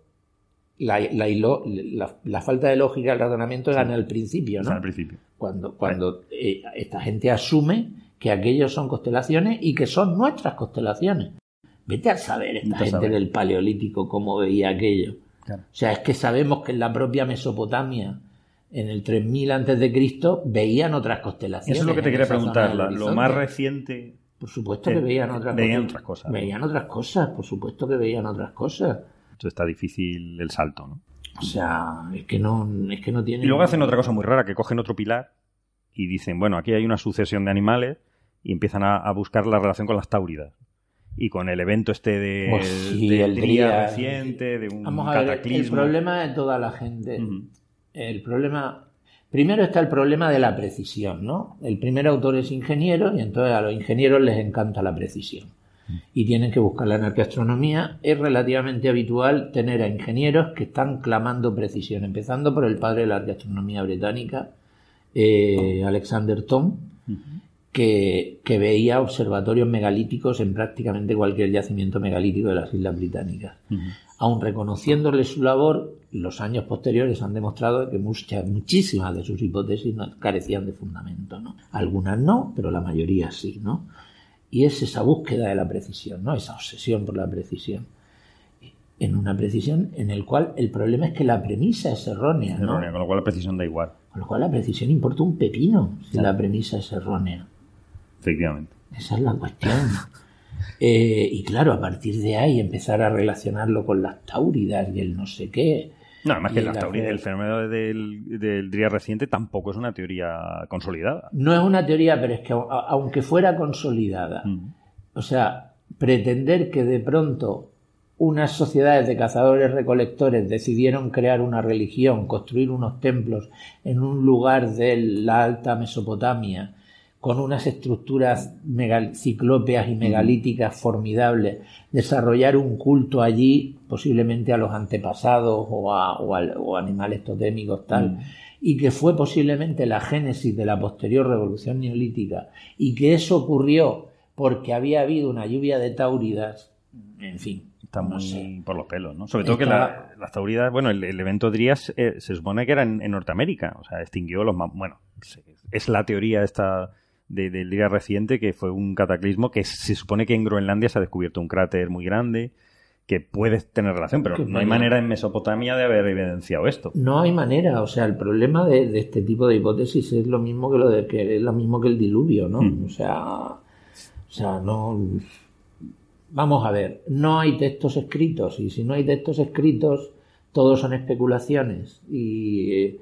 H: la, la, la- la falta de lógica del razonamiento gana al principio, ¿no?
C: al principio.
H: Cuando, cuando eh, esta gente asume que aquellos son constelaciones y que son nuestras constelaciones. Vete a saber esta
C: Vete
H: gente
C: saber.
H: del Paleolítico cómo veía aquello.
C: Claro.
H: O sea, es que sabemos que en la propia Mesopotamia, en el 3000 antes de Cristo, veían otras constelaciones.
C: Eso es lo que te quería preguntar. lo más reciente.
H: Por supuesto que veían otras
C: veían
H: cosas.
C: otras cosas.
H: Veían otras cosas, por supuesto que veían otras cosas.
C: Entonces está difícil el salto, ¿no?
H: O sea, es que no, es que no tienen.
C: Y luego hacen otra cosa muy rara, que cogen otro pilar y dicen, bueno, aquí hay una sucesión de animales y empiezan a, a buscar la relación con las táuridas. Y con el evento este de,
H: Pues sí, el
C: día
H: día-
C: reciente, de un
H: Vamos a ver, el problema de toda la gente. El problema. Primero está el problema de la precisión, ¿no? El primer autor es ingeniero y entonces a los ingenieros les encanta la precisión. Y tienen que buscarla en arqueastronomía. Es relativamente habitual tener a ingenieros que están clamando precisión, empezando por el padre de la arqueastronomía británica, eh, Alexander Thom, que, que veía observatorios megalíticos en prácticamente cualquier yacimiento megalítico de las Islas Británicas. Aun reconociéndole su labor, los años posteriores han demostrado que muchas, muchísimas de sus hipótesis no- carecían de fundamento. ¿no? Algunas no, pero la mayoría sí. ¿no? Y es esa búsqueda de la precisión, ¿no? esa obsesión por la precisión. En una precisión en el cual el problema es que la premisa es errónea. ¿no?
C: Errónea, Con lo cual la precisión da igual,
H: Con lo cual la precisión importa un pepino si la premisa es errónea.
C: efectivamente.
H: Esa es la cuestión. Eh, y claro, a partir de ahí empezar a relacionarlo con las tauridas y el no sé qué.
C: No, además que la teoría- el fenómeno del, del día reciente tampoco es una teoría consolidada.
H: No es una teoría, pero es que au- aunque fuera consolidada,
C: Mm.
H: o sea, pretender que de pronto unas sociedades de cazadores recolectores decidieron crear una religión, construir unos templos en un lugar de la alta Mesopotamia, con unas estructuras ciclópeas y megalíticas formidables, desarrollar un culto allí, posiblemente a los antepasados o a, o al- o animales totémicos tal,
C: Mm.
H: y que fue posiblemente la génesis de la posterior revolución neolítica, y que eso ocurrió porque había habido una lluvia de tauridas, en fin,
C: Está
H: no
C: muy
H: sé.
C: por los pelos, ¿no? Sobre todo que la- las tauridas, bueno, el, el evento Drías eh, se supone que era en, en Norteamérica, o sea, extinguió los... Bueno, es la teoría esta de- del día reciente que fue un cataclismo que se supone que en Groenlandia se ha descubierto un cráter muy grande que puede tener relación, pero no hay manera en Mesopotamia de haber evidenciado esto.
H: No hay manera, o sea, el problema de, de este tipo de hipótesis es lo mismo que lo de que es lo mismo que el diluvio, ¿no?
C: Mm.
H: O sea, o sea, no vamos a ver, no hay textos escritos y si no hay textos escritos todos son especulaciones y,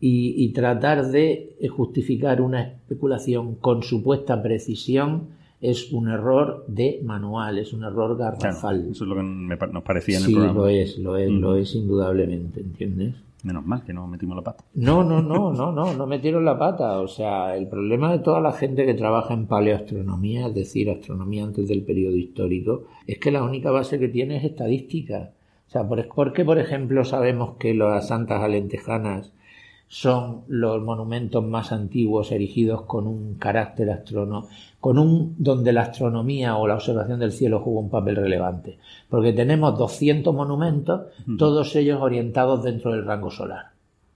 H: y, y tratar de justificar una especulación con supuesta precisión es un error de manual, es un error
C: Claro,
H: garrafal.
C: eso es lo que me nos parecía en
H: Sí,
C: el programa.
H: lo es, lo es,
C: Mm.
H: lo es indudablemente, ¿entiendes?
C: Menos mal que no metimos la pata.
H: No, no, no, no, no, no metieron la pata. O sea, el problema de toda la gente que trabaja en paleoastronomía, es decir, astronomía antes del periodo histórico, es que la única base que tiene es estadística. O sea, ¿por, por qué, por ejemplo, sabemos que las santas alentejanas son los monumentos más antiguos erigidos con un carácter astronómico, con un donde la astronomía o la observación del cielo jugó un papel relevante? Porque tenemos 200 monumentos, todos ellos orientados dentro del rango solar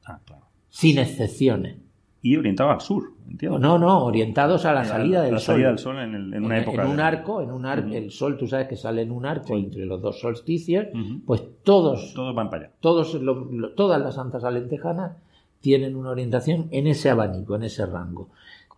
C: Ah, claro.
H: sin excepciones.
C: Y orientado al sur, entiendo.
H: No, no, orientados a la, salida del
C: la
H: sol.
C: salida del sol en, el- en una
H: En-
C: época.
H: en un
C: de-
H: arco, en un arco, el sol, tú sabes que sale en un arco entre los dos solsticios, pues todos,
C: Todos van para allá.
H: todos lo- lo- todas las santas alentejanas tienen una orientación en ese abanico, en ese rango.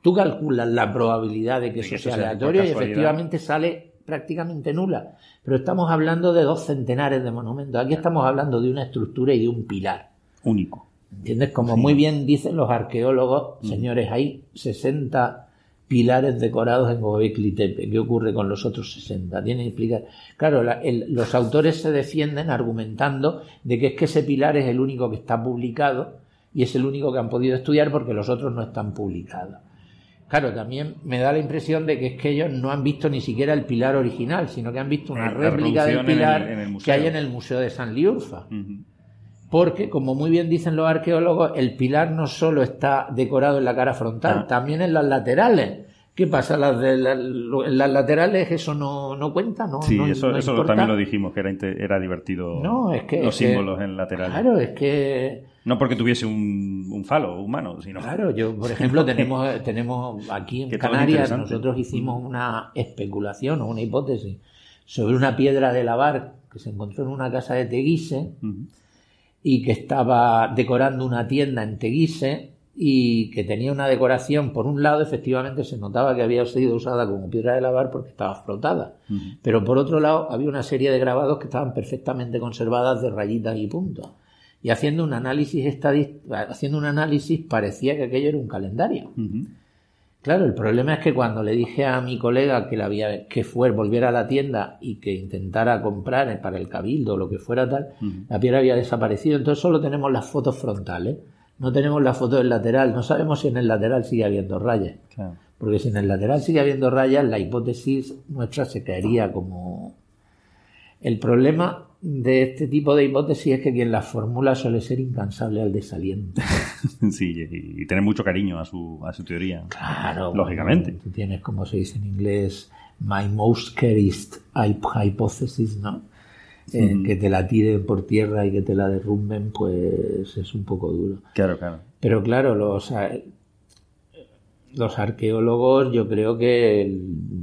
H: Tú calculas la probabilidad de que eso sea aleatorio y efectivamente sale prácticamente nula. Pero estamos hablando de dos centenares de monumentos. Aquí estamos hablando de una estructura y de un pilar.
C: Único.
H: ¿Entiendes? Como
C: Sí.
H: muy bien dicen los arqueólogos,
C: Mm.
H: señores, hay 60 pilares decorados en Gobekli Tepe. ¿Qué ocurre con los otros 60? Tienen que explicar. Claro, la- el- los autores se defienden argumentando de que es que ese pilar es el único que está publicado y es el único que han podido estudiar porque los otros no están publicados. Claro, también me da la impresión de que es que ellos no han visto ni siquiera el pilar original, sino que han visto una
C: La
H: réplica del
C: reproducción en el-
H: pilar
C: en el
H: que hay en el Museo de San Liurfa. Porque, como muy bien dicen los arqueólogos, el pilar no solo está decorado en la cara frontal,
C: Ah.
H: también en las laterales. ¿Qué pasa? Las de la- las laterales eso no, no cuenta, ¿no?
C: Sí,
H: no-
C: eso,
H: no
C: eso también lo dijimos, que era, era divertido
H: No, es que-
C: los
H: es que-
C: símbolos en lateral.
H: Claro, es que
C: No porque tuviese un, un falo humano, sino
H: Claro, yo, por ejemplo, tenemos, tenemos aquí en
C: Que
H: Canarias, nosotros hicimos una especulación o una hipótesis sobre una piedra de lavar que se encontró en una casa de Teguise y que estaba decorando una tienda en Teguise y que tenía una decoración, por un lado, efectivamente se notaba que había sido usada como piedra de lavar porque estaba frotada, pero por otro lado había una serie de grabados que estaban perfectamente conservadas de rayitas y puntos. Y haciendo un análisis estadístico, haciendo un análisis parecía que aquello era un calendario. Claro, el problema es que cuando le dije a mi colega que la había, que fue, volviera a la tienda y que intentara comprar para el cabildo o lo que fuera tal, la piedra había desaparecido. Entonces solo tenemos las fotos frontales. No tenemos la foto del lateral. No sabemos si en el lateral sigue habiendo rayas.
C: Claro.
H: Porque si en el lateral sigue habiendo rayas, la hipótesis nuestra se caería como... El problema de este tipo de hipótesis es que quien las formula suele ser incansable al desaliento.
C: Sí, y, tener mucho cariño a su, a su teoría.
H: Claro.
C: Lógicamente.
H: Tú tienes, como se dice en inglés, my most cherished hy- hypothesis, ¿no? Eh. Que te la tiren por tierra y que te la derrumben, pues es un poco duro.
C: Claro, claro.
H: Pero claro, los, a- los arqueólogos yo creo que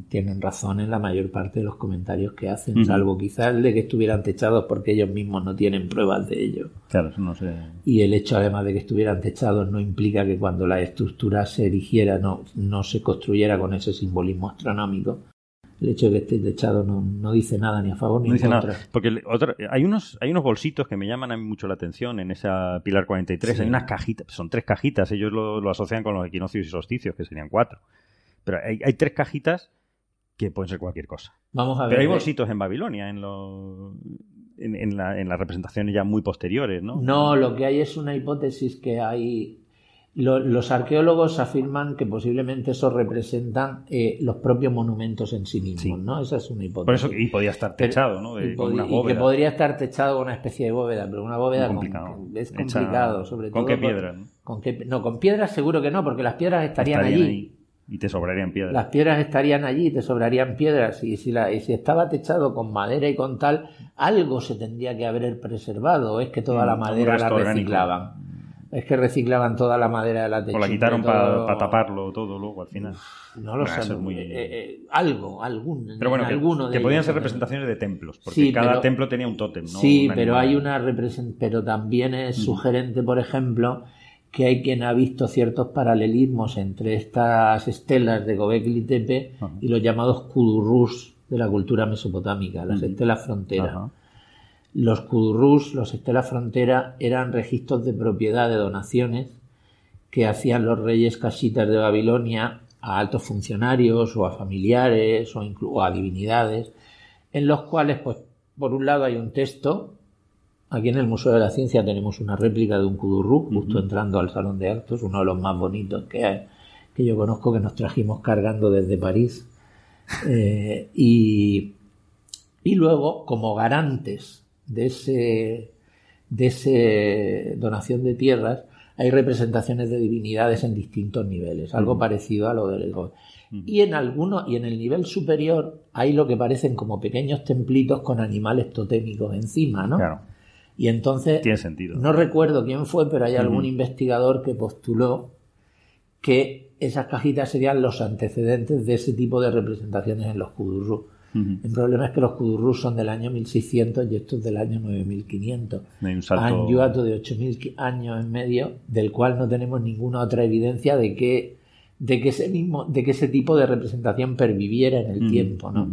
H: tienen razón en la mayor parte de los comentarios que hacen, salvo quizás el de que estuvieran techados porque ellos mismos no tienen pruebas de ello.
C: Claro, eso no sé.
H: Y el hecho, además de que estuvieran techados, no implica que cuando la estructura se erigiera no, no se construyera con ese simbolismo astronómico. El hecho de que esté techado no, no dice nada ni a favor ni
C: No
H: en
C: dice
H: contra.
C: nada. Porque hay, unos, hay unos bolsitos que me llaman a mí mucho la atención en esa Pilar 43.
H: Sí.
C: Hay unas cajitas, son tres cajitas. Ellos lo, lo asocian con los equinoccios y solsticios, que serían cuatro. Pero hay, hay tres cajitas que pueden ser cualquier cosa.
H: Vamos a ver.
C: Pero hay
H: eh,
C: bolsitos en Babilonia, en, los en, en la- en las representaciones ya muy posteriores, ¿no?
H: No, lo que hay es una hipótesis que hay. Lo- los arqueólogos afirman que posiblemente eso representan eh, los propios monumentos en sí mismos,
C: Sí.
H: ¿no? Esa es una hipótesis.
C: Por eso, y podía estar techado, ¿no? De,
H: y,
C: con
H: que podría estar techado con una especie de bóveda, pero una bóveda con-
C: complicado.
H: es
C: Hecha-
H: complicado, sobre
C: ¿Con
H: todo.
C: qué
H: por-
C: piedra? ¿no?
H: ¿Con qué- no, con piedras seguro que no, porque las piedras estarían,
C: Estarían
H: allí.
C: ahí y te sobrarían piedras.
H: Las piedras estarían allí y te sobrarían piedras. Y si, la, y si estaba techado con madera y con tal, algo se tendría que haber preservado. Es que toda
C: Mm,
H: la madera la
C: orgánico.
H: Es que reciclaban toda la madera de la
C: O
H: techumbre.
C: la quitaron para
H: todo-
C: taparlo todo luego al final.
H: No lo sé.
C: muy-
H: eh, eh, algo, algún.
C: Pero bueno,
H: en
C: que,
H: alguno de
C: que podían
H: ellos,
C: ser representaciones de templos, porque
H: Sí,
C: cada
H: pero-
C: templo tenía un tótem, ¿no?
H: Sí,
C: Un
H: pero hay una represent pero también es sugerente, por ejemplo, que hay quien ha visto ciertos paralelismos entre estas estelas de Gobekli Tepe y los llamados kudurrus de la cultura mesopotámica, las
C: Ujú.
H: estelas frontera.
C: Ajá.
H: Los kudurrus, los estelas frontera, eran registros de propiedad de donaciones que hacían los reyes casitas de Babilonia a altos funcionarios o a familiares o, o a divinidades, en los cuales, pues, por un lado hay un texto. Aquí en el Museo de la Ciencia tenemos una réplica de un kudurrú, justo entrando al salón de actos, uno de los más bonitos que hay, que yo conozco, que nos trajimos cargando desde París. Eh, y, y luego, como garantes de ese, de ese donación de tierras, hay representaciones de divinidades en distintos niveles, algo parecido a lo del y en alguno, y en el nivel superior hay lo que parecen como pequeños templitos con animales totémicos encima, ¿no?
C: Claro,
H: Y entonces
C: tiene sentido.
H: no recuerdo quién fue, pero hay algún investigador que postuló que esas cajitas serían los antecedentes de ese tipo de representaciones en los El problema es que los kudurrus son del año 1600 y estos del año 9500.
C: Hay un salto.
H: Hay un yuato de 8000 años en medio, del cual no tenemos ninguna otra evidencia de que, de que ese mismo, de que ese tipo de representación perviviera en el tiempo, ¿no?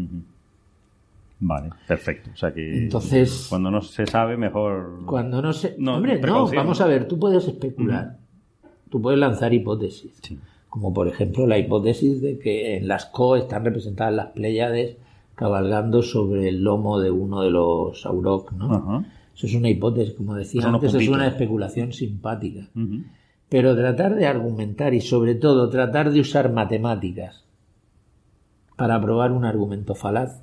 C: Vale, perfecto. O sea que
H: Entonces-
C: cuando no se sabe, mejor.
H: Cuando no se.
C: No,
H: Hombre, no, vamos a ver, tú puedes especular, tú puedes lanzar hipótesis.
C: Sí.
H: Como por ejemplo la hipótesis de que en las Co están representadas las Pléyades cabalgando sobre el lomo de uno de los Aurok, ¿no?
C: Ajá.
H: Eso es una hipótesis, como decía antes, es una especulación simpática. Pero tratar de argumentar y sobre todo tratar de usar matemáticas para probar un argumento falaz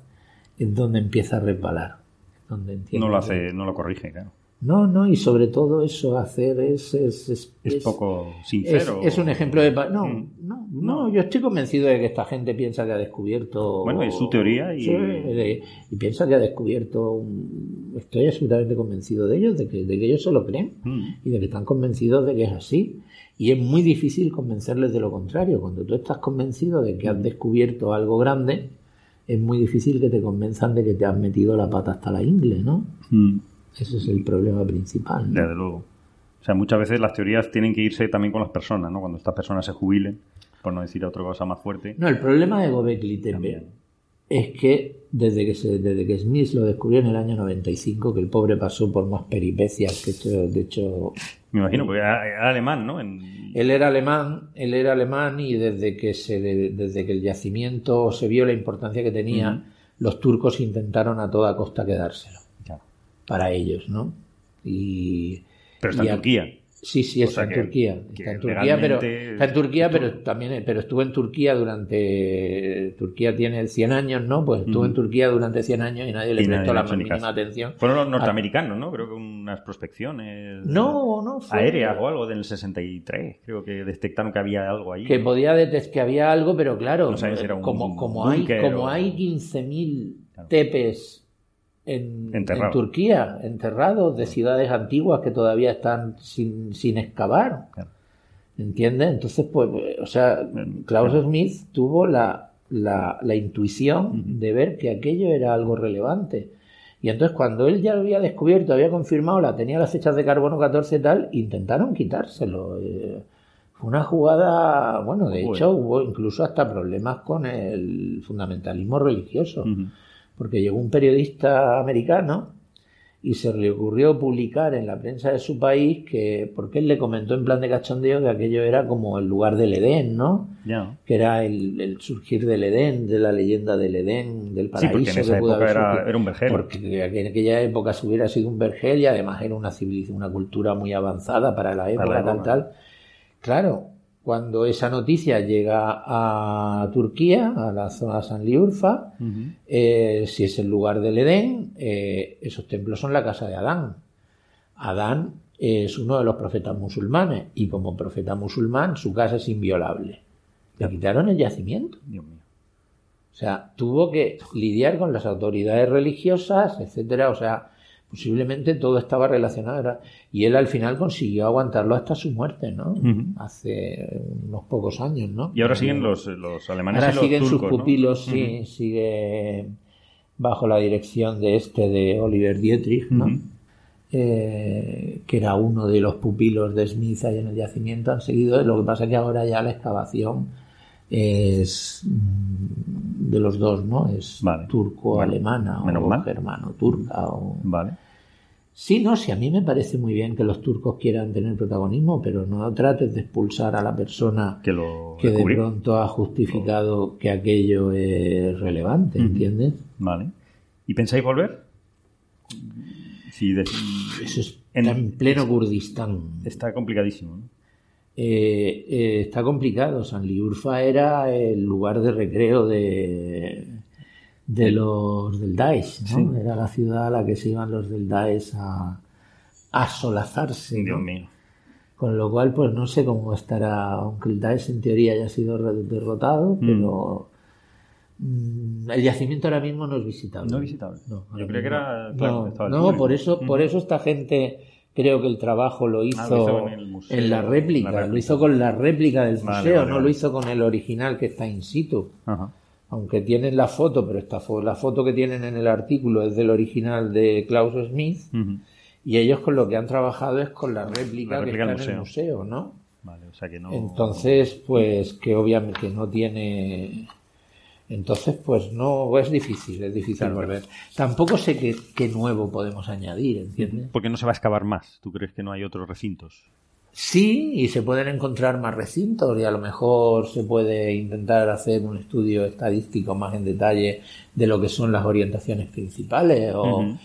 H: es donde empieza a resbalar. es Donde
C: No lo
H: que-
C: hace, no lo corrige, claro.
H: No, no, y sobre todo eso hacer es... Es, es,
C: Es, poco sincero.
H: es un ejemplo de... No,
C: Mm.
H: no, no, yo estoy convencido de que esta gente piensa que ha descubierto...
C: Bueno, es su teoría y-
H: Sí, de- y piensa que ha descubierto... un- Estoy absolutamente convencido de ellos, de que, de que ellos se lo creen
C: Mm.
H: y de que están convencidos de que es así. Y es muy difícil convencerles de lo contrario. Cuando tú estás convencido de que has descubierto algo grande, es muy difícil que te convenzan de que te has metido la pata hasta la ingle, ¿no?
C: Mm.
H: Ese es el problema principal. ¿no?
C: Desde luego. O sea, muchas veces las teorías tienen que irse también con las personas, ¿no? Cuando estas personas se jubilen, por no decir otra cosa más fuerte.
H: No, el problema de Gobekli Tepe es que desde que se, desde que Smith lo descubrió en el año 95, que el pobre pasó por más peripecias que esto, de hecho
C: Me imagino, porque era, era alemán, ¿no? En-
H: Él era alemán, él era alemán y desde que se desde que el yacimiento se vio la importancia que tenía, los turcos intentaron a toda costa quedárselo. Para ellos, ¿no? Y
C: Pero está
H: y
C: en
H: a-
C: Turquía.
H: Sí, sí, está en
C: que-
H: Turquía.
C: que
H: Está en Turquía, pero, está en Turquía, pero también, pero estuvo en Turquía durante, Turquía tiene 100 años, ¿no? Pues estuvo
C: Ujú.
H: en Turquía durante 100 años y nadie le
C: Y nadie
H: prestó
C: le
H: la
C: ni
H: mínima
C: caso.
H: atención.
C: Fueron los norteamericanos, ¿no? Creo que unas prospecciones.
H: No, no, fue-
C: Aéreas o algo del 63. Creo que detectaron que había algo ahí.
H: que podía detectar que había algo, pero claro,
C: No sabía si era un
H: como, como hay, como
C: o-
H: hay 15.000
C: Claro.
H: tepes en. Turquía, enterrados de ciudades antiguas que todavía están sin, sin excavar.
C: Claro.
H: ¿Entiendes? Entonces, pues, o sea, Klaus
C: claro.
H: Smith tuvo la la, la intuición de ver que aquello era algo relevante. Y entonces cuando él ya lo había descubierto, había confirmado, la tenía las fechas de carbono 14 y tal, intentaron quitárselo. Eh, fue una jugada, bueno, de hecho hubo incluso hasta problemas con el fundamentalismo religioso, porque llegó un periodista americano y se le ocurrió publicar en la prensa de su país que, porque él le comentó en plan de cachondeo que aquello era como el lugar del Edén, ¿no? Que era el, surgir del Edén, de la leyenda del Edén, del paraíso.
C: Sí, porque en esa época era, un vergel.
H: Porque en aquella época se hubiera sido un vergel y además era una civilización, una cultura muy avanzada para la época, tal, tal. Claro, cuando esa noticia llega a Turquía, a la zona de Sanliurfa, eh, si es el lugar del Edén, eh, esos templos son la casa de Adán. Adán es uno de los profetas musulmanes y como profeta musulmán su casa es inviolable. Le quitaron el yacimiento.
C: Dios mío.
H: O sea, tuvo que lidiar con las autoridades religiosas, etcétera. O sea, posiblemente todo estaba relacionado. Y él al final consiguió aguantarlo hasta su muerte, ¿no? Hace unos pocos años, ¿no?
C: Y ahora siguen los, los alemanes
H: ahora
C: y los
H: siguen
C: turcos,
H: sus
C: ¿no?
H: pupilos, sí, sigue bajo la dirección de este, de Oliver Dietrich, ¿no? Eh, que era uno de los pupilos de Smith ahí en el yacimiento, han seguido. Lo que pasa es que ahora ya la excavación es mm, de los dos, ¿no? Es
C: Vale.
H: turco-alemana o germano-turca. O...
C: Vale.
H: Sí, no, sí, a mí me parece muy bien que los turcos quieran tener protagonismo, pero no trates de expulsar a la persona
C: Que lo
H: que de pronto ha justificado que aquello es relevante. ¿entiendes?
C: Vale. ¿Y pensáis volver? Sí, de-
H: Eso es
C: En-
H: en pleno Kurdistán.
C: está complicadísimo. ¿no?
H: Eh, eh, está complicado. Sanliurfa era el lugar de recreo de, de los del Daesh, ¿no?
C: Sí.
H: Era la ciudad a la que se iban los del Daesh a, a solazarse, ¿no?
C: Dios mío.
H: Con lo cual, pues no sé cómo estará, aunque el Daesh en teoría haya sido derrotado, pero mm, el yacimiento ahora mismo no es visitable.
C: No es visitable.
H: No,
C: Yo creía que era, claro,
H: No, no, por eso, por eso esta gente creo que el trabajo lo hizo,
C: Ah, lo hizo en el museo,
H: en la réplica,
C: la réplica.
H: lo hizo con la réplica del
C: Vale,
H: museo,
C: vale,
H: no
C: vale.
H: lo hizo con el original que está in situ.
C: Ajá.
H: Aunque tienen la foto, pero esta fo- la foto que tienen en el artículo es del original de Klaus Smith y ellos con lo que han trabajado es con la réplica,
C: La réplica
H: que
C: del
H: está en el museo, ¿no?
C: Vale, o sea que no.
H: Entonces, pues que obviamente no tiene. Entonces, pues no, es difícil, es difícil
C: Claro.
H: volver. Tampoco sé qué, qué nuevo podemos añadir, ¿entiendes?
C: Porque no se va a excavar más. ¿Tú crees que no hay otros recintos?
H: Sí, y se pueden encontrar más recintos y a lo mejor se puede intentar hacer un estudio estadístico más en detalle de lo que son las orientaciones principales o.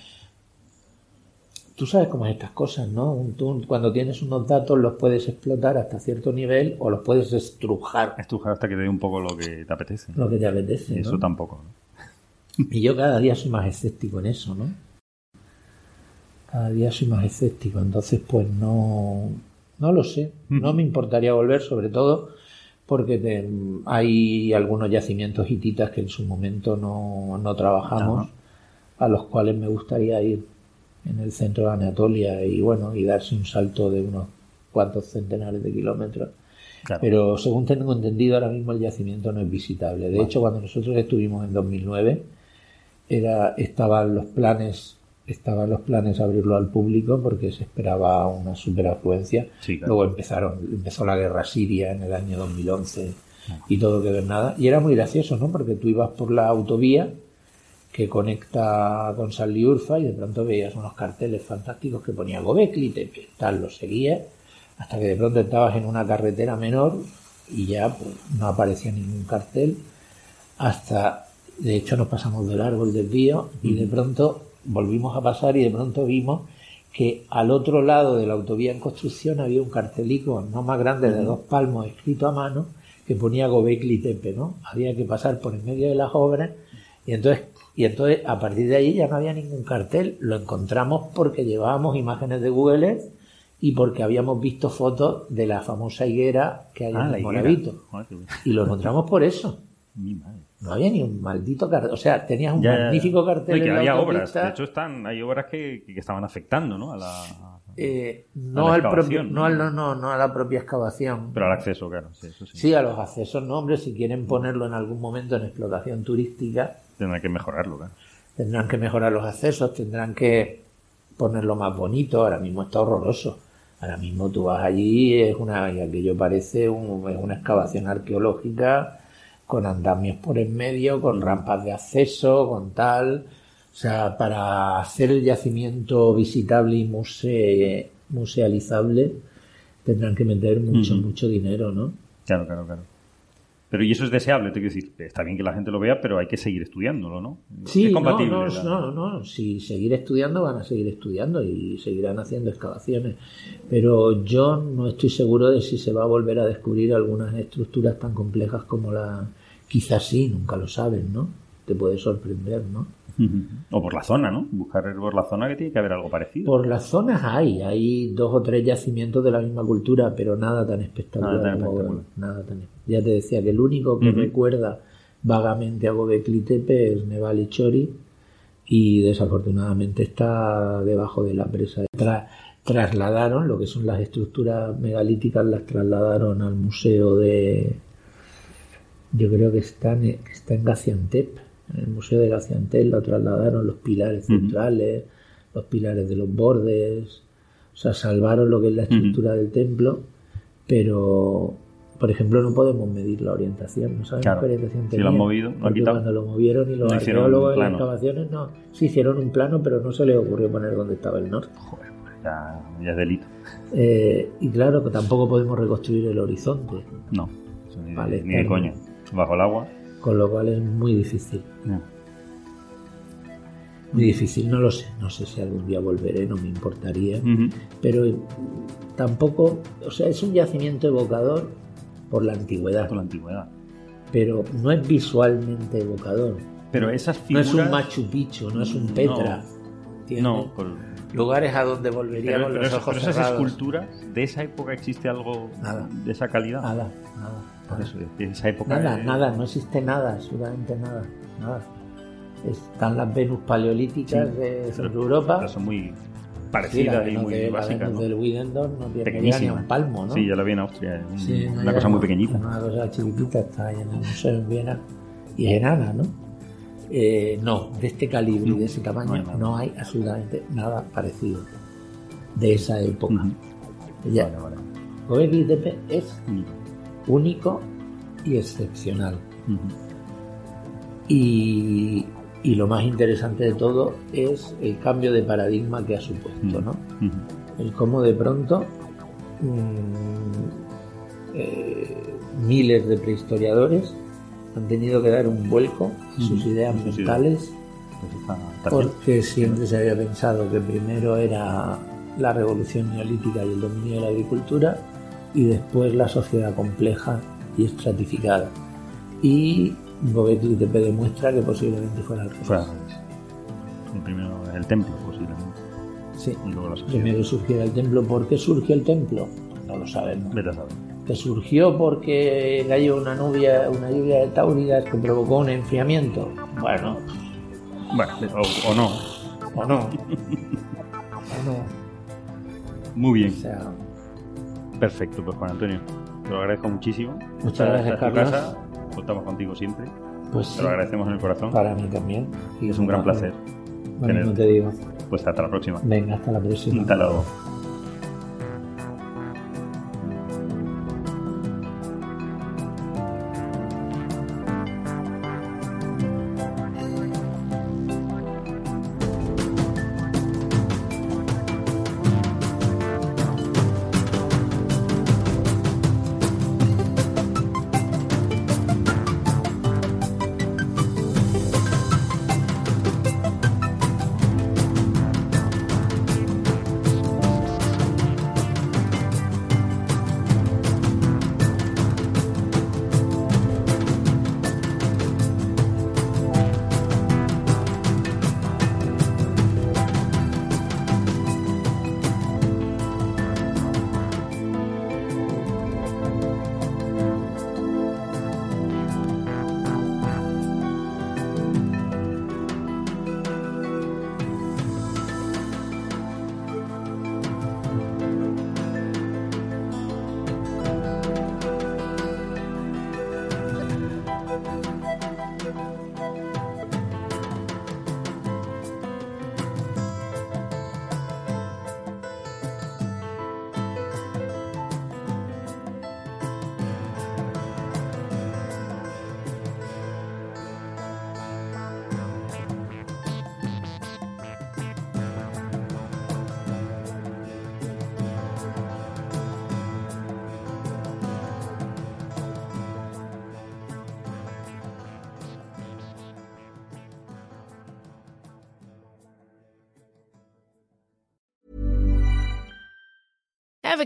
H: Tú sabes cómo es estas cosas, ¿no? Tú cuando tienes unos datos los puedes explotar hasta cierto nivel o los puedes estrujar
C: Estrujar hasta que te dé un poco lo que te apetece.
H: lo que te apetece. ¿no?
C: Eso tampoco. ¿no?
H: Y yo cada día soy más escéptico en eso, ¿no? Cada día soy más escéptico, entonces pues no, no lo sé. No me importaría volver, sobre todo porque te- hay algunos yacimientos hititas que en su momento no, no trabajamos, a los cuales me gustaría ir en el centro de Anatolia y bueno, y darse un salto de unos cuantos centenares de kilómetros.
C: Claro.
H: Pero según tengo entendido, ahora mismo el yacimiento no es visitable. De hecho, cuando nosotros estuvimos en 2009, era, estaban los planes estaban los planes abrirlo al público porque se esperaba una superafluencia.
C: Sí, claro.
H: Luego empezaron, empezó la guerra siria en el año 2011 y todo que ver nada. Y era muy gracioso, ¿no? Porque tú ibas por la autovía que conecta con Sanliurfa y de pronto veías unos carteles fantásticos que ponía Gobekli, Tepe, tal, lo seguías, hasta que de pronto estabas en una carretera menor y ya pues, no aparecía ningún cartel hasta, de hecho nos pasamos de largo el desvío y de pronto volvimos a pasar y de pronto vimos que al otro lado de la autovía en construcción había un cartelico no más grande de dos palmos escrito a mano que ponía Gobekli Tepe, ¿no? Había que pasar por en medio de las obras y entonces y entonces a partir de ahí ya no había ningún cartel, lo encontramos porque llevábamos imágenes de Google Earth y porque habíamos visto fotos de la famosa higuera que hay
C: Ah,
H: en. Moravito.
C: Joder, qué bueno.
H: Y lo encontramos por eso.
C: Mi madre.
H: No había ni un maldito cartel. O sea, tenías un
C: Ya,
H: magnífico cartel
C: que
H: en
C: había obras. De hecho, están, hay obras que, que estaban afectando ¿no? a la.
H: Eh, no,
C: A la
H: al propio, no, al- no, no, no a la propia excavación.
C: Pero al acceso, claro. Sí, eso sí.
H: Sí, a los accesos, no, hombre, si quieren ponerlo en algún momento en explotación turística,
C: Tendrá que mejorarlo, claro.
H: tendrán que mejorar los accesos, tendrán que ponerlo más bonito. Ahora mismo está horroroso. Ahora mismo tú vas allí, es una, y aquello parece un- es una excavación arqueológica con andamios por en medio, con rampas de acceso, con tal. O sea, para hacer el yacimiento visitable y muse- musealizable tendrán que meter mucho, mucho dinero, ¿no?
C: Claro, claro, claro. Pero y eso es deseable, te quiero decir, está bien que la gente lo vea, pero hay que seguir estudiándolo, ¿no?
H: Sí,
C: es
H: no,
C: compatible.
H: no, no, no, si seguir estudiando van a seguir estudiando y seguirán haciendo excavaciones, pero yo no estoy seguro de si se va a volver a descubrir algunas estructuras tan complejas como la, quizás sí, nunca lo saben, ¿no? Te puede sorprender, ¿no?
C: O por la zona, ¿no? Buscar por la zona que tiene que haber algo parecido.
H: Por las zonas hay, hay dos o tres yacimientos de la misma cultura, pero nada tan espectacular.
C: Nada tan espectacular.
H: nada tan- ya te decía que el único que recuerda vagamente a Gobekli Tepe es Nevali Chori y desafortunadamente está debajo de la presa. Tra- trasladaron lo que son las estructuras megalíticas, las trasladaron al museo de. Yo creo que está en, está en Gaziantep. En el museo de Gaziantep lo trasladaron los pilares centrales, los pilares de los bordes. O sea, salvaron lo que es la estructura del templo, pero. Por ejemplo, no podemos medir la orientación, no sabemos
C: Claro.
H: qué orientación
C: Si
H: tenía.
C: lo han movido, lo han
H: porque
C: quitado.
H: cuando lo movieron y los
C: No
H: arqueólogos en las excavaciones no, sí hicieron un plano, pero no se les ocurrió poner dónde estaba el norte.
C: Joder, pues ya, ya es delito.
H: Eh, y claro que tampoco podemos reconstruir el horizonte,
C: No,
H: Vale,
C: ni de
H: claro.
C: Bajo el agua.
H: con lo cual es muy difícil.
C: no.
H: Muy difícil, no lo sé. No sé si algún día volveré, no me importaría. Pero tampoco, o sea, es un yacimiento evocador por la antigüedad,
C: Con la antigüedad.
H: pero no es visualmente evocador.
C: Pero esas
H: No
C: figuras...
H: es un Machu Picchu, no es un Petra.
C: No, con-
H: Lugares a donde volvería
C: pero,
H: con
C: pero
H: los
C: esas-
H: ojos
C: pero esas
H: cerrados.
C: esculturas, ¿de esa época existe algo
H: Nada.
C: de esa calidad?
H: Nada, nada.
C: Por eso, esa época...
H: Nada, nada, no existe nada, absolutamente nada, nada. Están las Venus paleolíticas
C: Sí,
H: de Centro Europa.
C: son muy
H: Sí,
C: parecidas y muy
H: de-
C: básicas, ¿no?
H: del Widendorf no tiene ni un palmo, ¿no?
C: Sí, ya la vi en Austria. es un-
H: Sí, no,
C: una cosa muy pequeñita.
H: Una cosa chiquitita, está ahí en el museo en Viena y es enana, ¿no? Eh, no, de este calibre y de ese tamaño
C: no hay nada.
H: no hay absolutamente nada parecido de esa época.
C: Ujú.
H: Ya,
C: Vale, vale.
H: Tepe es
C: Mm.
H: Único y excepcional. Y, y lo más interesante de todo es el cambio de paradigma que ha supuesto, ¿no? El cómo de pronto mm, eh, miles de prehistoriadores han tenido que dar un vuelco a sus ideas mentales
C: Pues
H: porque siempre se había pensado que primero era la revolución neolítica y el dominio de la agricultura y después la sociedad compleja y estratificada. Y Gobekli Tepe demuestra que posiblemente fuera al revés.
C: El primero el templo, posiblemente.
H: Sí.
C: Y luego la.
H: Primero surgiera el templo. ¿Por qué surgió el templo? No lo sabemos.
C: Vete a saber.
H: Que surgió porque cayó una lluvia, una lluvia de tauridas que provocó un enfriamiento. Bueno,
C: Bueno, o, o no.
H: o no. o no.
C: Muy bien.
H: O sea,
C: Perfecto, pues Juan Antonio. Te lo agradezco muchísimo.
H: Muchas gracias, Carlos.
C: casa. Contamos contigo siempre.
H: pues
C: Te lo agradecemos en el corazón.
H: para mí también. Y
C: Es un gran placer.
H: Bueno, no te digo.
C: Pues hasta la próxima.
H: Venga, hasta la próxima.
C: Hasta luego.